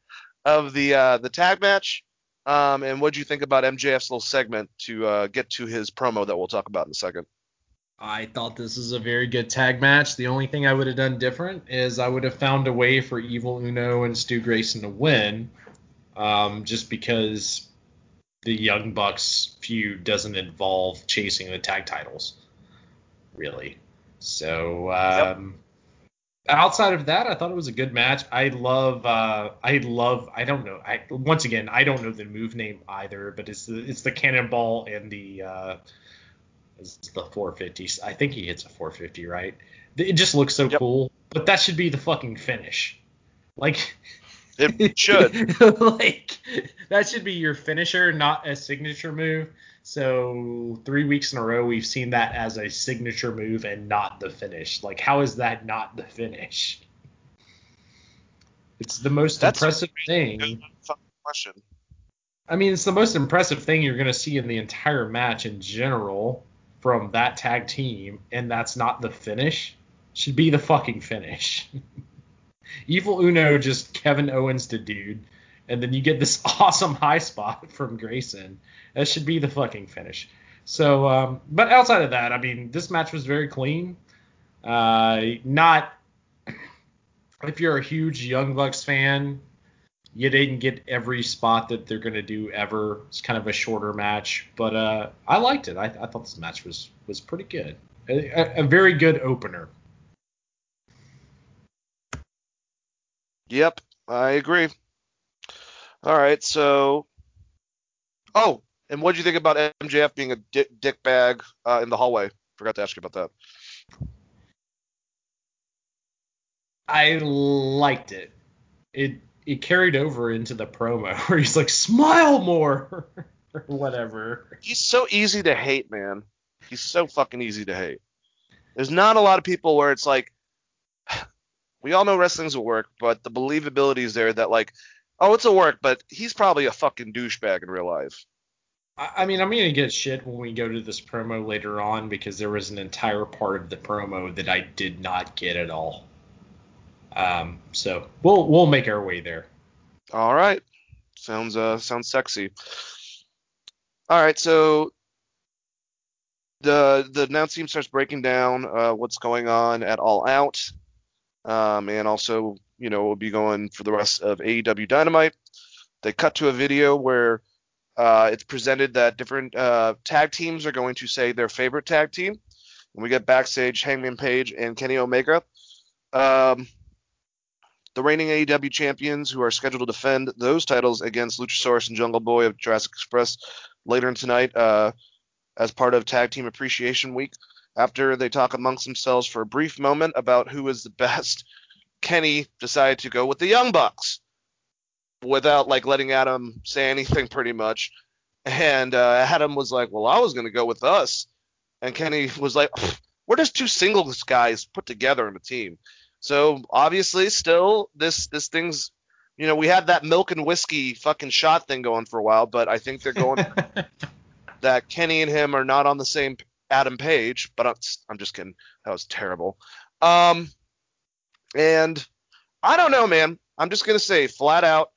of the uh, the tag match? Um, and what do you think about MJF's little segment to uh, get to his promo that we'll talk about in a second? I thought this was a very good tag match. The only thing I would have done different is I would have found a way for Evil Uno and Stu Grayson to win, um, just because the Young Bucks feud doesn't involve chasing the tag titles, really. So um, outside of that, I thought it was a good match. I love, uh, I love, I don't know. I once again, I don't know the move name either, but it's the it's the cannonball and the uh, it's the 450. I think he hits a 450, right? It just looks so Yep. cool. But that should be the fucking finish. Like It should. like that should be your finisher, not a signature move. So three weeks in a row, we've seen that as a signature move and not the finish. Like, how is that not the finish? It's the most That's impressive thing. question. I mean, it's the most impressive thing you're going to see in the entire match in general from that tag team, and that's not the finish. Should be the fucking finish. Evil Uno just Kevin Owens to dude, and then you get this awesome high spot from Grayson. That should be the fucking finish. So, um, but outside of that, I mean, this match was very clean. Uh, not if you're a huge Young Bucks fan, you didn't get every spot that they're to do ever. It's kind of a shorter match, but uh, I liked it. I, I thought this match was was pretty good. A, a- a very good opener. Yep, I agree. All right, so oh, and what do you think about MJF being a di- dick bag uh, in the hallway? Forgot to ask you about that. I liked it. It it carried over into the promo where he's like, "Smile more," or whatever. He's so easy to hate, man. He's so fucking easy to hate. There's not a lot of people where it's like, we all know wrestling's a work, but the believability is there that like, oh, it's a work, but he's probably a fucking douchebag in real life. I I mean, I'm gonna get shit when we go to this promo later on because there was an entire part of the promo that I did not get at all. Um, so we'll we'll make our way there. All right. Sounds uh sounds sexy. All right, so the the announce team starts breaking down uh, what's going on at All Out, um, and also you know will be going for the rest of AEW Dynamite. They cut to a video where uh, it's presented that different uh, tag teams are going to say their favorite tag team. And we get backstage Hangman Page and Kenny Omega. Um, the reigning AEW champions who are scheduled to defend those titles against Luchasaurus and Jungle Boy of Jurassic Express later in tonight uh, as part of Tag Team Appreciation Week. After they talk amongst themselves for a brief moment about who is the best, Kenny decided to go with the Young Bucks without like letting Adam say anything pretty much. And uh, Adam was like, "Well, I was going to go with us," and Kenny was like, "We're just two singles guys put together in a team." So obviously, still this this thing's, you know, we had that milk and whiskey fucking shot thing going for a while, but I think they're going that Kenny and him are not on the same Adam Page. But I'm, I'm just kidding. That was terrible. Um, and I don't know, man. I'm just gonna say flat out,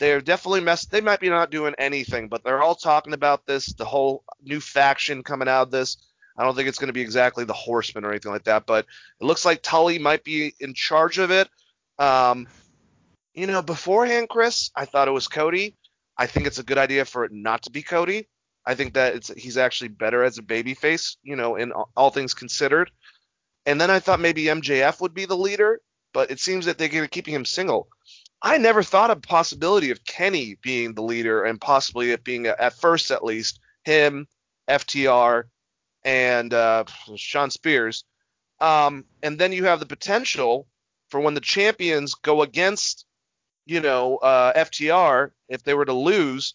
they're definitely messed. They might be not doing anything, but they're all talking about this. The whole new faction coming out of this. I don't think it's going to be exactly the Horsemen or anything like that, but it looks like Tully might be in charge of it. Um, you know, beforehand, Chris, I thought it was Cody. I think it's a good idea for it not to be Cody. I think that it's he's actually better as a babyface, you know, in all, all things considered. And then I thought maybe MJF would be the leader, but it seems that they're keeping him single. I never thought of possibility of Kenny being the leader and possibly it being at first at least him, FTR, and uh, Shawn Spears. Um, and then you have the potential for when the champions go against, you know, uh, FTR, if they were to lose,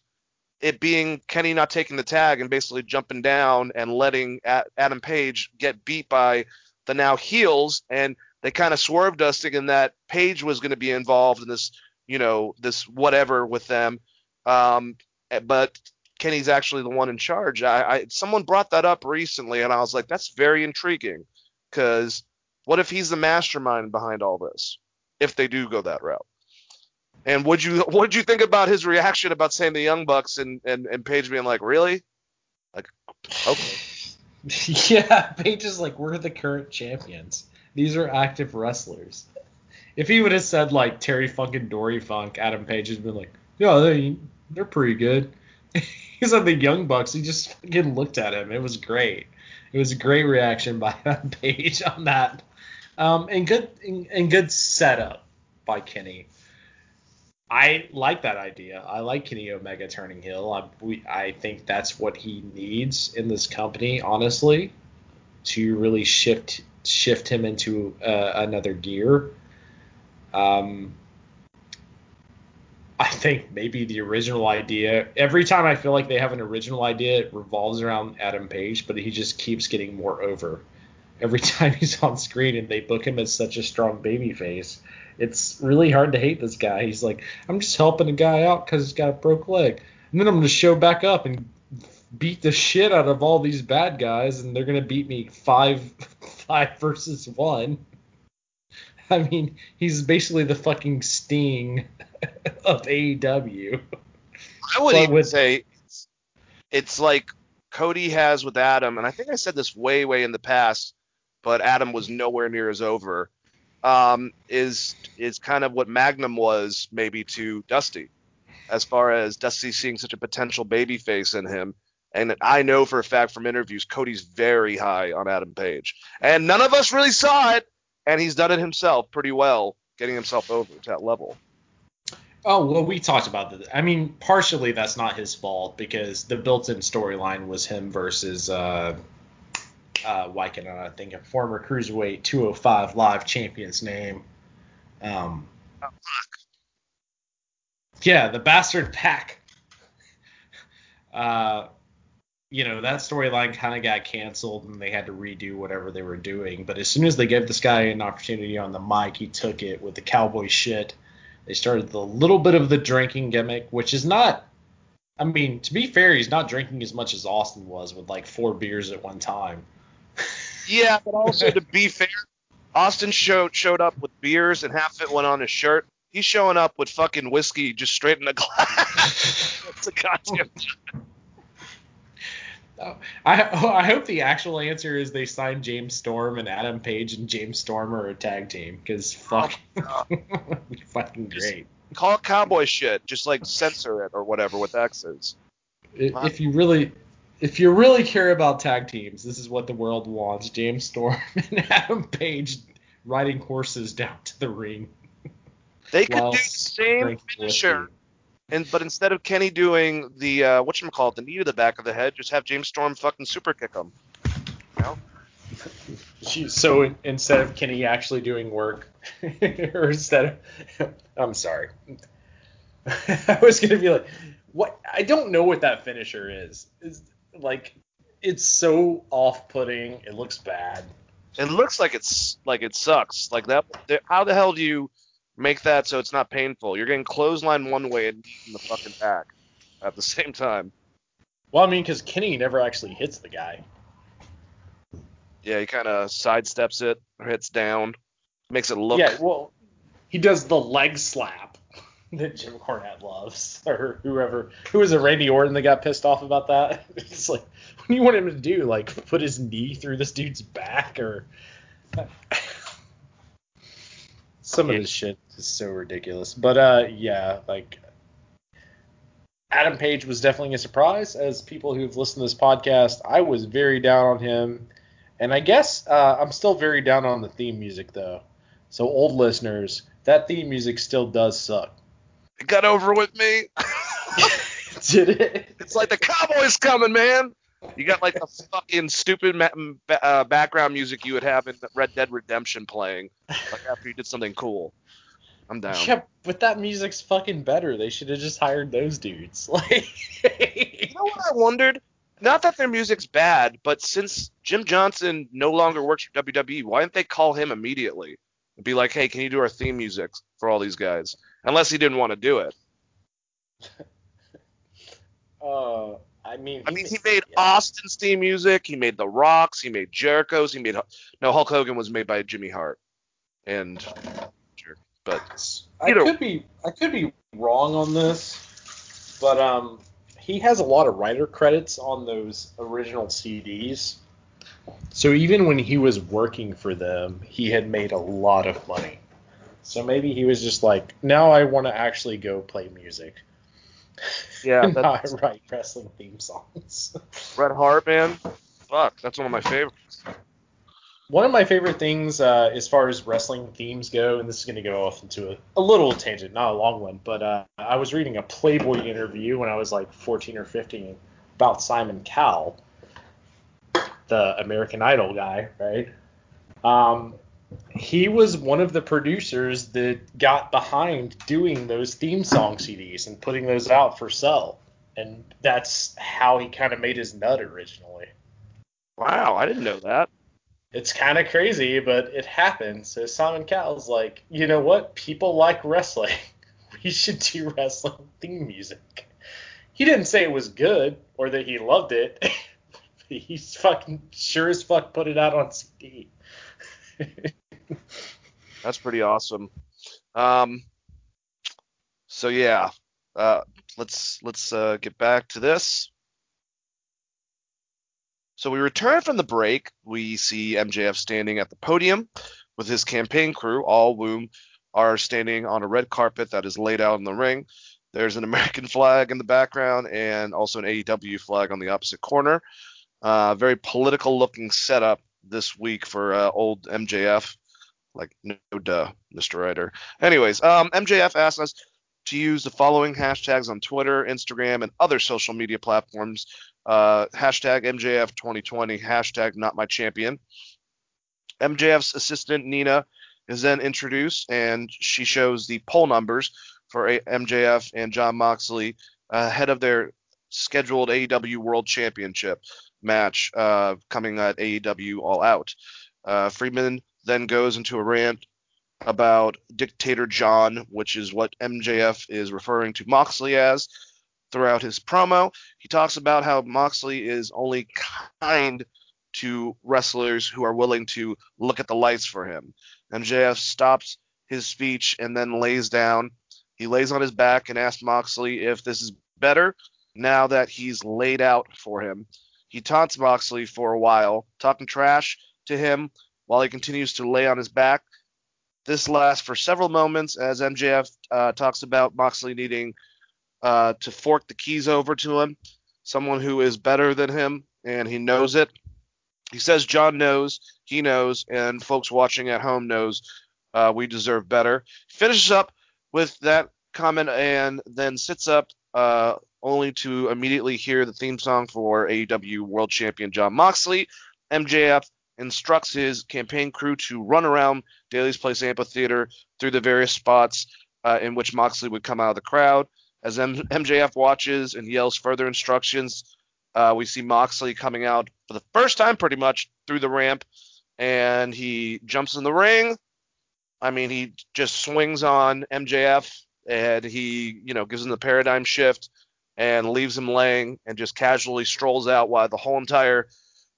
it being Kenny not taking the tag and basically jumping down and letting Adam Page get beat by the now heels. And they kind of swerved us thinking that Page was going to be involved in this, you know, this whatever with them. Um, but Kenny's actually the one in charge. I, I someone brought that up recently, and I was like, that's very intriguing, because what if he's the mastermind behind all this? If they do go that route. And would you what did you think about his reaction about saying the Young Bucks and and, and Page being like, really? Like, okay. yeah, Page is like, we're the current champions. These are active wrestlers. If he would have said like Terry Funk and Dory Funk, Adam Page has been like, yeah, they they're pretty good. He's on the Young Bucks. He just fucking looked at him. It was great. It was a great reaction by Page on that. Um, and good and, and good setup by Kenny. I like that idea. I like Kenny Omega turning heel. I, we, I think that's what he needs in this company, honestly, to really shift shift him into uh, another gear. Um, I think maybe the original idea. Every time I feel like they have an original idea, it revolves around Adam Page, but he just keeps getting more over. Every time he's on screen and they book him as such a strong baby face, it's really hard to hate this guy. He's like, I'm just helping a guy out because he's got a broke leg, and then I'm gonna show back up and beat the shit out of all these bad guys, and they're gonna beat me five five versus one. I mean, he's basically the fucking Sting of AEW. I would even with, say it's, it's like Cody has with Adam, and I think I said this way, way in the past, but Adam was nowhere near as over. Um, is is kind of what Magnum was maybe to Dusty, as far as Dusty seeing such a potential baby face in him. And I know for a fact from interviews, Cody's very high on Adam Page, and none of us really saw it, and he's done it himself pretty well, getting himself over to that level. Oh well, we talked about that. I mean, partially that's not his fault because the built-in storyline was him versus uh, uh, why can I think a former cruiserweight 205 live champion's name? Um, yeah, the bastard PAC. Uh, you know that storyline kind of got canceled and they had to redo whatever they were doing. But as soon as they gave this guy an opportunity on the mic, he took it with the cowboy shit. They started the little bit of the drinking gimmick, which is not. I mean, to be fair, he's not drinking as much as Austin was with like four beers at one time. Yeah, but also to be fair, Austin showed showed up with beers and half of it went on his shirt. he's showing up with fucking whiskey just straight in the glass. It's a goddamn. Oh, I I hope the actual answer is they signed James Storm and Adam Page and James Storm are a tag team because oh fuck, it'd be fucking great. Call it cowboy shit. Just like censor it or whatever with X's. If you really, if you really care about tag teams, this is what the world wants: James Storm and Adam Page riding horses down to the ring. They could do the same finisher. And but instead of Kenny doing the uh, what you call it, the knee to the back of the head, just have James Storm fucking super kick him. You know? So instead of Kenny actually doing work, or instead of, I'm sorry, I was gonna be like, what? I don't know what that finisher is. Is like, it's so off-putting. It looks bad. It looks like it's like it sucks. Like that. How the hell do you make that so it's not painful? You're getting clothesline one way and in the fucking back at the same time. Well, I mean, because Kenny never actually hits the guy. Yeah, he kind of sidesteps it, hits down, makes it look. Yeah, well, he does the leg slap that Jim Cornette loves, or whoever. Who was it, Randy Orton that got pissed off about that? It's like, what do you want him to do? Like, put his knee through this dude's back, or some of this shit is so ridiculous. But uh, yeah, like. Adam Page was definitely a surprise. As people who've listened to this podcast, I was very down on him, and I guess uh, I'm still very down on the theme music though. So old listeners, that theme music still does suck. It got over with me. Did it? It's like the Cowboys coming, man. You got like the fucking stupid ma- uh, background music you would have in Red Dead Redemption playing, like after you did something cool. I'm down. Yeah, but that music's fucking better. They should have just hired those dudes. Like, You know what I wondered? Not that their music's bad, but since Jim Johnston no longer works for WWE, why didn't they call him immediately and be like, "Hey, can you do our theme music for all these guys?" Unless he didn't want to do it. uh, I mean, I mean, he made yeah. Austin's theme music. He made The Rocks. He made Jericho's. He made no Hulk Hogan was made by Jimmy Hart, and but I know- could be I could be wrong on this, but um, he has a lot of writer credits on those original CDs. So even when he was working for them, he had made a lot of money. So maybe he was just like, now I want to actually go play music. yeah, not write wrestling theme songs. Red Hart, man. Fuck, that's one of my favorites. One of my favorite things uh, as far as wrestling themes go, and this is going to go off into a, a little tangent, not a long one, but uh, I was reading a Playboy interview when I was like 14 or 15 about Simon Cowell, the American Idol guy, right? Um, he was one of the producers that got behind doing those theme song CDs and putting those out for sale. And that's how he kind of made his nut originally. Wow, I didn't know that. It's kind of crazy, but it happened. So Simon Cowell's like, you know what? People like wrestling. We should do wrestling theme music. He didn't say it was good or that he loved it. He's fucking sure as fuck put it out on CD. That's pretty awesome. Um, so yeah, uh, let's let's uh, get back to this. So we return from the break. We see MJF standing at the podium with his campaign crew, all whom are standing on a red carpet that is laid out in the ring. There's an American flag in the background and also an AEW flag on the opposite corner. Uh, very political looking setup this week for uh, old MJF. Like, no duh, Mr. Writer. Anyways, um, MJF asked us to use the following hashtags on Twitter, Instagram, and other social media platforms. Uh, hashtag MJF2020, hashtag not my champion. MJF's assistant, Nina, is then introduced, and she shows the poll numbers for MJF and Jon Moxley ahead of their scheduled AEW World Championship match uh, coming at AEW All Out. Uh, Friedman then goes into a rant about Dictator John, which is what MJF is referring to Moxley as throughout his promo. He talks about how Moxley is only kind to wrestlers who are willing to look at the lights for him. MJF stops his speech and then lays down. He lays on his back and asks Moxley if this is better now that he's laid out for him. He taunts Moxley for a while, talking trash to him while he continues to lay on his back. This lasts for several moments as MJF uh, talks about Moxley needing uh, to fork the keys over to him, someone who is better than him, and he knows it. He says John knows, he knows, and folks watching at home knows uh, we deserve better. Finishes up with that comment and then sits up uh, only to immediately hear the theme song for AEW World Champion Jon Moxley. MJF instructs his campaign crew to run around Daily's Place Amphitheater through the various spots uh, in which Moxley would come out of the crowd. As M- MJF watches and yells further instructions, uh, we see Moxley coming out for the first time, pretty much through the ramp, and he jumps in the ring. I mean, he just swings on MJF and he, you know, gives him the paradigm shift and leaves him laying and just casually strolls out while the whole entire,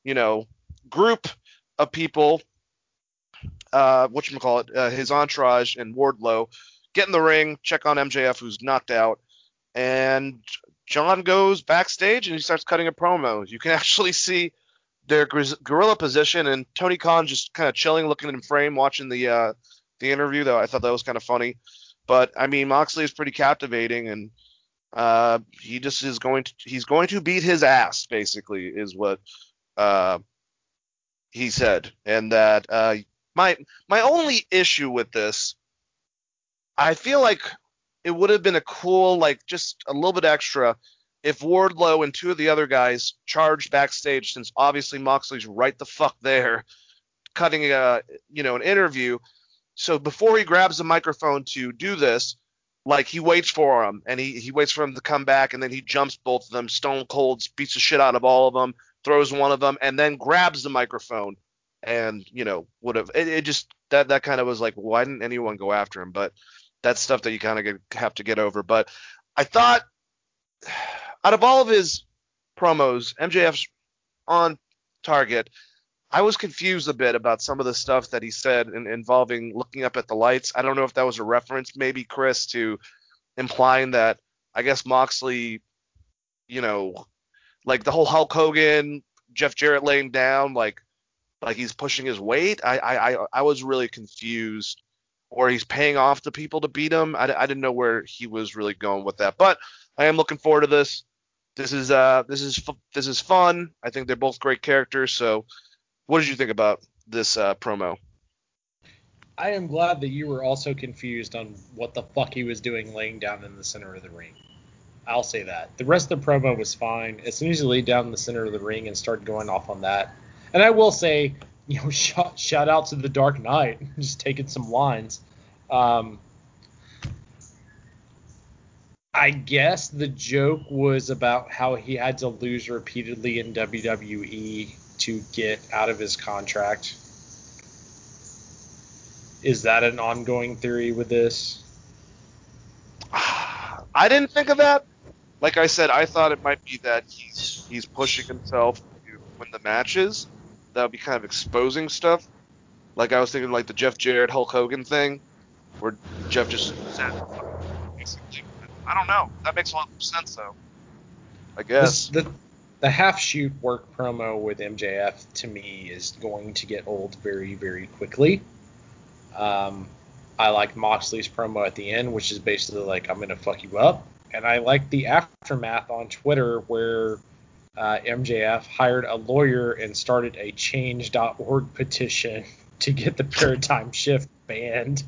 you know, group of people, uh, what you call it, uh, his entourage and Wardlow, get in the ring, check on MJF who's knocked out, and John goes backstage and he starts cutting a promo. You can actually see their gorilla position and Tony Khan just kind of chilling, looking in frame, watching the uh, the interview. Though I thought that was kind of funny. But I mean, Moxley is pretty captivating, and uh, he just is going to he's going to beat his ass. Basically, is what uh, he said, and that uh, my my only issue with this, I feel like it would have been a cool like just a little bit extra if Wardlow and two of the other guys charged backstage, since obviously Moxley's right the fuck there, cutting a you know an interview. So before he grabs the microphone to do this, like he waits for him and he, he waits for him to come back and then he jumps both of them, stone cold, beats the shit out of all of them, throws one of them, and then grabs the microphone and you know would have it, it, just that that kind of was like why didn't anyone go after him? But that's stuff that you kind of have to get over. But I thought out of all of his promos, MJF's on target. I was confused a bit about some of the stuff that he said in, involving looking up at the lights. I don't know if that was a reference, maybe Chris, to implying that I guess Moxley, you know, like the whole Hulk Hogan, Jeff Jarrett laying down, like like he's pushing his weight. I I I was really confused, or he's paying off the people to beat him. I, I didn't know where he was really going with that, but I am looking forward to this. This is uh this is this is fun. I think they're both great characters, so what did you think about this uh, promo? I am glad that you were also confused on what the fuck he was doing laying down in the center of the ring. I'll say that. The rest of the promo was fine. As soon as he laid down the center of the ring and started going off on that, and I will say, you know, shout, shout out to the Dark Knight, just taking some lines. Um, I guess the joke was about how he had to lose repeatedly in WWE to get out of his contract. Is that an ongoing theory with this? I didn't think of that. Like I said, I thought it might be that he's he's pushing himself to win the matches. That would be kind of exposing stuff. Like I was thinking, like the Jeff Jarrett Hulk Hogan thing, where Jeff just basically. I don't know. That makes a lot of sense though. I guess. the, the half shoot work promo with MJF to me is going to get old very, very quickly. Um, I like Moxley's promo at the end, which is basically like, I'm going to fuck you up. And I like the aftermath on Twitter where uh, MJF hired a lawyer and started a change.org petition to get the paradigm shift banned,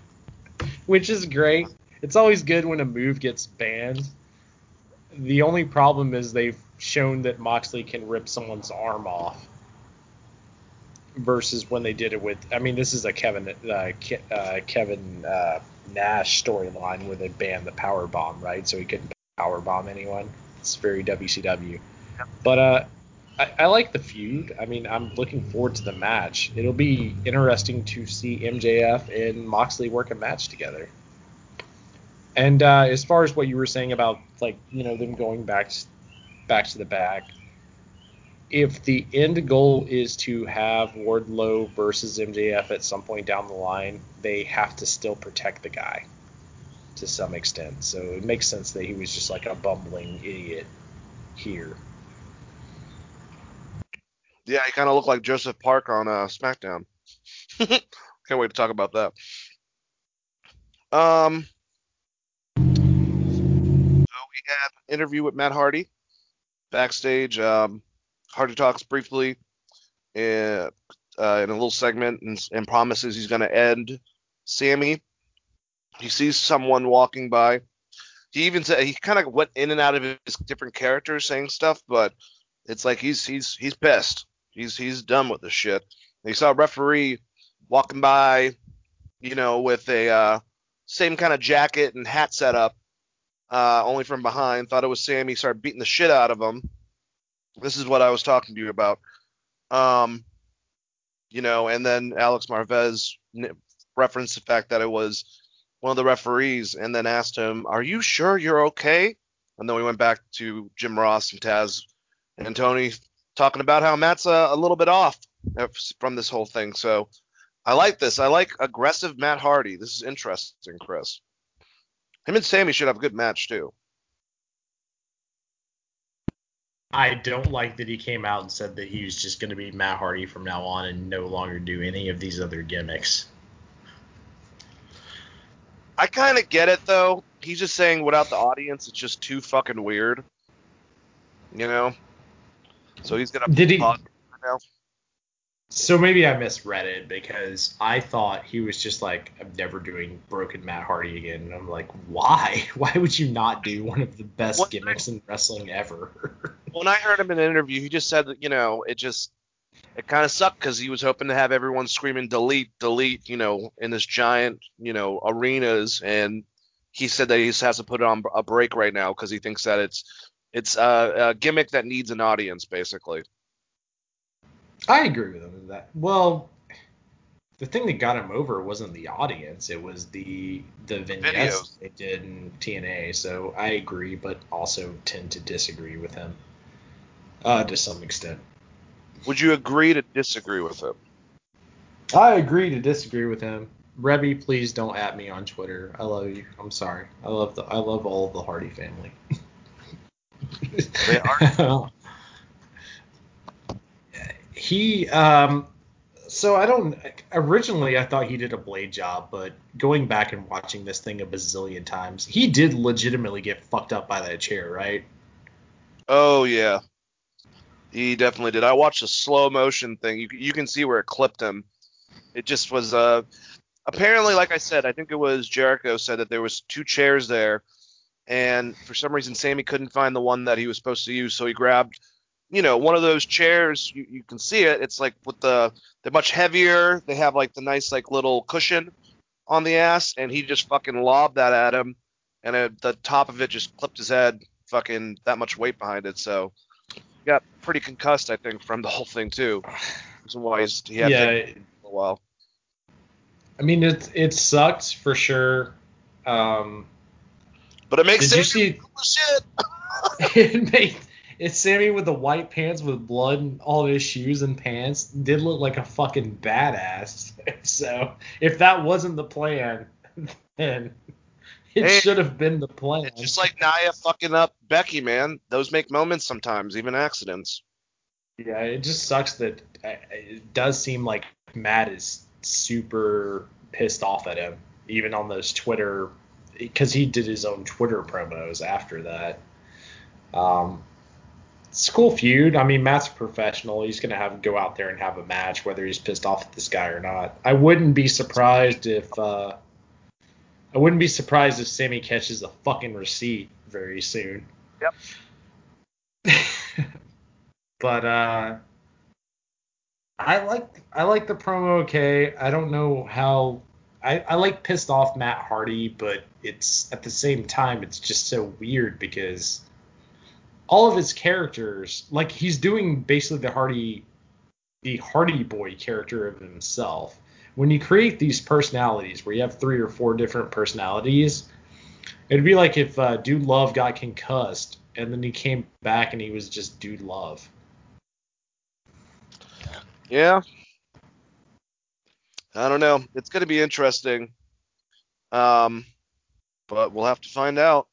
which is great. It's always good when a move gets banned. The only problem is they've shown that Moxley can rip someone's arm off versus when they did it with I mean this is a Kevin uh, Ke- uh, Kevin uh, Nash storyline where they banned the power bomb right? So he couldn't power bomb anyone. It's very WCW but uh I, I, like the feud. I mean I'm looking forward to the match. It'll be interesting to see MJF and Moxley work a match together. And uh, as far as what you were saying about like you know them going back back to the back. If the end goal is to have Wardlow versus MJF at some point down the line, they have to still protect the guy to some extent. So it makes sense that he was just like a bumbling idiot here. Yeah, he kind of looked like Joseph Park on uh, SmackDown. Can't wait to talk about that. Um, so we had an interview with Matt Hardy backstage. Um, Hardy talks briefly uh, uh, in a little segment and, and promises he's going to end Sammy. He sees someone walking by. He even said he kind of went in and out of his different characters saying stuff, but it's like he's he's he's pissed. He's he's done with the shit. He saw a referee walking by, you know, with a uh, same kind of jacket and hat setup, uh, only from behind. Thought it was Sammy. Started beating the shit out of him. This is what I was talking to you about. Um, you know, and then Alex Marvez referenced the fact that it was one of the referees, and then asked him, "Are you sure you're okay?" And then we went back to Jim Ross and Taz and Tony talking about how Matt's a, a little bit off from this whole thing. So I like this. I like aggressive Matt Hardy. This is interesting, Chris. Him and Sammy should have a good match too. I don't like that he came out and said that he was just going to be Matt Hardy from now on and no longer do any of these other gimmicks. I kind of get it though. He's just saying without the audience, it's just too fucking weird. You know. So he's gonna. Did he? Now. So maybe I misread it because I thought he was just like, I'm never doing broken Matt Hardy again. And I'm like, why? Why would you not do one of the best when gimmicks I, in wrestling ever? when I heard him in an interview, he just said that, you know, it just, it kind of sucked because he was hoping to have everyone screaming delete, delete, you know, in this giant, you know, arenas. And he said that he just has to put it on a break right now because he thinks that it's, it's a, a gimmick that needs an audience, basically. I agree with him in that. Well, the thing that got him over wasn't the audience; it was the the vignettes Videos. they did in TNA. So I agree, but also tend to disagree with him uh, to some extent. Would you agree to disagree with him? I agree to disagree with him. Reby, please don't at me on Twitter. I love you. I'm sorry. I love the I love all of the Hardy family. they are. he um so I don't originally I thought he did a blade job, but going back and watching this thing a bazillion times, he did legitimately get fucked up by that chair, right? Oh yeah. He definitely did. I watched a slow motion thing. You you can see where it clipped him. It just was uh apparently like I said, I think it was Jericho said that there was two chairs there and for some reason Sammy couldn't find the one that he was supposed to use, so he grabbed you know, one of those chairs, you, you can see it. It's like with the they're much heavier. They have like the nice like little cushion on the ass, and he just fucking lobbed that at him, and it, the top of it just clipped his head. Fucking that much weight behind it, so he got pretty concussed, I think, from the whole thing too. Reason why he's he had yeah, for a while. I mean, it it sucked for sure. Um, but it makes did sense. You see, shit. it made it's Sammy with the white pants with blood in all his shoes and pants did look like a fucking badass. so if that wasn't the plan, then it hey, should have been the plan. Just like Nia fucking up Becky, man. Those make moments sometimes, even accidents. Yeah, it just sucks that uh, it does seem like Matt is super pissed off at him, even on those Twitter, because he did his own Twitter promos after that. Um, cool feud. I mean, Matt's a professional. He's gonna have go out there and have a match, whether he's pissed off at this guy or not. I wouldn't be surprised if uh, I wouldn't be surprised if Sammy catches a fucking receipt very soon. Yep. but uh, I like I like the promo. Okay, I don't know how. I, I like pissed off Matt Hardy, but it's at the same time it's just so weird because all of his characters, like he's doing basically the Hardy, the Hardy Boy character of himself. When you create these personalities, where you have three or four different personalities, it'd be like if uh, Dude Love got concussed and then he came back and he was just Dude Love. Yeah. I don't know. It's going to be interesting. Um, but we'll have to find out.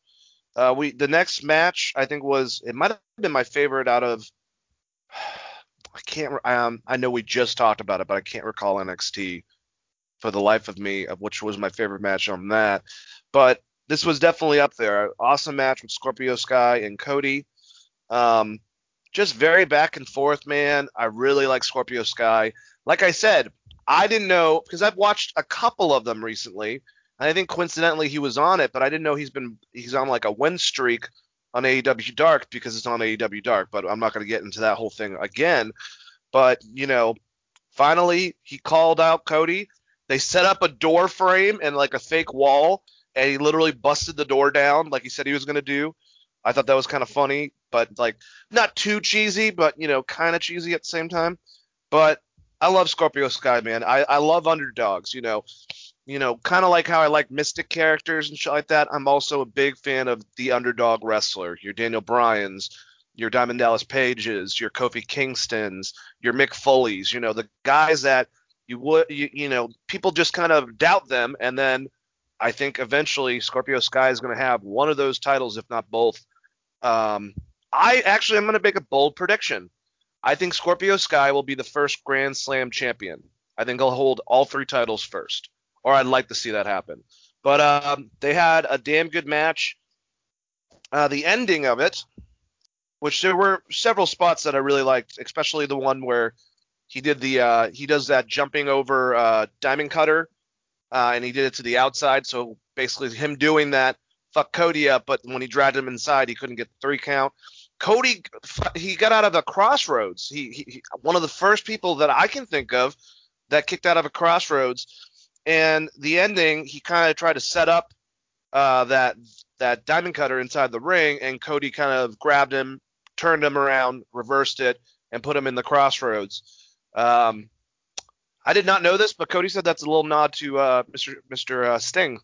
Uh, we the next match I think was it might have been my favorite out of I can't um I know we just talked about it but I can't recall NXT for the life of me of which was my favorite match on that. But this was definitely up there. Awesome match with Scorpio Sky and Cody. Um, just very back and forth, man. I really like Scorpio Sky. Like I said, I didn't know because I've watched a couple of them recently. And I think coincidentally he was on it, but I didn't know he's been he's on like a win streak on AEW Dark because it's on AEW Dark. But I'm not going to get into that whole thing again. But you know, finally he called out Cody. They set up a door frame and like a fake wall, and he literally busted the door down like he said he was going to do. I thought that was kind of funny, but like not too cheesy, but you know, kind of cheesy at the same time. But I love Scorpio Sky, man. I, I love underdogs. You know, you know, kind of like how I like mystic characters and shit like that. I'm also a big fan of the underdog wrestler. Your Daniel Bryan's, your Diamond Dallas Pages, your Kofi Kingston's, your Mick Foley's. You know, the guys that you would, you, you know, people just kind of doubt them, and then I think eventually Scorpio Sky is going to have one of those titles, if not both. Um, I actually I'm going to make a bold prediction. I think Scorpio Sky will be the first Grand Slam champion. I think he'll hold all three titles first, or I'd like to see that happen. But um, they had a damn good match. Uh, the ending of it, which there were several spots that I really liked, especially the one where he did the uh, he does that jumping over uh, diamond cutter, uh, and he did it to the outside. So basically, him doing that fucked Cody up, but when he dragged him inside, he couldn't get the three count. Cody, he got out of the Cross Rhodes. He, he one of the first people that I can think of that kicked out of a Cross Rhodes. And the ending, he kind of tried to set up uh, that that diamond cutter inside the ring, and Cody kind of grabbed him, turned him around, reversed it, and put him in the Cross Rhodes. Um, I did not know this, but Cody said that's a little nod to uh, Mr. Mr. Uh, Sting,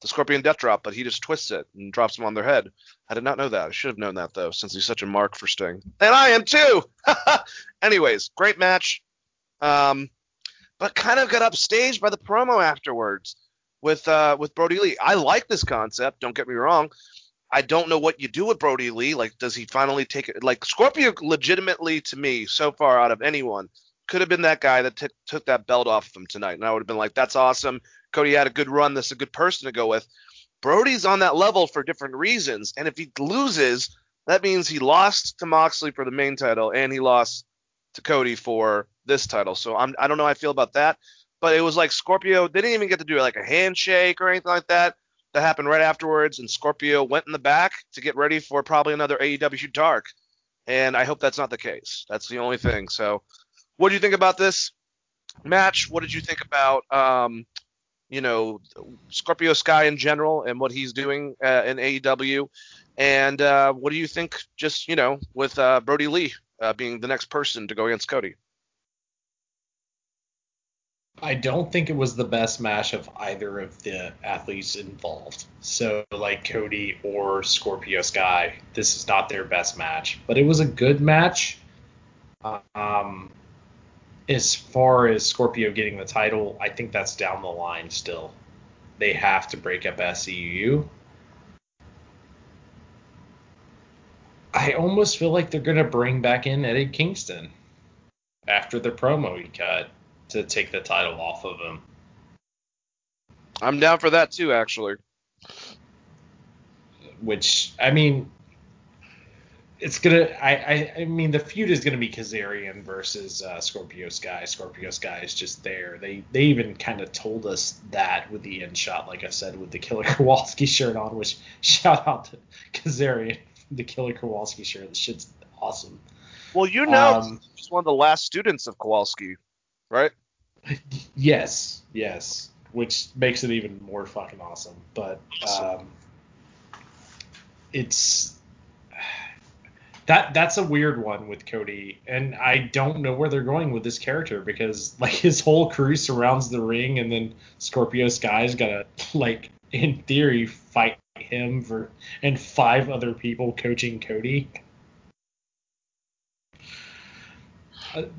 the Scorpion Death Drop, but he just twists it and drops them on their head. I did not know that. I should have known that though, since he's such a mark for Sting, and I am too. Anyways, great match. Um, but kind of got upstaged by the promo afterwards with uh, with Brodie Lee. I like this concept. Don't get me wrong. I don't know what you do with Brodie Lee. Like, does he finally take it? Like, Scorpio, legitimately to me, so far out of anyone, could have been that guy that t- took that belt off of him tonight, and I would have been like, that's awesome. Cody had a good run. This is a good person to go with. Brodie's on that level for different reasons, and if he loses, that means he lost to Moxley for the main title, and he lost to Cody for this title. So I'm, I don't know how I feel about that, but it was like Scorpio. They didn't even get to do like a handshake or anything like that that happened right afterwards, and Scorpio went in the back to get ready for probably another AEW Dark. And I hope that's not the case. That's the only thing. So, what do you think about this match? What did you think about, um, you know, Scorpio Sky in general and what he's doing uh, in AEW? And uh, what do you think, just you know, with uh, Brodie Lee uh, being the next person to go against Cody? I don't think it was the best match of either of the athletes involved. So, like Cody or Scorpio Sky, this is not their best match, but it was a good match. Um, as far as Scorpio getting the title, I think that's down the line still. They have to break up SCU. I almost feel like they're going to bring back in Eddie Kingston after the promo he cut to take the title off of him. I'm down for that too, actually. Which I mean, it's gonna. I I, I mean, the feud is gonna be Kazarian versus uh, Scorpio Sky. Scorpio Sky is just there. They they even kind of told us that with the end shot, like I said, with the Killer Kowalski shirt on. Which shout out to Kazarian, the Killer Kowalski shirt. The shit's awesome. Well, you know, Um, he's one of the last students of Kowalski, right? Yes, yes, which makes it even more fucking awesome. But um, it's that that's a weird one with Cody, and I don't know where they're going with this character because like his whole crew surrounds the ring, and then Scorpio Sky's gotta like in theory fight him for and five other people coaching Cody.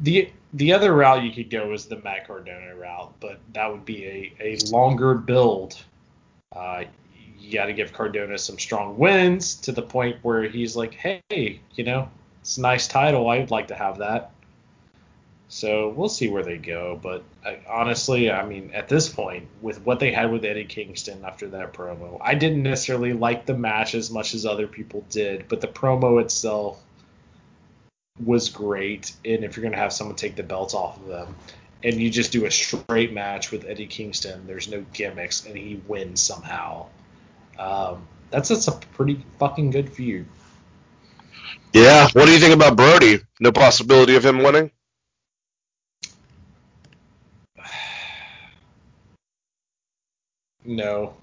The the other route you could go is the Matt Cardona route, but that would be a, a longer build. Uh, you got to give Cardona some strong wins to the point where he's like, hey, you know, it's a nice title. I'd like to have that. So we'll see where they go. But I, honestly, I mean, at this point, with what they had with Eddie Kingston after that promo, I didn't necessarily like the match as much as other people did, but the promo itself was great. And if you're going to have someone take the belts off of them, and you just do a straight match with Eddie Kingston, there's no gimmicks, and he wins somehow. Um, that's that's a pretty fucking good feud. Yeah. What do you think about Brodie? No possibility of him winning. No.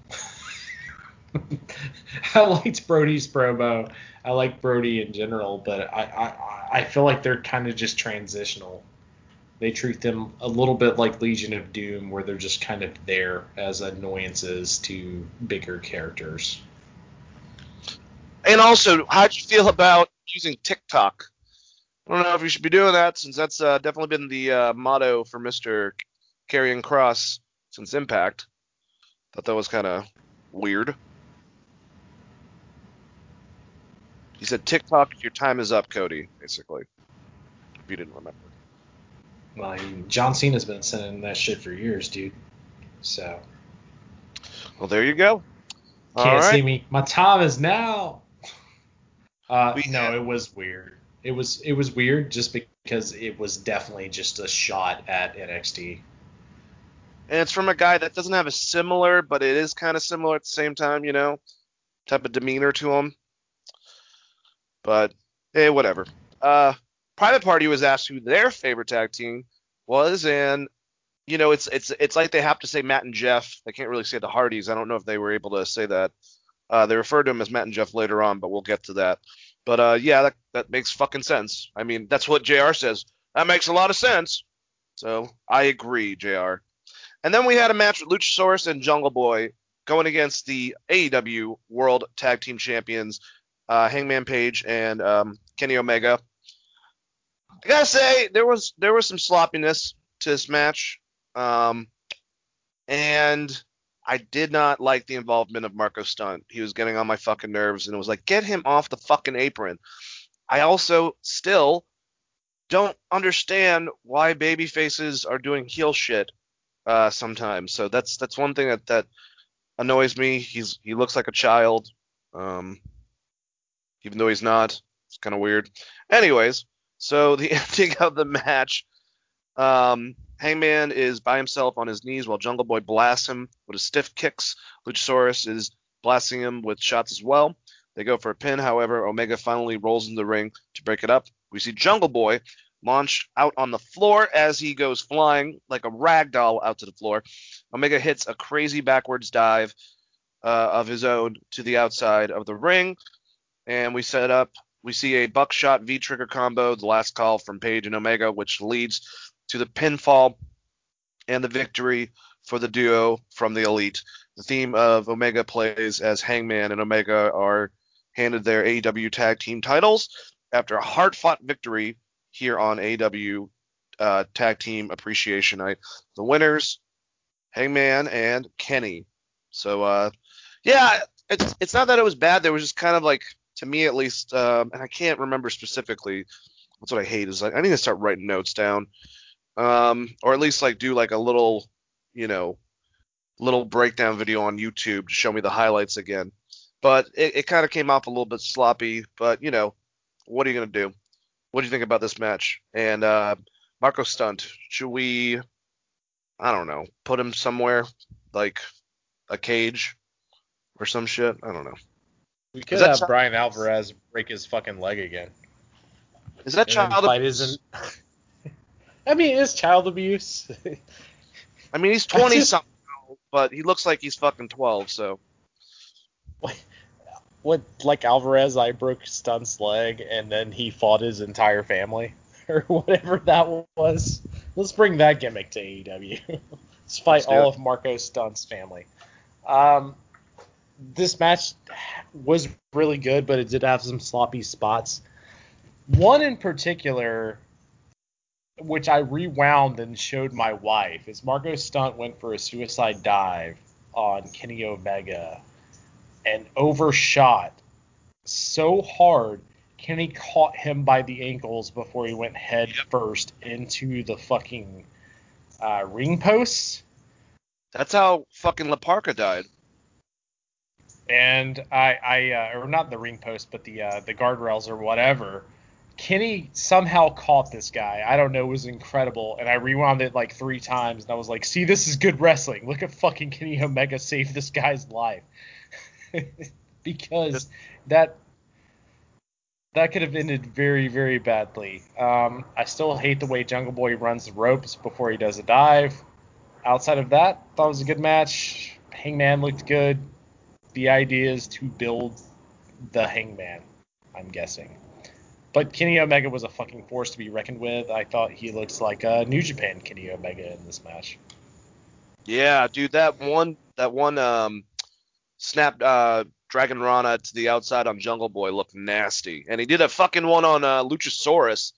I liked Brodie's promo. I like Brodie in general, but I, I, I feel like they're kind of just transitional. They treat them a little bit like Legion of Doom, where they're just kind of there as annoyances to bigger characters. And also, how'd you feel about using TikTok? I don't know if you should be doing that since that's uh, definitely been the uh, motto for Mr. Karrion Kross since Impact. Thought that was kind of weird. He said, TikTok, your time is up, Cody, basically. If you didn't remember. Well, I mean, John Cena's been sending that shit for years, dude. So Well, there you go. Can't right. see me. My time is now. Uh, We- no, it was weird. It was it was weird just because it was definitely just a shot at NXT. And it's from a guy that doesn't have a similar, but it is kind of similar at the same time, you know, type of demeanor to him. But hey, whatever. Uh, Private Party was asked who their favorite tag team was, and you know, it's it's it's like they have to say Matt and Jeff. They can't really say the Hardys. I don't know if they were able to say that. Uh, they referred to him as Matt and Jeff later on, but we'll get to that. But uh, yeah, that that makes fucking sense. I mean, that's what Jr. says. That makes a lot of sense. So I agree, Jr. And then we had a match with Luchasaurus and Jungle Boy going against the AEW World Tag Team Champions, uh, Hangman Page and um, Kenny Omega. I gotta say there was there was some sloppiness to this match, um, and I did not like the involvement of Marco Stunt. He was getting on my fucking nerves, and it was like, get him off the fucking apron. I also still don't understand why baby faces are doing heel shit uh, sometimes. So that's that's one thing that that annoys me. He's he looks like a child, um, even though he's not. It's kind of weird. Anyways, so the ending of the match, um, Hangman is by himself on his knees while Jungle Boy blasts him with his stiff kicks. Luchasaurus is blasting him with shots as well. They go for a pin, however, Omega finally rolls in the ring to break it up. We see Jungle Boy launched out on the floor as he goes flying like a rag doll out to the floor. Omega hits a crazy backwards dive uh, of his own to the outside of the ring, and we set up. We see a buckshot V trigger combo, the last call from Page and Omega, which leads to the pinfall and the victory for the duo from the Elite. The theme of Omega plays as Hangman and Omega are handed their AEW tag team titles after a hard fought victory here on AEW uh, Tag Team Appreciation Night. The winners, Hangman and Kenny. So uh, yeah, it's it's not that it was bad. There was just kind of like to me at least, um, and I can't remember specifically. That's what I hate is like I need to start writing notes down, um, or at least like do like a little, you know, little breakdown video on YouTube to show me the highlights again. But it, it kind of came off a little bit sloppy. But you know, what are you gonna do? What do you think about this match? And uh, Marco Stunt, should we? I don't know, put him somewhere like a cage or some shit. I don't know. We could have child- Brian Alvarez break his fucking leg again. Is that child fight abuse? isn't. I mean, it is child abuse. I mean, he's twenty just- something, but he looks like he's fucking twelve. So what, like Alvarez, I broke Stunt's leg, and then he fought his entire family, or whatever that was. Let's bring that gimmick to AEW. Let's fight Let's all it. of Marco Stunt's family. Um, this match was really good, but it did have some sloppy spots. One in particular which I rewound and showed my wife, is Marco Stunt went for a suicide dive on Kenny Omega and overshot so hard. Kenny caught him by the ankles before he went head first into the fucking uh, ring posts. That's how fucking La Parka died. And I, I uh, or not the ring post, but the uh, the guardrails or whatever. Kenny somehow caught this guy. I don't know. It was incredible, and I rewound it like three times, and I was like, "See, this is good wrestling. Look at fucking Kenny Omega save this guy's life." because that that could have ended very, very badly. Um, I still hate the way Jungle Boy runs the ropes before he does a dive. Outside of that, thought it was a good match. Hangman looked good. The idea is to build the Hangman, I'm guessing. But Kenny Omega was a fucking force to be reckoned with. I thought he looks like a New Japan Kenny Omega in this match. Yeah, dude, that one that one um snap uh Dragon Rana to the outside on Jungle Boy looked nasty. And he did a fucking one on uh Luchasaurus,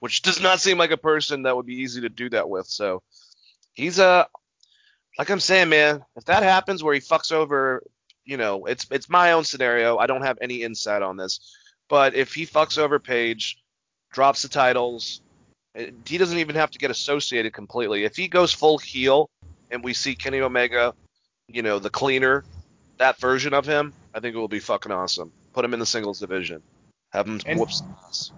which does not seem like a person that would be easy to do that with. So he's a uh, like I'm saying, man, if that happens where he fucks over, you know, it's it's my own scenario. I don't have any insight on this. But if he fucks over Page, drops the titles, eh, he doesn't even have to get associated completely. If he goes full heel and we see Kenny Omega, you know, the cleaner, that version of him, I think it will be fucking awesome. Put him in the singles division. Have him And- whoop some ass.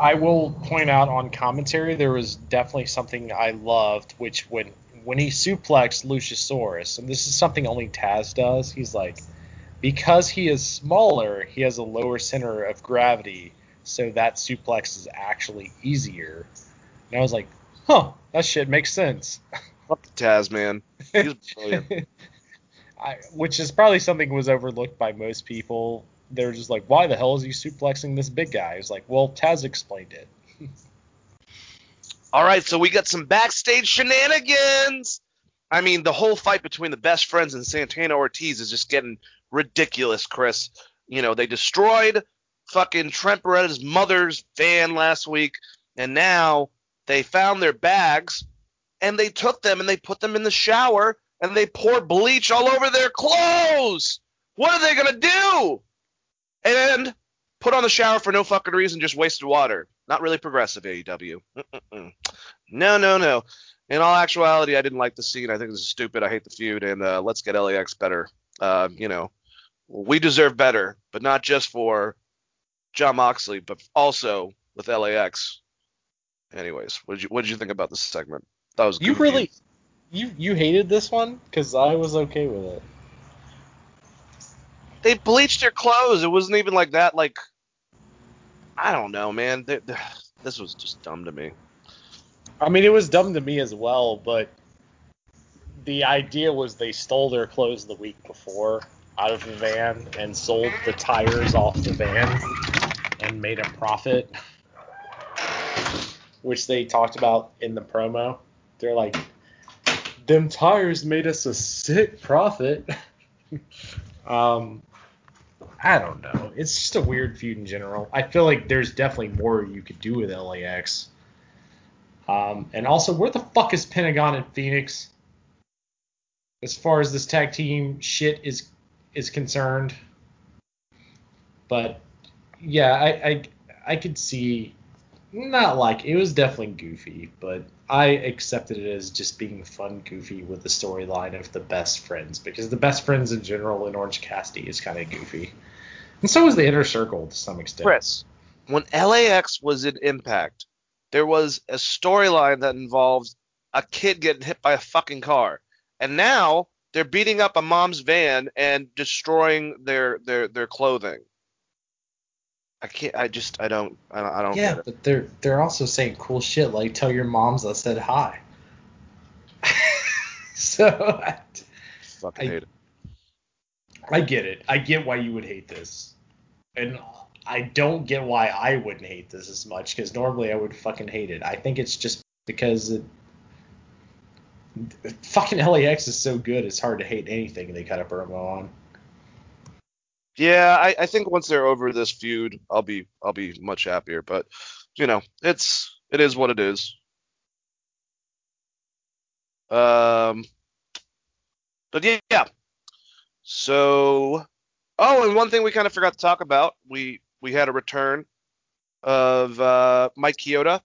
I will point out on commentary there was definitely something I loved, which when when he suplexed Luchasaurus, and this is something only Taz does, he's like, because he is smaller, he has a lower center of gravity, so that suplex is actually easier. And I was like, huh, that shit makes sense. Fuck Taz, man. He's brilliant. I, which is probably something was overlooked by most people. They're just like, why the hell is he suplexing this big guy? It's like, well, Taz explained it. All right, so we got some backstage shenanigans. I mean, the whole fight between the best friends and Santana Ortiz is just getting ridiculous, Chris. You know, they destroyed fucking Trent Beretta's mother's van last week, and now they found their bags and they took them and they put them in the shower and they poured bleach all over their clothes. What are they gonna do? And put on the shower for no fucking reason, just wasted water. Not really progressive, AEW. Mm-mm-mm. No, no, no. In all actuality, I didn't like the scene. I think this is stupid. I hate the feud, and uh, let's get LAX better. Uh, you know, we deserve better, but not just for Jon Moxley, but also with LAX. Anyways, what did you what did you think about this segment? That was You goofy. really, you you hated this one because I was okay with it. they bleached their clothes. It wasn't even like that. Like I don't know, man. This was just dumb to me. I mean, it was dumb to me as well, but the idea was they stole their clothes the week before out of the van and sold the tires off the van and made a profit, which they talked about in the promo. They're like, them tires made us a sick profit. um, I don't know. It's just a weird feud in general. I feel like there's definitely more you could do with LAX. Um, and also, where the fuck is Pentagon and Phoenix? As far as this tag team shit is is concerned. But yeah, I I, I could see not like it was definitely goofy, but I accepted it as just being fun goofy with the storyline of the best friends because the best friends in general in Orange Cassidy is kind of goofy. And so is the inner circle to some extent. Chris, when LAX was in Impact, there was a storyline that involved a kid getting hit by a fucking car, and now they're beating up a mom's van and destroying their their their clothing. I can't. I just. I don't. I don't, I don't yeah, but they're they're also saying cool shit like tell your moms I said hi. so I, Fucking I- hate it. I get it. I get why you would hate this, and I don't get why I wouldn't hate this as much because normally I would fucking hate it. I think it's just because it, fucking LAX is so good. It's hard to hate anything they cut a promo on. Yeah, I, I think once they're over this feud, I'll be I'll be much happier. But you know, it's It is what it is. Um, but yeah, yeah. So, oh, and one thing we kind of forgot to talk about, we we had a return of uh, Mike Chioda,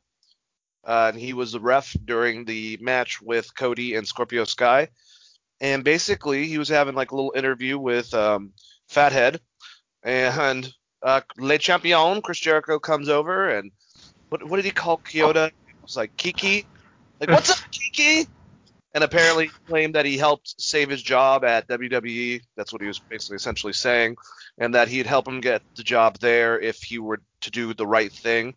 uh, and he was the ref during the match with Cody and Scorpio Sky, and basically he was having like a little interview with um, Fathead, and uh, Le Champion Chris Jericho comes over and what what did he call Chioda? It was like Kiki, like what's up Kiki? and apparently claimed that he helped save his job at WWE. That's what he was basically essentially saying, and that he'd help him get the job there if he were to do the right thing.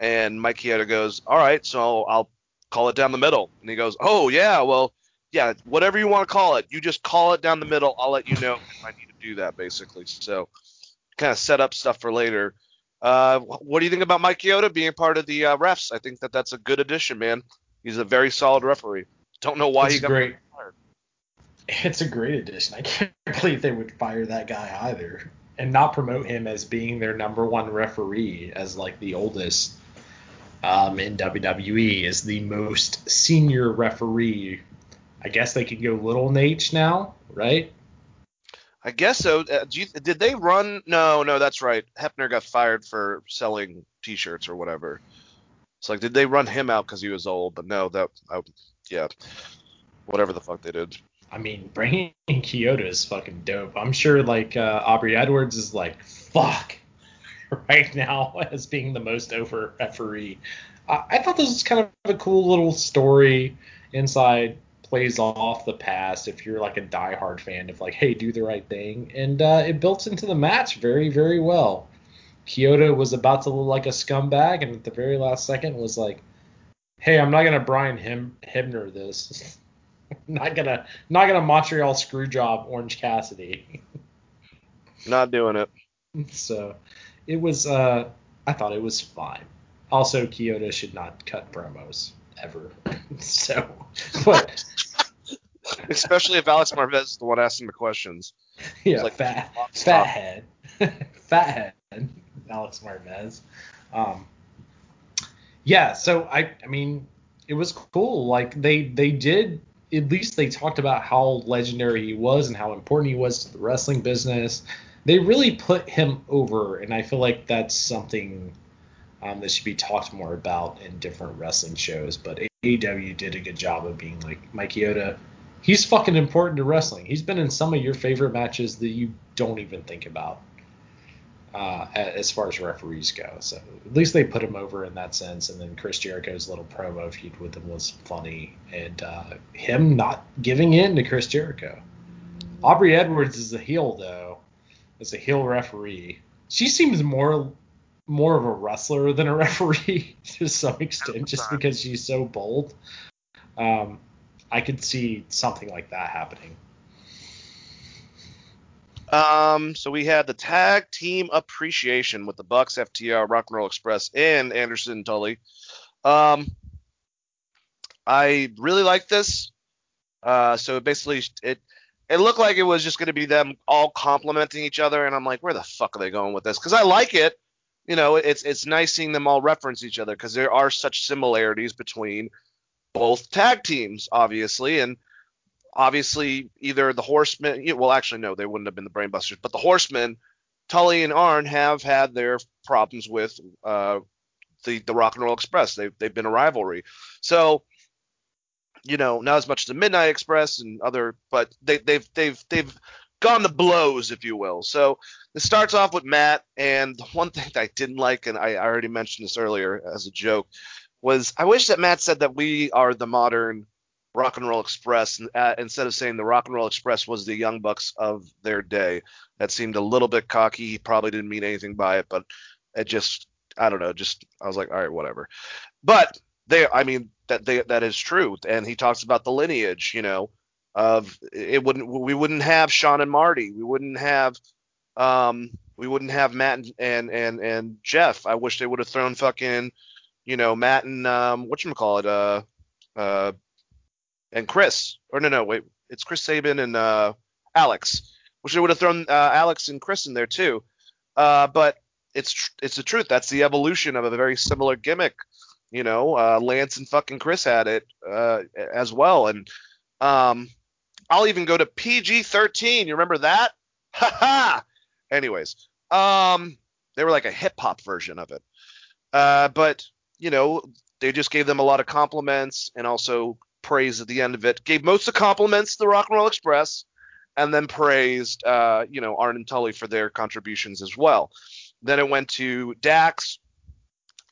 And Mike Chioda goes, "All right, so I'll call it down the middle." And he goes, "Oh yeah, well, yeah, whatever you want to call it, you just call it down the middle. I'll let you know if I need to do that, basically." So, kind of set up stuff for later. Uh, what do you think about Mike Chioda being part of the uh, refs? I think that that's a good addition, man. He's a very solid referee. Don't know why it's he got great. fired. It's a great addition. I can't believe they would fire that guy either, and not promote him as being their number one referee, as like the oldest um, in WWE, is the most senior referee. I guess they could go little Nate now, right? I guess so. Uh, do you, did they run? No, no, that's right. Hebner got fired for selling T-shirts or whatever. It's like, did they run him out because he was old? But no, that, I, yeah, whatever the fuck they did. I mean, bringing in Chioda is fucking dope. I'm sure like uh, Aubrey Edwards is like fuck right now as being the most over referee. Uh, I thought this was kind of a cool little story inside plays off the past if you're like a diehard fan of like hey do the right thing and uh, it built into the match very very well. Chioda was about to look like a scumbag and at the very last second was like hey I'm not gonna Brian Him- Hebner this. not gonna not gonna Montreal screw job Orange Cassidy. Not doing it. so it was uh I thought it was fine. Also Chioda should not cut promos ever. so but Especially if Alex Marvez is the one asking the questions. yeah, like fat fat head. fat head Alex Marvez. Um yeah, so I I mean it was cool. Like they they did at least they talked about how legendary he was and how important he was to the wrestling business. They really put him over, and I feel like that's something um, that should be talked more about in different wrestling shows. But AEW did a good job of being like Mike Chioda. He's fucking important to wrestling. He's been in some of your favorite matches that you don't even think about uh, as far as referees go. So at least they put him over in that sense. And then Chris Jericho's little promo feud with him was funny, and uh, him not giving in to Chris Jericho. Aubrey Edwards is a heel though, as a heel referee. She seems more more of a wrestler than a referee to some extent, just 100%. because she's so bold. Um, I could see something like that happening. Um, so we had the tag team appreciation with the Bucks, FTR, Rock and Roll Express, and Anderson and Tully. Um, I really like this. Uh, so basically, it it looked like it was just going to be them all complimenting each other, and I'm like, where the fuck are they going with this? Because I like it. You know, it's it's nice seeing them all reference each other because there are such similarities between both tag teams, obviously, and obviously either the Horsemen. Well, actually, no, they wouldn't have been the Brainbusters, but the Horsemen, Tully and Arn have had their problems with uh, the the Rock and Roll Express. They've they've been a rivalry. So, you know, not as much as the Midnight Express and other, but they they've they've they've gone to blows, if you will. So it starts off with Matt, and the one thing that I didn't like, and I, I already mentioned this earlier as a joke, was I wish that Matt said that we are the modern Rock and Roll Express uh, instead of saying the Rock and Roll Express was the Young Bucks of their day. That seemed a little bit cocky. He probably didn't mean anything by it, but it just I don't know. Just I was like, all right, whatever. But they, I mean, that they, that is true. And he talks about the lineage, you know, of it wouldn't we wouldn't have Shawn and Marty. We wouldn't have um we wouldn't have Matt and and and, and Jeff. I wish they would have thrown fucking you know Matt and um what you call it uh uh and Chris or no no wait it's Chris Sabin and uh Alex. Wish they would have thrown uh, Alex and Chris in there too. Uh, but it's tr- it's the truth. That's the evolution of a very similar gimmick. You know, uh, Lance and fucking Chris had it uh, as well, and um, I'll even go to PG-13. You remember that? Ha ha. Anyways, um, they were like a hip hop version of it. Uh, but you know, they just gave them a lot of compliments and also praise at the end of it. Gave most of the compliments to the Rock and Roll Express, and then praised, uh, you know, Arn and Tully for their contributions as well. Then it went to Dax,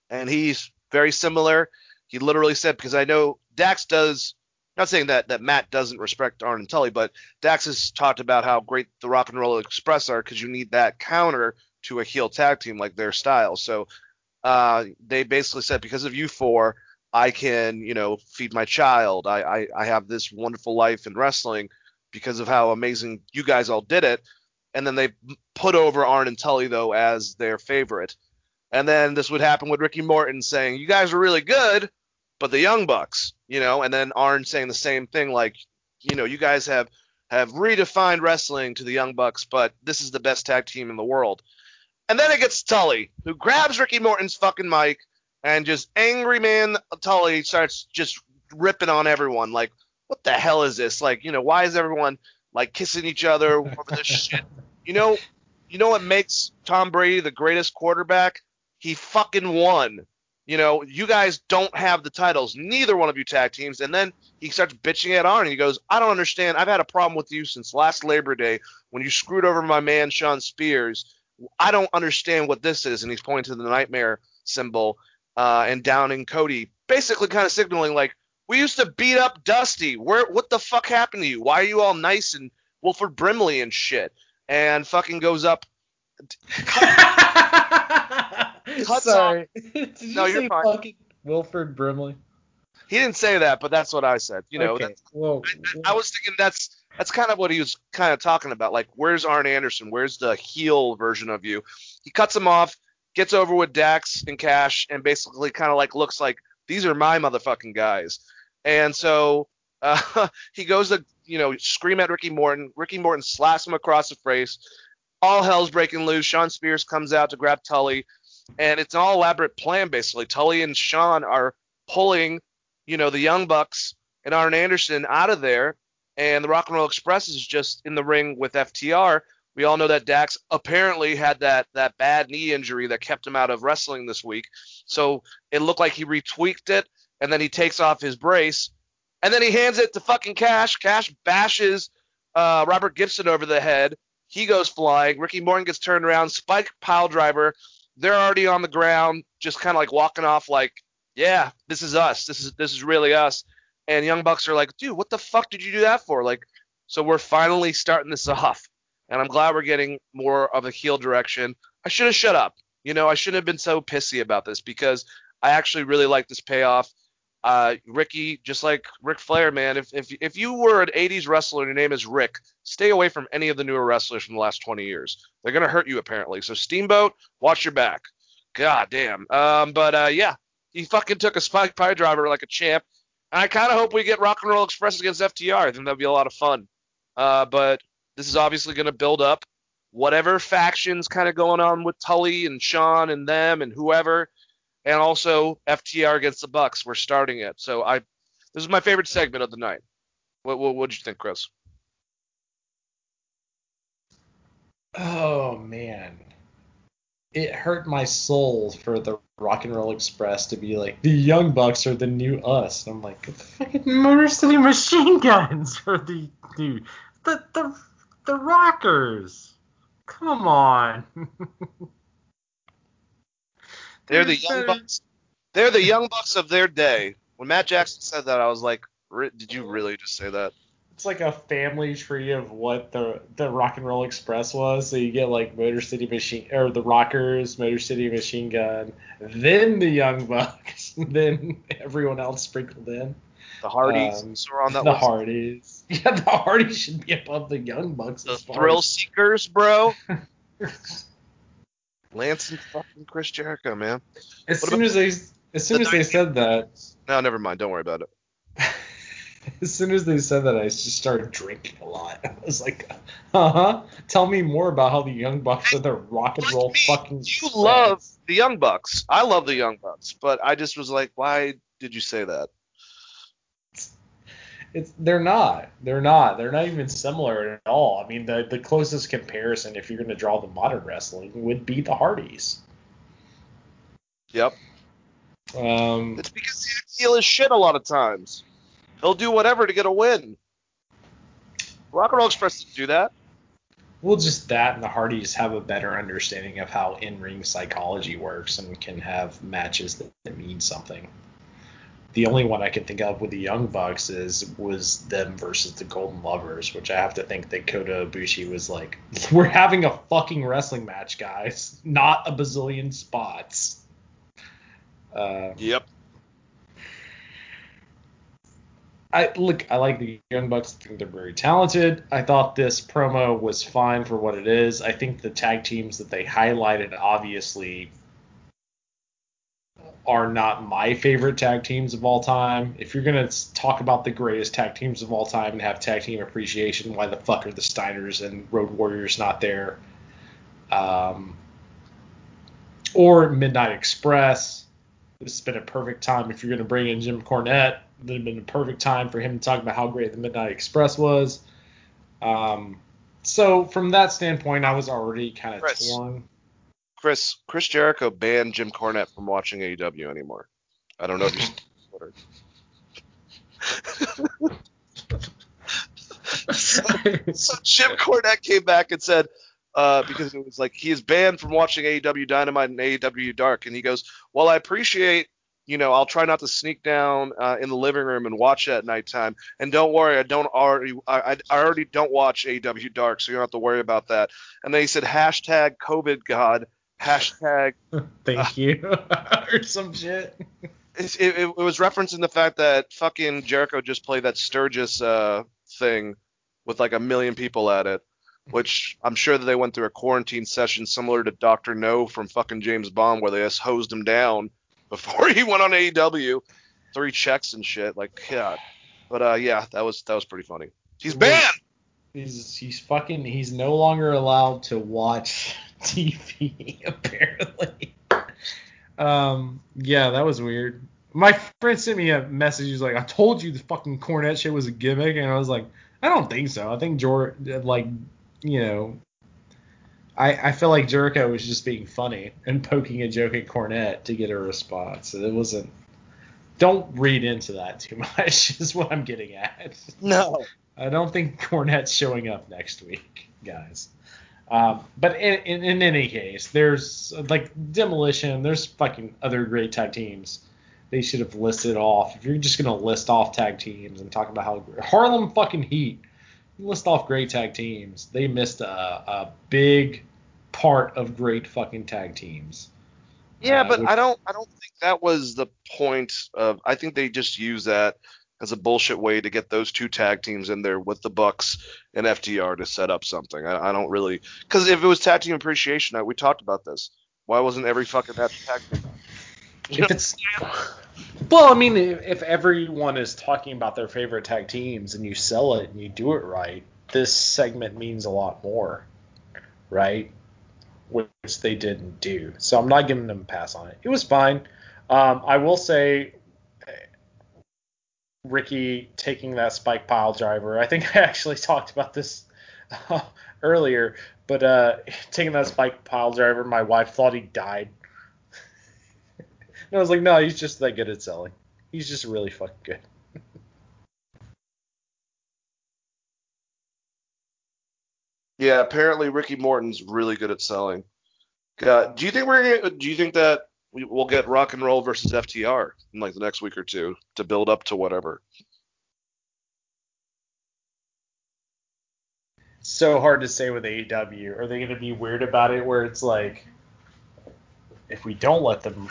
and he's very similar. He literally said because I know Dax does. Not saying that that Matt doesn't respect Arn and Tully, but Dax has talked about how great the Rock and Roll Express are because you need that counter to a heel tag team like their style. So uh, they basically said because of you four, I can you know feed my child. I, I I have this wonderful life in wrestling because of how amazing you guys all did it. And then they put over Arn and Tully though as their favorite. And then this would happen with Ricky Morton saying, "You guys are really good, but the Young Bucks, you know." And then Arn saying the same thing, like, you know, you guys have have redefined wrestling to the Young Bucks, but this is the best tag team in the world. And then it gets Tully, who grabs Ricky Morton's fucking mic and just angry man Tully starts just ripping on everyone. Like, what the hell is this? Like, you know, why is everyone like kissing each other over this shit? You know, you know what makes Tom Brady the greatest quarterback? He fucking won. You know, you guys don't have the titles, neither one of you tag teams. And then he starts bitching at Arn. And he goes, I don't understand. I've had a problem with you since last Labor Day when you screwed over my man Shawn Spears. I don't understand what this is. And he's pointing to the nightmare symbol uh, and downing Cody, basically kind of signaling like, we used to beat up Dusty. Where what the fuck happened to you? Why are you all nice and Wilford Brimley and shit? And fucking goes up. Cuts Sorry. Did you No, you're say fine. fucking Wilford Brimley? He didn't say that, but that's what I said. You know, okay. that's, Whoa. I was thinking that's that's kind of what he was kind of talking about. Like, where's Arn Anderson? Where's the heel version of you? He cuts him off, gets over with Dax and Cash, and basically kind of like looks like these are my motherfucking guys. And so uh, he goes to you know scream at Ricky Morton. Ricky Morton slaps him across the face. All hell's breaking loose. Shawn Spears comes out to grab Tully, and it's an all elaborate plan basically. Tully and Shawn are pulling, you know, the Young Bucks and Arn Anderson out of there, and the Rock and Roll Express is just in the ring with FTR. We all know that Dax apparently had that that bad knee injury that kept him out of wrestling this week. So it looked like he retweaked it, and then he takes off his brace, and then he hands it to fucking Cash. Cash bashes uh, Robert Gibson over the head. He goes flying. Ricky Morton gets turned around. Spike pile driver. They're already on the ground, just kind of like walking off, like, yeah, this is us. This is this is really us. And Young Bucks are like, dude, what the fuck did you do that for? Like, so we're finally starting this off, and I'm glad we're getting more of a heel direction. I should have shut up. You know, I shouldn't have been so pissy about this because I actually really like this payoff. Uh, Ricky, just like Ric Flair, man, if, if if you were an 80s wrestler and your name is Rick, stay away from any of the newer wrestlers from the last 20 years. They're gonna hurt you apparently. So Steamboat, watch your back. God damn. Um, but uh, yeah, he fucking took a spike pie driver like a champ. And I kind of hope we get Rock and Roll Express against FTR. I think that'd be a lot of fun. Uh, but this is obviously gonna build up whatever factions kind of going on with Tully and Shawn and them and whoever and also FTR against the Bucks. We're starting it. So I this is my favorite segment of the night. What what did you think, Chris? Oh man, it hurt my soul for the Rock and Roll Express to be like the Young Bucks are the new us. I'm like, the fucking Motor City Machine Guns are the new The the the Rockers. Come on. They're the young bucks. They're the young bucks of their day. When Matt Jackson said that, I was like, "Re- did you really just say that? It's like a family tree of what the the Rock and Roll Express was. So you get like Motor City Machine or the Rockers, Motor City Machine Gun, then the Young Bucks, then everyone else sprinkled in. The Hardys Um, are on that the list. Hardys. Yeah, the Hardys should be above the Young Bucks. The Thrill Seekers, bro. Lance and fucking Chris Jericho, man. As What soon as they as soon the as they said that, No, never mind. Don't worry about it. as soon as they said that, I just started drinking a lot. I was like, uh huh. Tell me more about how the Young Bucks are the rock and roll fucking. You fans. love the Young Bucks. I love the Young Bucks, but I just was like, why did you say that? It's they're not. They're not. They're not even similar at all. I mean, the the closest comparison, if you're going to draw the modern wrestling, would be the Hardys. Yep. Um, It's because he heel as shit a lot of times. He'll do whatever to get a win. Rock and Roll Express didn't do that. well, just that, and the Hardys have a better understanding of how in-ring psychology works and can have matches that, that mean something. The only one I can think of with the Young Bucks is was them versus the Golden Lovers, which I have to think that Kota Ibushi was like, "We're having a fucking wrestling match, guys, not a bazillion spots." Uh, Yep. I look, I like the Young Bucks. I think they're very talented. I thought this promo was fine for what it is. I think the tag teams that they highlighted obviously are not my favorite tag teams of all time. If you're gonna talk about the greatest tag teams of all time and have tag team appreciation, why the fuck are the Steiners and Road Warriors not there? Um, or Midnight Express. This has been a perfect time if you're going to bring in Jim Cornette. It would have been a perfect time for him to talk about how great the Midnight Express was. Um, so from that standpoint, I was already kind of torn. Chris Chris Jericho banned Jim Cornette from watching AEW anymore. I don't know if you so, so Jim Cornette came back and said, uh, because it was like he is banned from watching AEW Dynamite and AEW Dark, and he goes, "Well, I appreciate, you know, I'll try not to sneak down uh, in the living room and watch it at nighttime, and don't worry, I don't already, I I already don't watch AEW Dark, so you don't have to worry about that." And then he said, "Hashtag COVID God." Hashtag Thank you. or some shit. it's, it, it was referencing the fact that fucking Jericho just played that Sturgis uh, thing with like a million people at it, which I'm sure that they went through a quarantine session similar to Doctor No from fucking James Bond, where they just hosed him down before he went on AEW, three checks and shit. Like, God. But uh, yeah, that was that was pretty funny. He's banned. He's he's fucking he's no longer allowed to watch TV apparently. Um yeah, that was weird. My friend sent me a message. He's like, "I told you the fucking Cornette shit was a gimmick," and I was like, "I don't think so. I think Jor like, you know, I I feel like Jericho was just being funny and poking a joke at Cornette to get a response. It wasn't. Don't read into that too much. Is what I'm getting at. No. I don't think Cornette's showing up next week, guys. Um, but in, in, in any case, there's like Demolition. There's fucking other great tag teams. They should have listed off. If you're just gonna list off tag teams and talk about how Harlem fucking Heat, list off great tag teams. They missed a, a big part of great fucking tag teams. Yeah, Uh, but which- I don't I don't think that was the point of I think they just use that as a bullshit way to get those two tag teams in there with the Bucks and FTR to set up something. I, I don't really because if it was tag team appreciation night, we talked about this. Why wasn't every fucking tag team? If it's well, I mean, if, everyone is talking about their favorite tag teams and you sell it and you do it right, this segment means a lot more, right? Which they didn't do. So I'm not giving them a pass on it. It was fine. Um, I will say, Ricky taking that spike pile driver. I think I actually talked about this uh, earlier, but uh, taking that spike pile driver, my wife thought he died. And I was like, no, he's just that good at selling. He's just really fucking good. Yeah, apparently Ricky Morton's really good at selling. Uh, do you think we're gonna, do you think that we, we'll get Rock and Roll versus FTR in like the next week or two to build up to whatever? So hard to say with AEW. Are they going to be weird about it where it's like, if we don't let them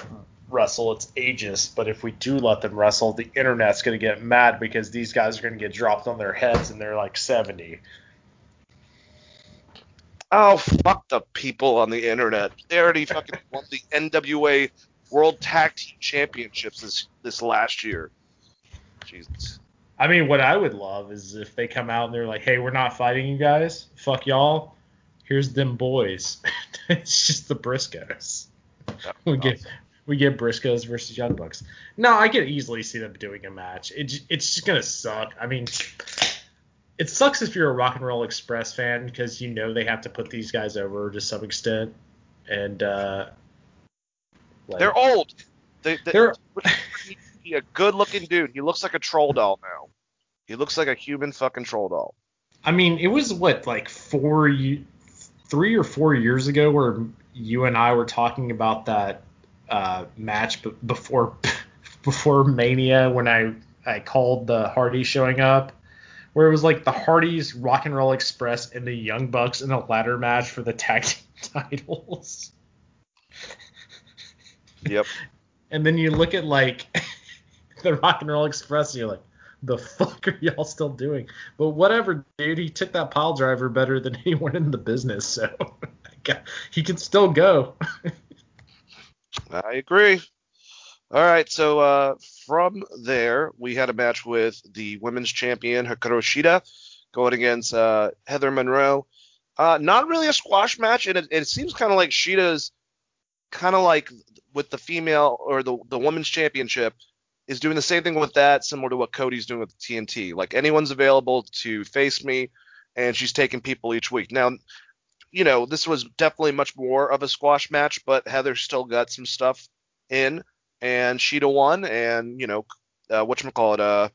wrestle, it's ageist, but if we do let them wrestle, the internet's going to get mad because these guys are going to get dropped on their heads and they're like 70. Oh fuck the people on the internet. They already fucking won the NWA World Tag Team Championships this this last year. Jesus. I mean, what I would love is if they come out and they're like, "Hey, we're not fighting you guys. Fuck y'all. Here's them boys." it's just the Briscoes. We get we get Briscoes versus Young Bucks. No, I could easily see them doing a match. It, it's just gonna suck. I mean, it sucks if you're a Rock and Roll Express fan because you know they have to put these guys over to some extent, and uh, like- They're old. They, they, They're he a good looking dude. He looks like a troll doll now. He looks like a human fucking troll doll. I mean, it was what like four, three or four years ago where you and I were talking about that uh, match b- before before Mania when I I called the Hardy showing up, where it was like the Hardys, Rock and Roll Express, and the Young Bucks in a ladder match for the tag team titles. Yep. And then you look at like the Rock and Roll Express, and you're like, the fuck are y'all still doing? But whatever, dude. He took that pile driver better than anyone in the business, so he can still go. I agree. All right, so uh, from there, we had a match with the women's champion Hikaru Shida going against uh, Heather Monroe. Uh, not really a squash match, and it, it seems kind of like Shida's kind of like with the female or the the women's championship is doing the same thing with that, similar to what Cody's doing with TNT. Like anyone's available to face me, and she's taking people each week. Now, you know, this was definitely much more of a squash match, but Heather still got some stuff in, and Shida won, and you know, uh, what call it? Uh,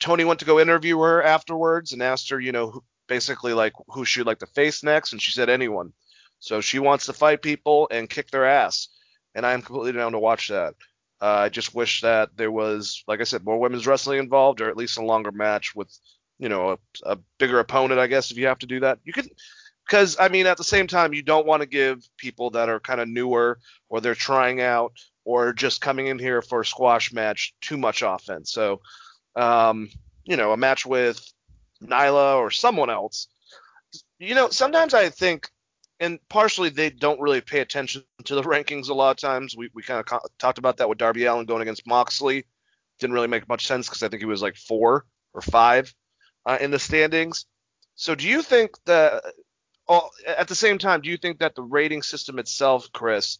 Tony went to go interview her afterwards and asked her, you know, who- basically like who she'd like to face next, and she said anyone. So she wants to fight people and kick their ass, and I am completely down to watch that. Uh, I just wish that there was, like I said, more women's wrestling involved, or at least a longer match with, you know, a, a bigger opponent. I guess if you have to do that, you could, because I mean, at the same time, you don't want to give people that are kind of newer or they're trying out or just coming in here for a squash match too much offense. So, um, you know, a match with Nyla or someone else. You know, sometimes I think, and partially they don't really pay attention to the rankings a lot of times. We, we kind of co- talked about that with Darby Allin going against Moxley. Didn't really make much sense because I think he was like four or five uh, in the standings. So do you think that, oh, at the same time, do you think that the rating system itself, Chris,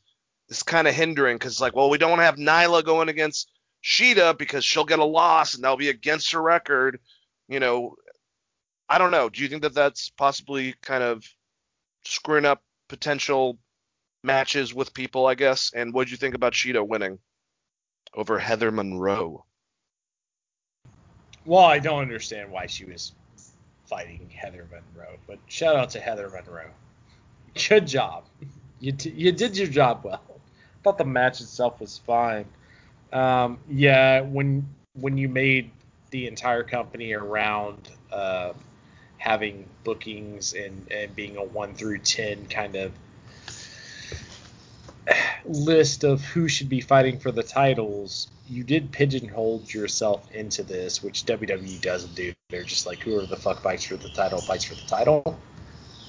is kind of hindering? Because like, well, we don't want to have Nyla going against Shida because she'll get a loss and that'll be against her record. You know, I don't know. Do you think that that's possibly kind of screwing up potential matches with people? I guess. And what do you think about Shida winning over Heather Monroe? Well, I don't understand why she was fighting Heather Monroe, but shout out to Heather Monroe. Good job. You, t- you did your job well. Thought the match itself was fine. Um, yeah, when when you made the entire company around uh, having bookings and, and being a one through ten kind of list of who should be fighting for the titles, you did pigeonhole yourself into this, which WWE doesn't do. They're just like, whoever the fuck fights for the title fights for the title.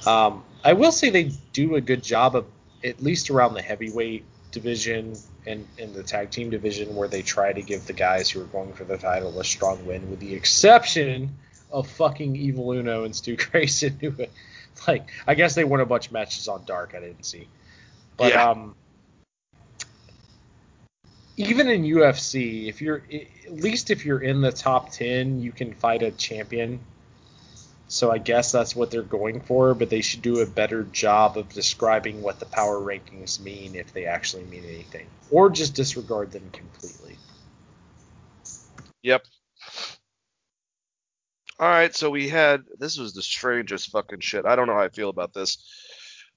Um, I will say they do a good job of, at least around the heavyweight division and in the tag team division, where they try to give the guys who are going for the title a strong win, with the exception of fucking Evil Uno and Stu Grayson, who, like, I guess they won a bunch of matches on Dark. I didn't see, but Yeah. um even in UFC, if you're at least if you're in the top 10, you can fight a champion. So I guess that's what they're going for, but they should do a better job of describing what the power rankings mean if they actually mean anything, or just disregard them completely. Yep. All right, so we had this was the strangest fucking shit. I don't know how I feel about this.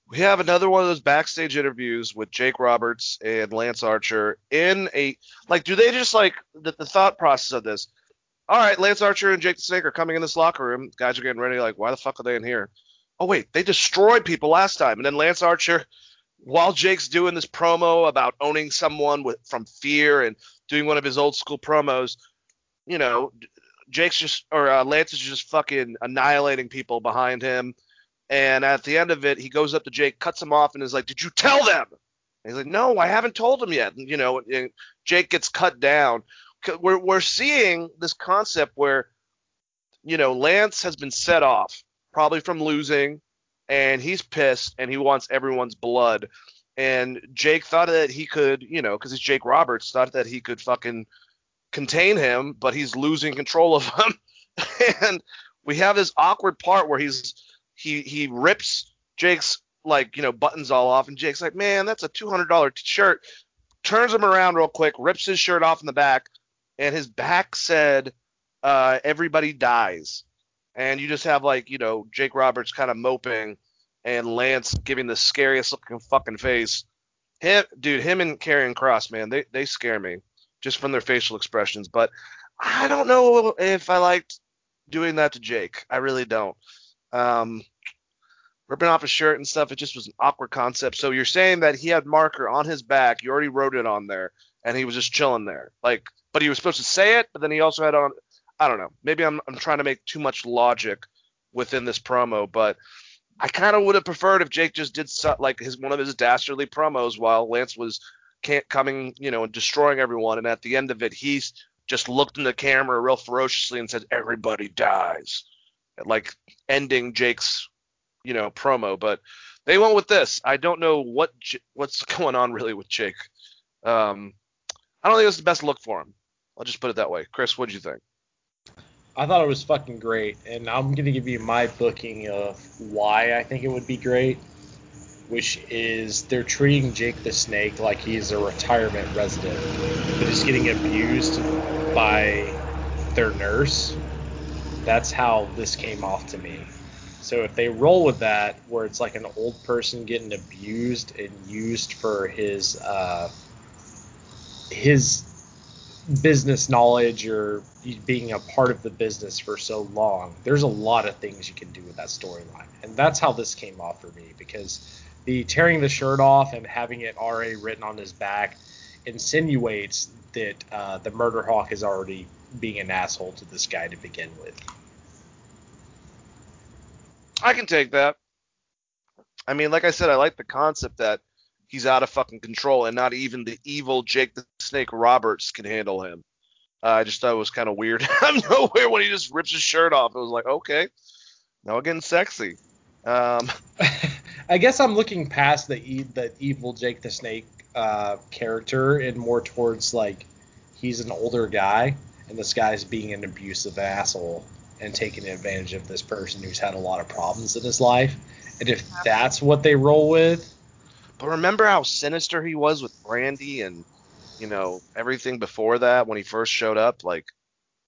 We have another one of those backstage interviews with Jake Roberts and Lance Archer in a like do they just like the, the thought process of this? All right, Lance Archer and Jake the Snake are coming in this locker room. Guys are getting ready like why the fuck are they in here? Oh wait, they destroyed people last time. And then Lance Archer while Jake's doing this promo about owning someone with from fear and doing one of his old school promos, you know, Jake's just or uh, Lance is just fucking annihilating people behind him. And at the end of it, he goes up to Jake, cuts him off, and is like, "Did you tell them?" And he's like, "No, I haven't told them yet." And, you know, Jake gets cut down. We're we're seeing this concept where you know Lance has been set off probably from losing, and he's pissed and he wants everyone's blood. And Jake thought that he could, you know, because he's Jake Roberts, thought that he could fucking contain him, but he's losing control of him. and we have this awkward part where he's he he rips Jake's like you know buttons all off, and Jake's like, man, that's a two hundred dollar shirt. Turns him around real quick, rips his shirt off in the back, and his back said, uh, "Everybody dies." And you just have like you know Jake Roberts kind of moping, and Lance giving the scariest looking fucking face. Him, dude, him and Karrion Kross, man, they they scare me just from their facial expressions. But I don't know if I liked doing that to Jake. I really don't. Um, ripping off his shirt and stuff, it just was an awkward concept. So you're saying that he had marker on his back, you already wrote it on there, and he was just chilling there. Like, but he was supposed to say it, but then he also had on. I don't know. Maybe I'm I'm trying to make too much logic within this promo, but I kind of would have preferred if Jake just did so, like his one of his dastardly promos while Lance was can't coming, you know, and destroying everyone, and at the end of it, he's just looked in the camera real ferociously and said, "Everybody dies," like ending Jake's, you know, promo. But they went with this. I don't know what what's going on really with Jake. Um, I don't think it's the best look for him. I'll just put it that way. Chris, what do you think? I thought it was fucking great, and I'm gonna give you my booking of why I think it would be great, which is they're treating Jake the Snake like he's a retirement resident, but he's getting abused by their nurse. That's how this came off to me. So if they roll with that, where it's like an old person getting abused and used for his uh, his business knowledge or being a part of the business for so long, there's a lot of things you can do with that storyline. And that's how this came off for me because the tearing the shirt off and having it already written on his back insinuates that uh, the Murderhawk is already being an asshole to this guy to begin with. I can take that. I mean, like I said, I like the concept that he's out of fucking control and not even the evil Jake the Snake Roberts can handle him. Uh, I just thought it was kind of weird out of nowhere when he just rips his shirt off. It was like, okay, now we're getting sexy. Um, I guess I'm looking past the e- the evil Jake the Snake uh, character and more towards like he's an older guy and this guy's being an abusive asshole and taking advantage of this person who's had a lot of problems in his life. And if that's what they roll with, but remember how sinister he was with Brandi and you know everything before that when he first showed up. Like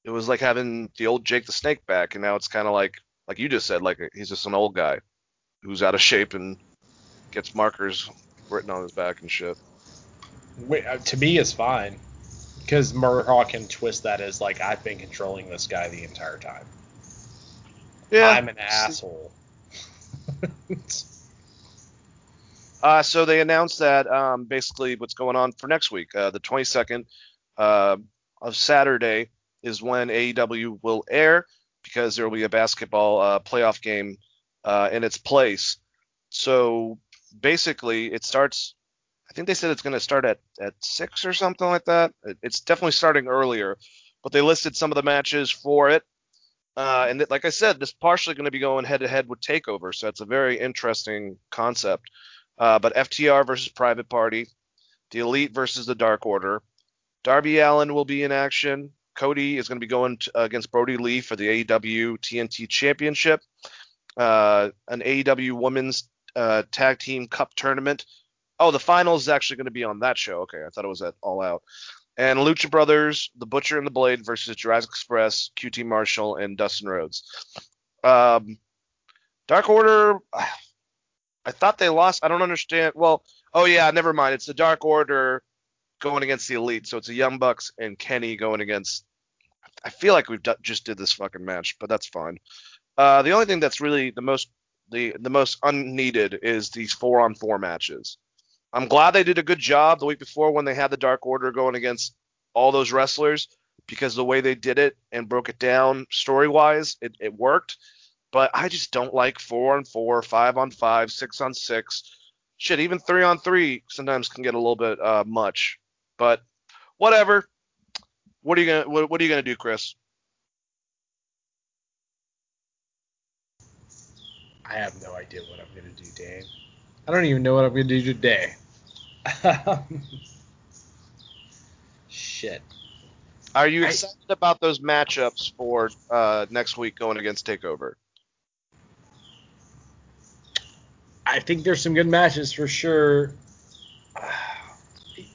it was like having the old Jake the Snake back, and now it's kind of like like you just said, like he's just an old guy who's out of shape and gets markers written on his back and shit. wait, uh, to me, it's fine because Murderhawk can twist that as like I've been controlling this guy the entire time. Yeah, I'm an asshole. Uh, so they announced that um, basically what's going on for next week, uh, the 22nd uh, of Saturday, is when AEW will air because there will be a basketball uh, playoff game uh, in its place. So basically, it starts. I think they said it's going to start at at six or something like that. It's definitely starting earlier, but they listed some of the matches for it. Uh, and th- like I said, this is partially going to be going head to head with Takeover, so it's a very interesting concept. Uh, but FTR versus Private Party, the Elite versus the Dark Order. Darby Allin will be in action. Cody is going to be going to, against Brodie Lee for the AEW TNT Championship. Uh, an AEW Women's uh, Tag Team Cup tournament. Oh, the finals is actually going to be on that show. Okay, I thought it was at All Out. And Lucha Brothers, The Butcher and the Blade versus Jurassic Express, QT Marshall, and Dustin Rhodes. Um, Dark Order, I thought they lost. I don't understand. Well, oh yeah, never mind. It's the Dark Order going against the Elite, so it's the Young Bucks and Kenny going against. I feel like we've d- just did this fucking match, but that's fine. Uh, the only thing that's really the most the the most unneeded is these four on four matches. I'm glad they did a good job the week before when they had the Dark Order going against all those wrestlers because the way they did it and broke it down story wise, it, it worked. But I just don't like four on four, five on five, six on six. Shit, even three on three sometimes can get a little bit uh, much. But whatever. What are you gonna what, what are you gonna do, Chris? I have no idea what I'm gonna do, Dave. I don't even know what I'm gonna do today. Shit. Are you I- excited about those matchups for uh, next week going against Takeover? I think there's some good matches for sure.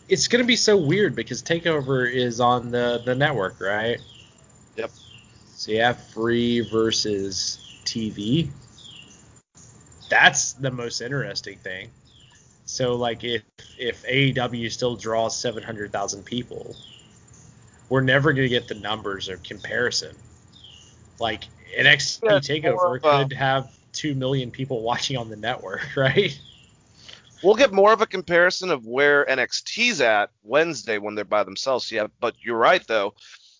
It's gonna be so weird because Takeover is on the the network, right? Yep. So you have free versus TV. That's the most interesting thing. So like if if AEW still draws 700,000 people, we're never gonna get the numbers of comparison. Like NXT Yeah, Takeover uh, could have two million people watching on the network, right? We'll get more of a comparison of where NXT's at Wednesday when they're by themselves. Yeah, but you're right though.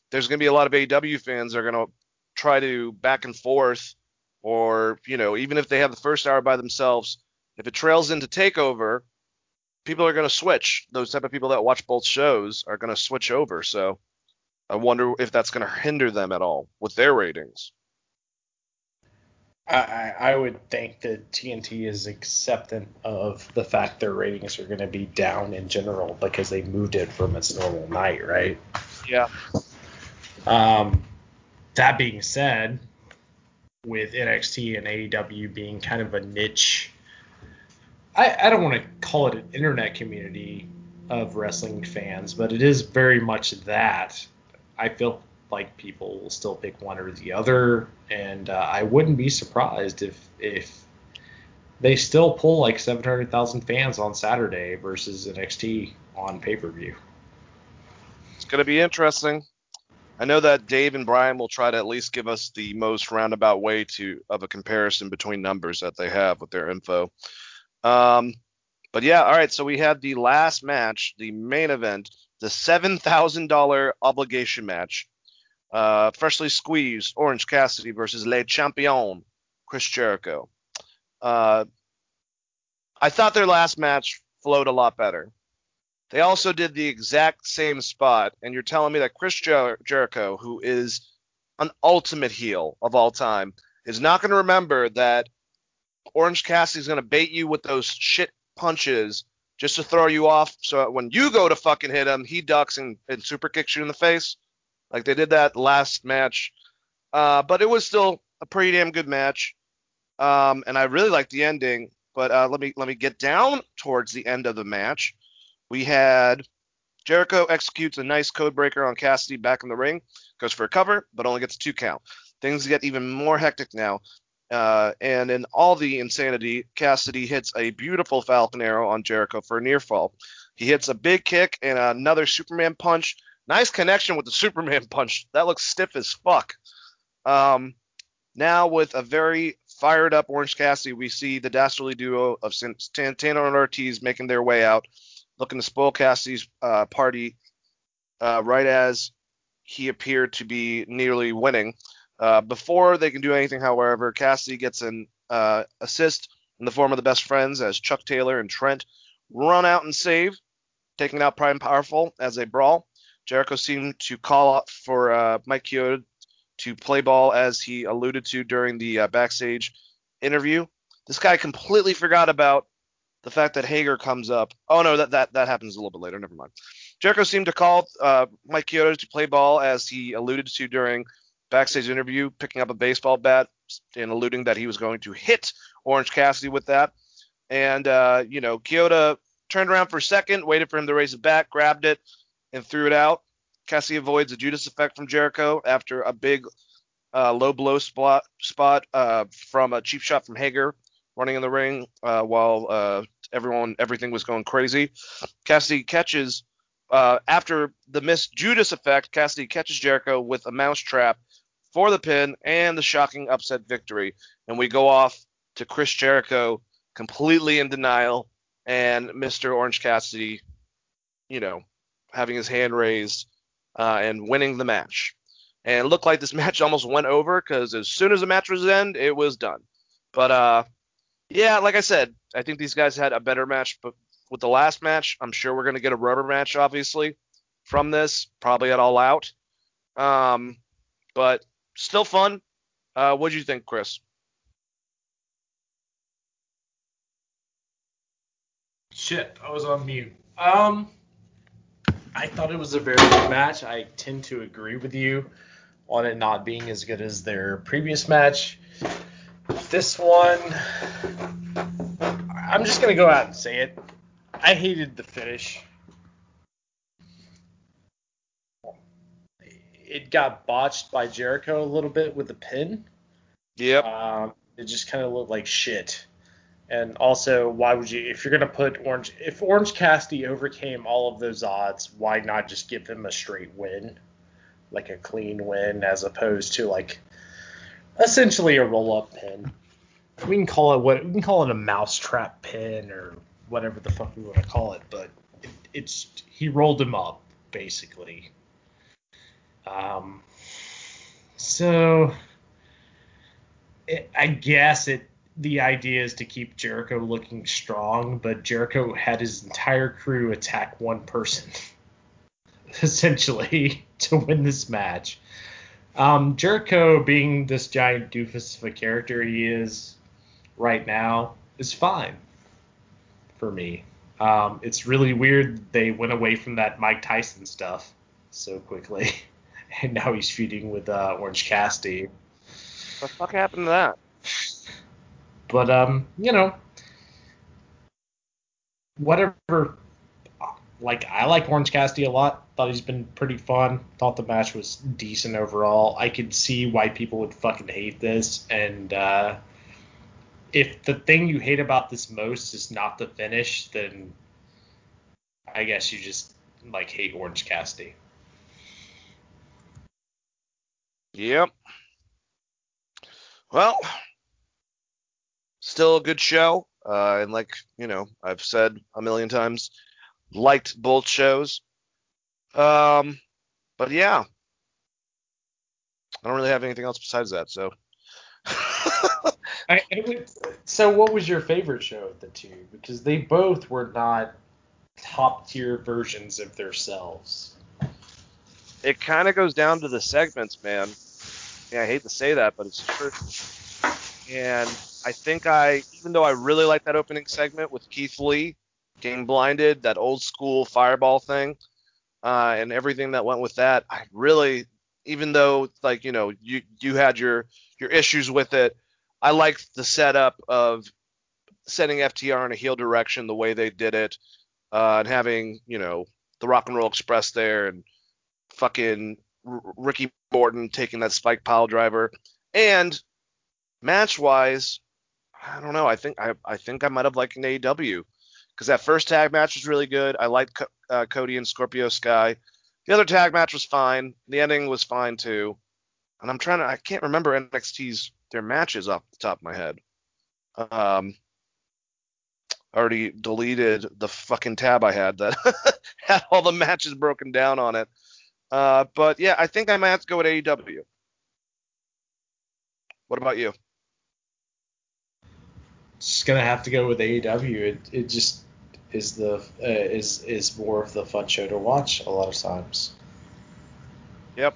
There's going to be a lot of AEW fans that are going to try to back and forth, or you know, even if they have the first hour by themselves, if it trails into Takeover, people are going to switch. Those type of people that watch both shows are going to switch over. So I wonder if that's going to hinder them at all with their ratings. I, I would think that TNT is acceptant of the fact their ratings are going to be down in general because they moved it from its normal night, right? Yeah. Um, that being said, with NXT and AEW being kind of a niche, I, I don't want to call it an internet community of wrestling fans, but it is very much that. I feel like people will still pick one or the other, and uh, I wouldn't be surprised if if they still pull like 700,000 fans on Saturday versus NXT on pay per view. It's going to be interesting. I know that Dave and Brian will try to at least give us the most roundabout way to of a comparison between numbers that they have with their info. Um, but yeah, all right. So we had the last match, the main event, the seven thousand dollar obligation match. Uh, freshly squeezed Orange Cassidy versus Le Champion Chris Jericho. Uh, I thought their last match flowed a lot better. They also did the exact same spot, and you're telling me that Chris Jer- Jericho, who is an ultimate heel of all time, is not going to remember that Orange Cassidy's going to bait you with those shit punches just to throw you off. So when you go to fucking hit him, he ducks and, and super kicks you in the face, like they did that last match. Uh, but it was still a pretty damn good match, um, and I really liked the ending. But uh, let me let me get down towards the end of the match. We had Jericho executes a nice code breaker on Cassidy back in the ring, goes for a cover, but only gets a two count. Things get even more hectic now. Uh, and in all the insanity, Cassidy hits a beautiful Falcon Arrow on Jericho for a near fall. He hits a big kick and another Superman punch. Nice connection with the Superman punch. That looks stiff as fuck. Um, now with a very fired up Orange Cassidy, we see the dastardly duo of Santana and Ortiz making their way out looking to spoil Cassidy's uh, party uh, right as he appeared to be nearly winning. Uh, before they can do anything, however, Cassidy gets an uh, assist in the form of the best friends as Chuck Taylor and Trent run out and save, taking out Prime Powerful as they brawl. Jericho seemed to call out for uh, Mike Chioda to play ball as he alluded to during the uh, backstage interview. This guy completely forgot about the fact that Hager comes up. Oh no, that that that happens a little bit later. Never mind. Jericho seemed to call uh, Mike Chioda to play ball as he alluded to during backstage interview, picking up a baseball bat and alluding that he was going to hit Orange Cassidy with that. And uh, you know, Chioda turned around for a second, waited for him to raise it back, grabbed it, and threw it out. Cassidy avoids a Judas effect from Jericho after a big uh, low blow spot spot uh, from a cheap shot from Hager running in the ring uh, while uh, everyone everything was going crazy. Cassidy catches uh, after the missed Judas effect. Cassidy catches Jericho with a mousetrap for the pin and the shocking upset victory, and we go off to Chris Jericho completely in denial and Mr. Orange Cassidy, you know, having his hand raised uh, and winning the match. And it looked like this match almost went over because as soon as the match was end, it was done. But uh, yeah, like I said, I think these guys had a better match. But with the last match, I'm sure we're going to get a rubber match, obviously. from this, probably at All Out. Um, but still fun. Uh, what do you think, Chris? Shit, I was on mute. Um, I thought it was a very good match. I tend to agree with you on it not being as good as their previous match. This one, I'm just gonna go out and say it. I hated the finish. It got botched by Jericho a little bit with the pin. Yep. Um, it just kind of looked like shit. And also, why would you, if you're gonna put Orange, if Orange Cassidy overcame all of those odds, why not just give him a straight win, like a clean win, as opposed to like essentially a roll-up pin. We can call it what we can call it a mousetrap pin or whatever the fuck we want to call it, but it, it's he rolled him up basically. Um, so it, I guess it the idea is to keep Jericho looking strong, but Jericho had his entire crew attack one person essentially to win this match. Um, Jericho, being this giant doofus of a character he is right now, is fine for me. Um, it's really weird they went away from that Mike Tyson stuff so quickly, and now he's feuding with uh, Orange Cassidy. What the fuck happened to that? But um, you know, whatever. Like I like Orange Cassidy a lot. Thought he's been pretty fun. Thought the match was decent overall. I could see why people would fucking hate this. And uh, if the thing you hate about this most is not the finish, then I guess you just like hate Orange Cassidy. Yep. Well, still a good show. Uh, and like, you know, I've said a million times, liked both shows. Um, but yeah. I don't really have anything else besides that, so. I, would, so what was your favorite show of the two? Because they both were not top tier versions of themselves. it kind of goes down to the segments, man. Yeah, I hate to say that, but it's true. And I think I, even though I really like that opening segment with Keith Lee, getting blinded, that old school fireball thing, uh, and everything that went with that, I really, even though like you know you you had your your issues with it, I liked the setup of setting FTR in a heel direction the way they did it, uh, and having you know the Rock and Roll Express there and fucking Ricky Morton taking that spike pile driver. And match wise, I don't know. I think I I think I might have liked an AEW because that first tag match was really good. I liked Co- uh, Cody and Scorpio Sky. The other tag match was fine. The ending was fine too. And I'm trying to I can't remember NXT's their matches off the top of my head. Um, already deleted the fucking tab I had that had all the matches broken down on it. Uh, but yeah, I think I might have to go with AEW. What about you? Just gonna have to go with AEW. It it just is the uh, is is more of the fun show to watch a lot of times. Yep.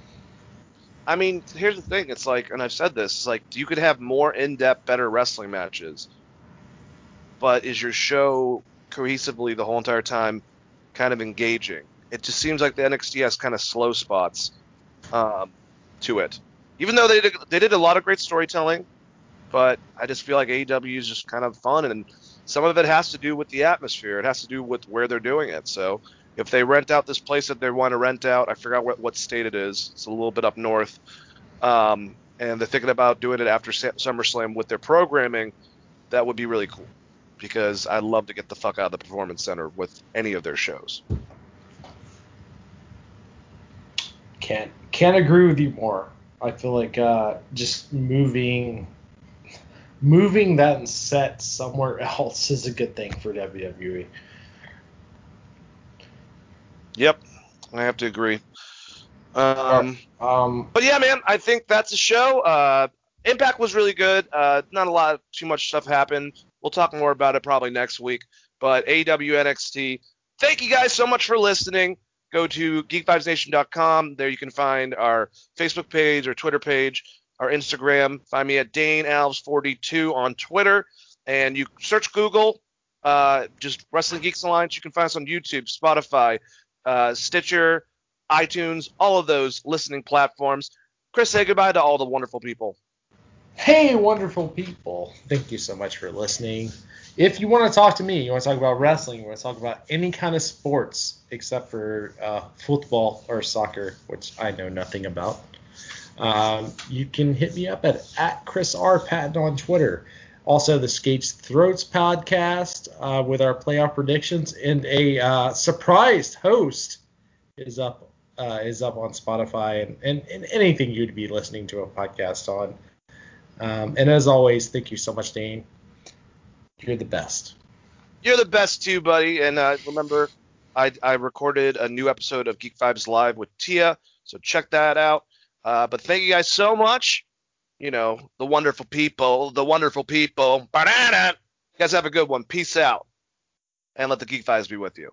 I mean, here's the thing. It's like, and I've said this. It's like you could have more in-depth, better wrestling matches, but is your show cohesively the whole entire time kind of engaging? It just seems like the NXT has kind of slow spots um, to it. Even though they did, they did a lot of great storytelling, but I just feel like AEW is just kind of fun, and some of it has to do with the atmosphere. It has to do with where they're doing it. So if they rent out this place that they want to rent out, I forgot what, what state it is. It's a little bit up north, um, and they're thinking about doing it after SummerSlam with their programming. That would be really cool because I love to get the fuck out of the Performance Center with any of their shows. Can't can't agree with you more. I feel like uh, just moving moving that set somewhere else is a good thing for WWE. Yep, I have to agree. Um, Um, but yeah, man, I think that's a show. Uh, Impact was really good. Uh, not a lot, too much stuff happened. We'll talk more about it probably next week. But AEW NXT, thank you guys so much for listening. go to geekvibesnation.com. There you can find our Facebook page, our Twitter page, our Instagram. Find me at Dane Alves42 on Twitter, and you search Google, uh, just Wrestling Geeks Alliance. You can find us on YouTube, Spotify, uh, Stitcher, iTunes, all of those listening platforms. Chris, say goodbye to all the wonderful people. Hey, wonderful people. Thank you so much for listening. If you want to talk to me, you want to talk about wrestling, you want to talk about any kind of sports except for uh, football or soccer, which I know nothing about, um, you can hit me up at, at Chris R. Patton on Twitter. Also, the Skates Throats podcast uh, with our playoff predictions and a uh, surprised host is up uh, is up on Spotify and, and, and anything you'd be listening to a podcast on. Um, and as always, thank you so much, Dane. You're the best. You're the best too, buddy. And uh, remember, I, I recorded a new episode of Geek Vibes Live with Tia, so check that out. Uh, but thank you guys so much. You know, the wonderful people, the wonderful people. Ba-da-da. You guys have a good one. Peace out. And let the Geek Vibes be with you.